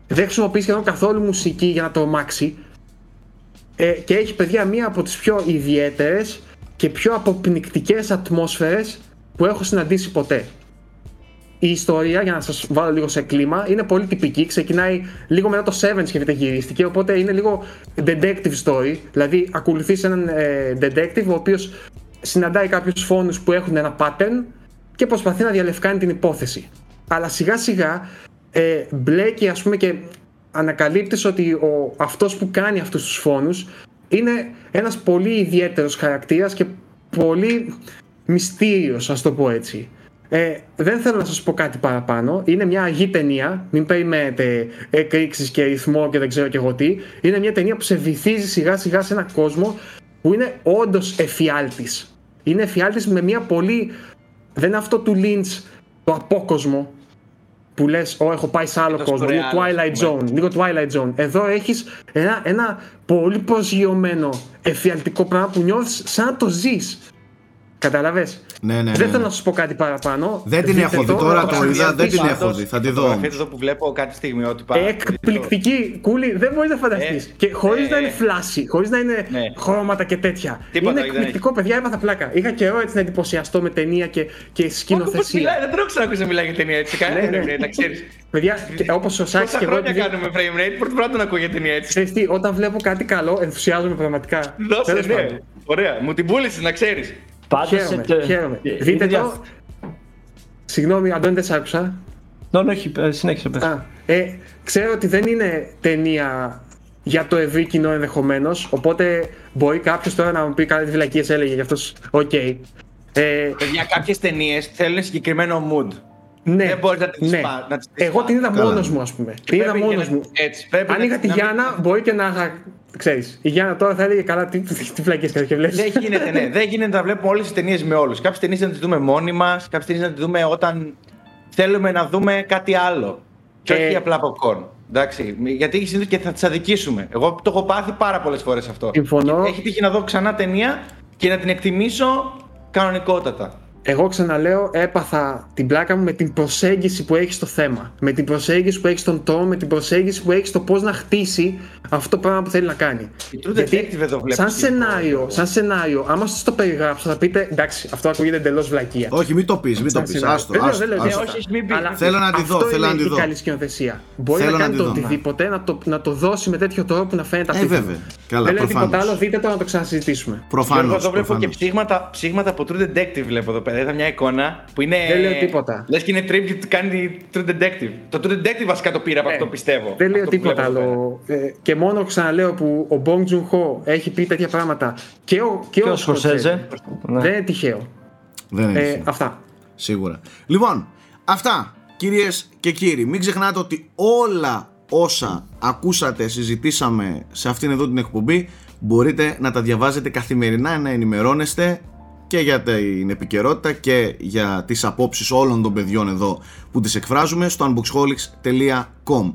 δεν χρησιμοποιείς σχεδόν καθόλου μουσική για να τρομάξει ε, και έχει παιδιά μία από τις πιο ιδιαίτερες και πιο αποπνικτικές ατμόσφαιρες που έχω συναντήσει ποτέ. Η ιστορία, για να σας βάλω λίγο σε κλίμα, είναι πολύ τυπική. Ξεκινάει λίγο μετά το Seven σκεφτείτε γυρίστηκε, οπότε είναι λίγο detective story. Δηλαδή, ακολουθείς έναν ε, detective ο οποίος συναντάει κάποιους φόνους που έχουν ένα pattern και προσπαθεί να διαλευκάνει την υπόθεση. Αλλά σιγά σιγά ε, μπλέκει ας πούμε και ανακαλύπτεις ότι ο, αυτός που κάνει αυτούς τους φόνους είναι ένας πολύ ιδιαίτερος χαρακτήρας και πολύ μυστήριος ας το πω έτσι. Ε, δεν θέλω να σας πω κάτι παραπάνω. Είναι μια αγή ταινία. Μην περιμένετε εκρήξεις και ρυθμό και δεν ξέρω και εγώ τι. Είναι μια ταινία που σε βυθίζει σιγά σιγά σε ένα κόσμο που είναι όντως εφιάλτης. Είναι εφιάλτης με μια πολύ... Δεν είναι αυτό του Lynch το απόκοσμο που λες, Ω, έχω πάει σε άλλο Το κόσμο. Λίγο Surreal, Twilight ας πούμε. Zone. Λίγο Twilight Zone. Εδώ έχεις ένα, ένα πολύ προσγειωμένο εφιαλτικό πράγμα που νιώθεις σαν να το ζεις. Καταλαβέ. Ναι, ναι, ναι, Δεν ναι. θέλω να σου πω κάτι παραπάνω. Δεν την Δείτε έχω δει τώρα, το θα είδα, δεν την συνδυαστείς. έχω δει. Θα τη δω Φωτογραφία όμως. εδώ που βλέπω κάτι στιγμιότυπα. Εκπληκτική, κούλη, δεν μπορείς να φανταστείς. Ε, και χωρίς ε, να είναι ε. φλάσι, χωρίς να είναι Ναι. χρώματα και τέτοια. Τίποτα, είναι δεν εκπληκτικό, παιδιά, έπαθα πλάκα. Είχα καιρό έτσι να εντυπωσιαστώ με ταινία και, και Πώς σκηνοθεσία. μιλάει, δεν τρώω ξανακούσει να μιλάει για ταινία έτσι. Κανένα Ναι, ναι. frame rate, να ξέρεις. Παιδιά, όπως ο Σάκης Πόσα και εγώ. χρόνια επειδή- κάνουμε frame rate, πρώτη φορά τον ακούω για ταινία έτσι. Ξέρεις τι, όταν βλέπω κάτι καλό, ενθουσιάζομαι πραγματικά. Δώσε, Τέλος ναι. πάντων. Ωραία, μου την πούλησες να ξέρεις. Πάντως, Χαίρομαι, ε, χαίρομαι. ε, Δείτε είναι το. Συγγνώμη, Αντώνη, δεν σ' άκουσα. Ναι, ναι, όχι, ε, συνέχισε πες. Α, ε, ξέρω ότι δεν είναι ταινία για το ευρύ κοινό ενδεχομένως. Οπότε μπορεί κάποιος τώρα να μου πει κάτι μαλακίες έλεγε κι αυτός. Οκ. Ε, Παιδιά, κάποιες ταινίες θέλουν συγκεκριμένο mood. Ναι, Δεν μπορείς να τις ναι. πα- να τις πεις Εγώ την είδα Καλά. μόνος μου, ας πούμε. Την είδα Πρέπει μόνος για να- μου. Έτσι, πρέπει Αν να- είχα τη να μην- Γιάννα, μπορεί και να είχα. Ξέρεις, η Γιάννα τώρα θα έλεγε καλά τι, τι φυλακίε κάτι και βλέπεις. Δεν γίνεται, ναι. Δεν γίνεται να βλέπουμε όλες τις ταινίες με όλους. Κάποιες ταινίες να τις δούμε μόνοι μας, κάποιες ταινίες να τις δούμε όταν θέλουμε να δούμε κάτι άλλο. Και Ε, όχι απλά popcorn. Εντάξει, γιατί συνήθως και θα τις αδικήσουμε. Εγώ το έχω πάθει πάρα πολλές φορές αυτό. Συμφωνώ. Έχει τύχει να δω ξανά ταινία και να την εκτιμήσω κανονικότατα. Εγώ ξαναλέω, έπαθα την πλάκα μου με την προσέγγιση που έχει στο θέμα. Με την προσέγγιση που έχει στον τόνο, με την προσέγγιση που έχει στο πώς να χτίσει αυτό το πράγμα που θέλει να κάνει. Η True Detective εδώ βλέπω. σαν στην- σενάριο, σαν σενάριο, άμα σας το περιγράψω, θα πείτε εντάξει, αυτό ακούγεται εντελώς βλακεία. Όχι, μην το πεις, μην το Σαν πεις. σενάριο. Άστο, Δεν λέω, άστο, δεν λέω, άστο. δεν όχι, μην πεις. Αλλά Θέλω να τη δω, αυτό θέλω να είναι τη η δω. καλή σκηνοθεσία. Μπορεί Θέλω να να κάνει τη το δω. οτιδήποτε, να το, να το δώσει με τέτοιο τρόπο που να φαίνεται Ε, απίθανο. βέβαια. Καλά, δεν λέω τίποτα προφανώς. άλλο, δείτε το να το ξανασυζητήσουμε. Προφανώς. Γιώργο, εδώ βλέπω και ψήγματα, ψήγματα από True Detective βλέπω εδώ πέρα. Είδα μια εικόνα που είναι... Δεν λέω τίποτα. Λες και είναι tribute που κάνει True Detective. Το True Detective βασικά το πήρα από Ε, αυτό πιστεύω. Δεν λέω Αυτό που τίποτα βλέπω εδώ άλλο. Ε, και μόνο ξαναλέω που ο Bong Joon Ho έχει πει τέτοια πράγματα και ο, και Και ο Scorsese. Σκορσέζε. Ναι. Δεν είναι τυχαίο. Δεν είναι. Ε, τυχαίο. αυτά. Σίγουρα. Λοιπόν, αυτά κυρίες και κύριοι. Μην ξεχνάτε ότι όλα όσα ακούσατε, συζητήσαμε σε αυτήν εδώ την εκπομπή μπορείτε να τα διαβάζετε καθημερινά, να ενημερώνεστε και για την επικαιρότητα και για τις απόψεις όλων των παιδιών εδώ που τις εκφράζουμε στο unboxholics.com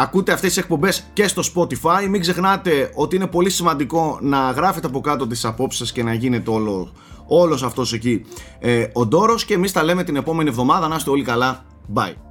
Ακούτε αυτές τις εκπομπές και στο Spotify. Μην ξεχνάτε ότι είναι πολύ σημαντικό να γράφετε από κάτω τις απόψεις σας και να γίνεται όλο, όλος αυτός εκεί ε, ο ντόρος. Και εμείς τα λέμε την επόμενη εβδομάδα. Να είστε όλοι καλά. Bye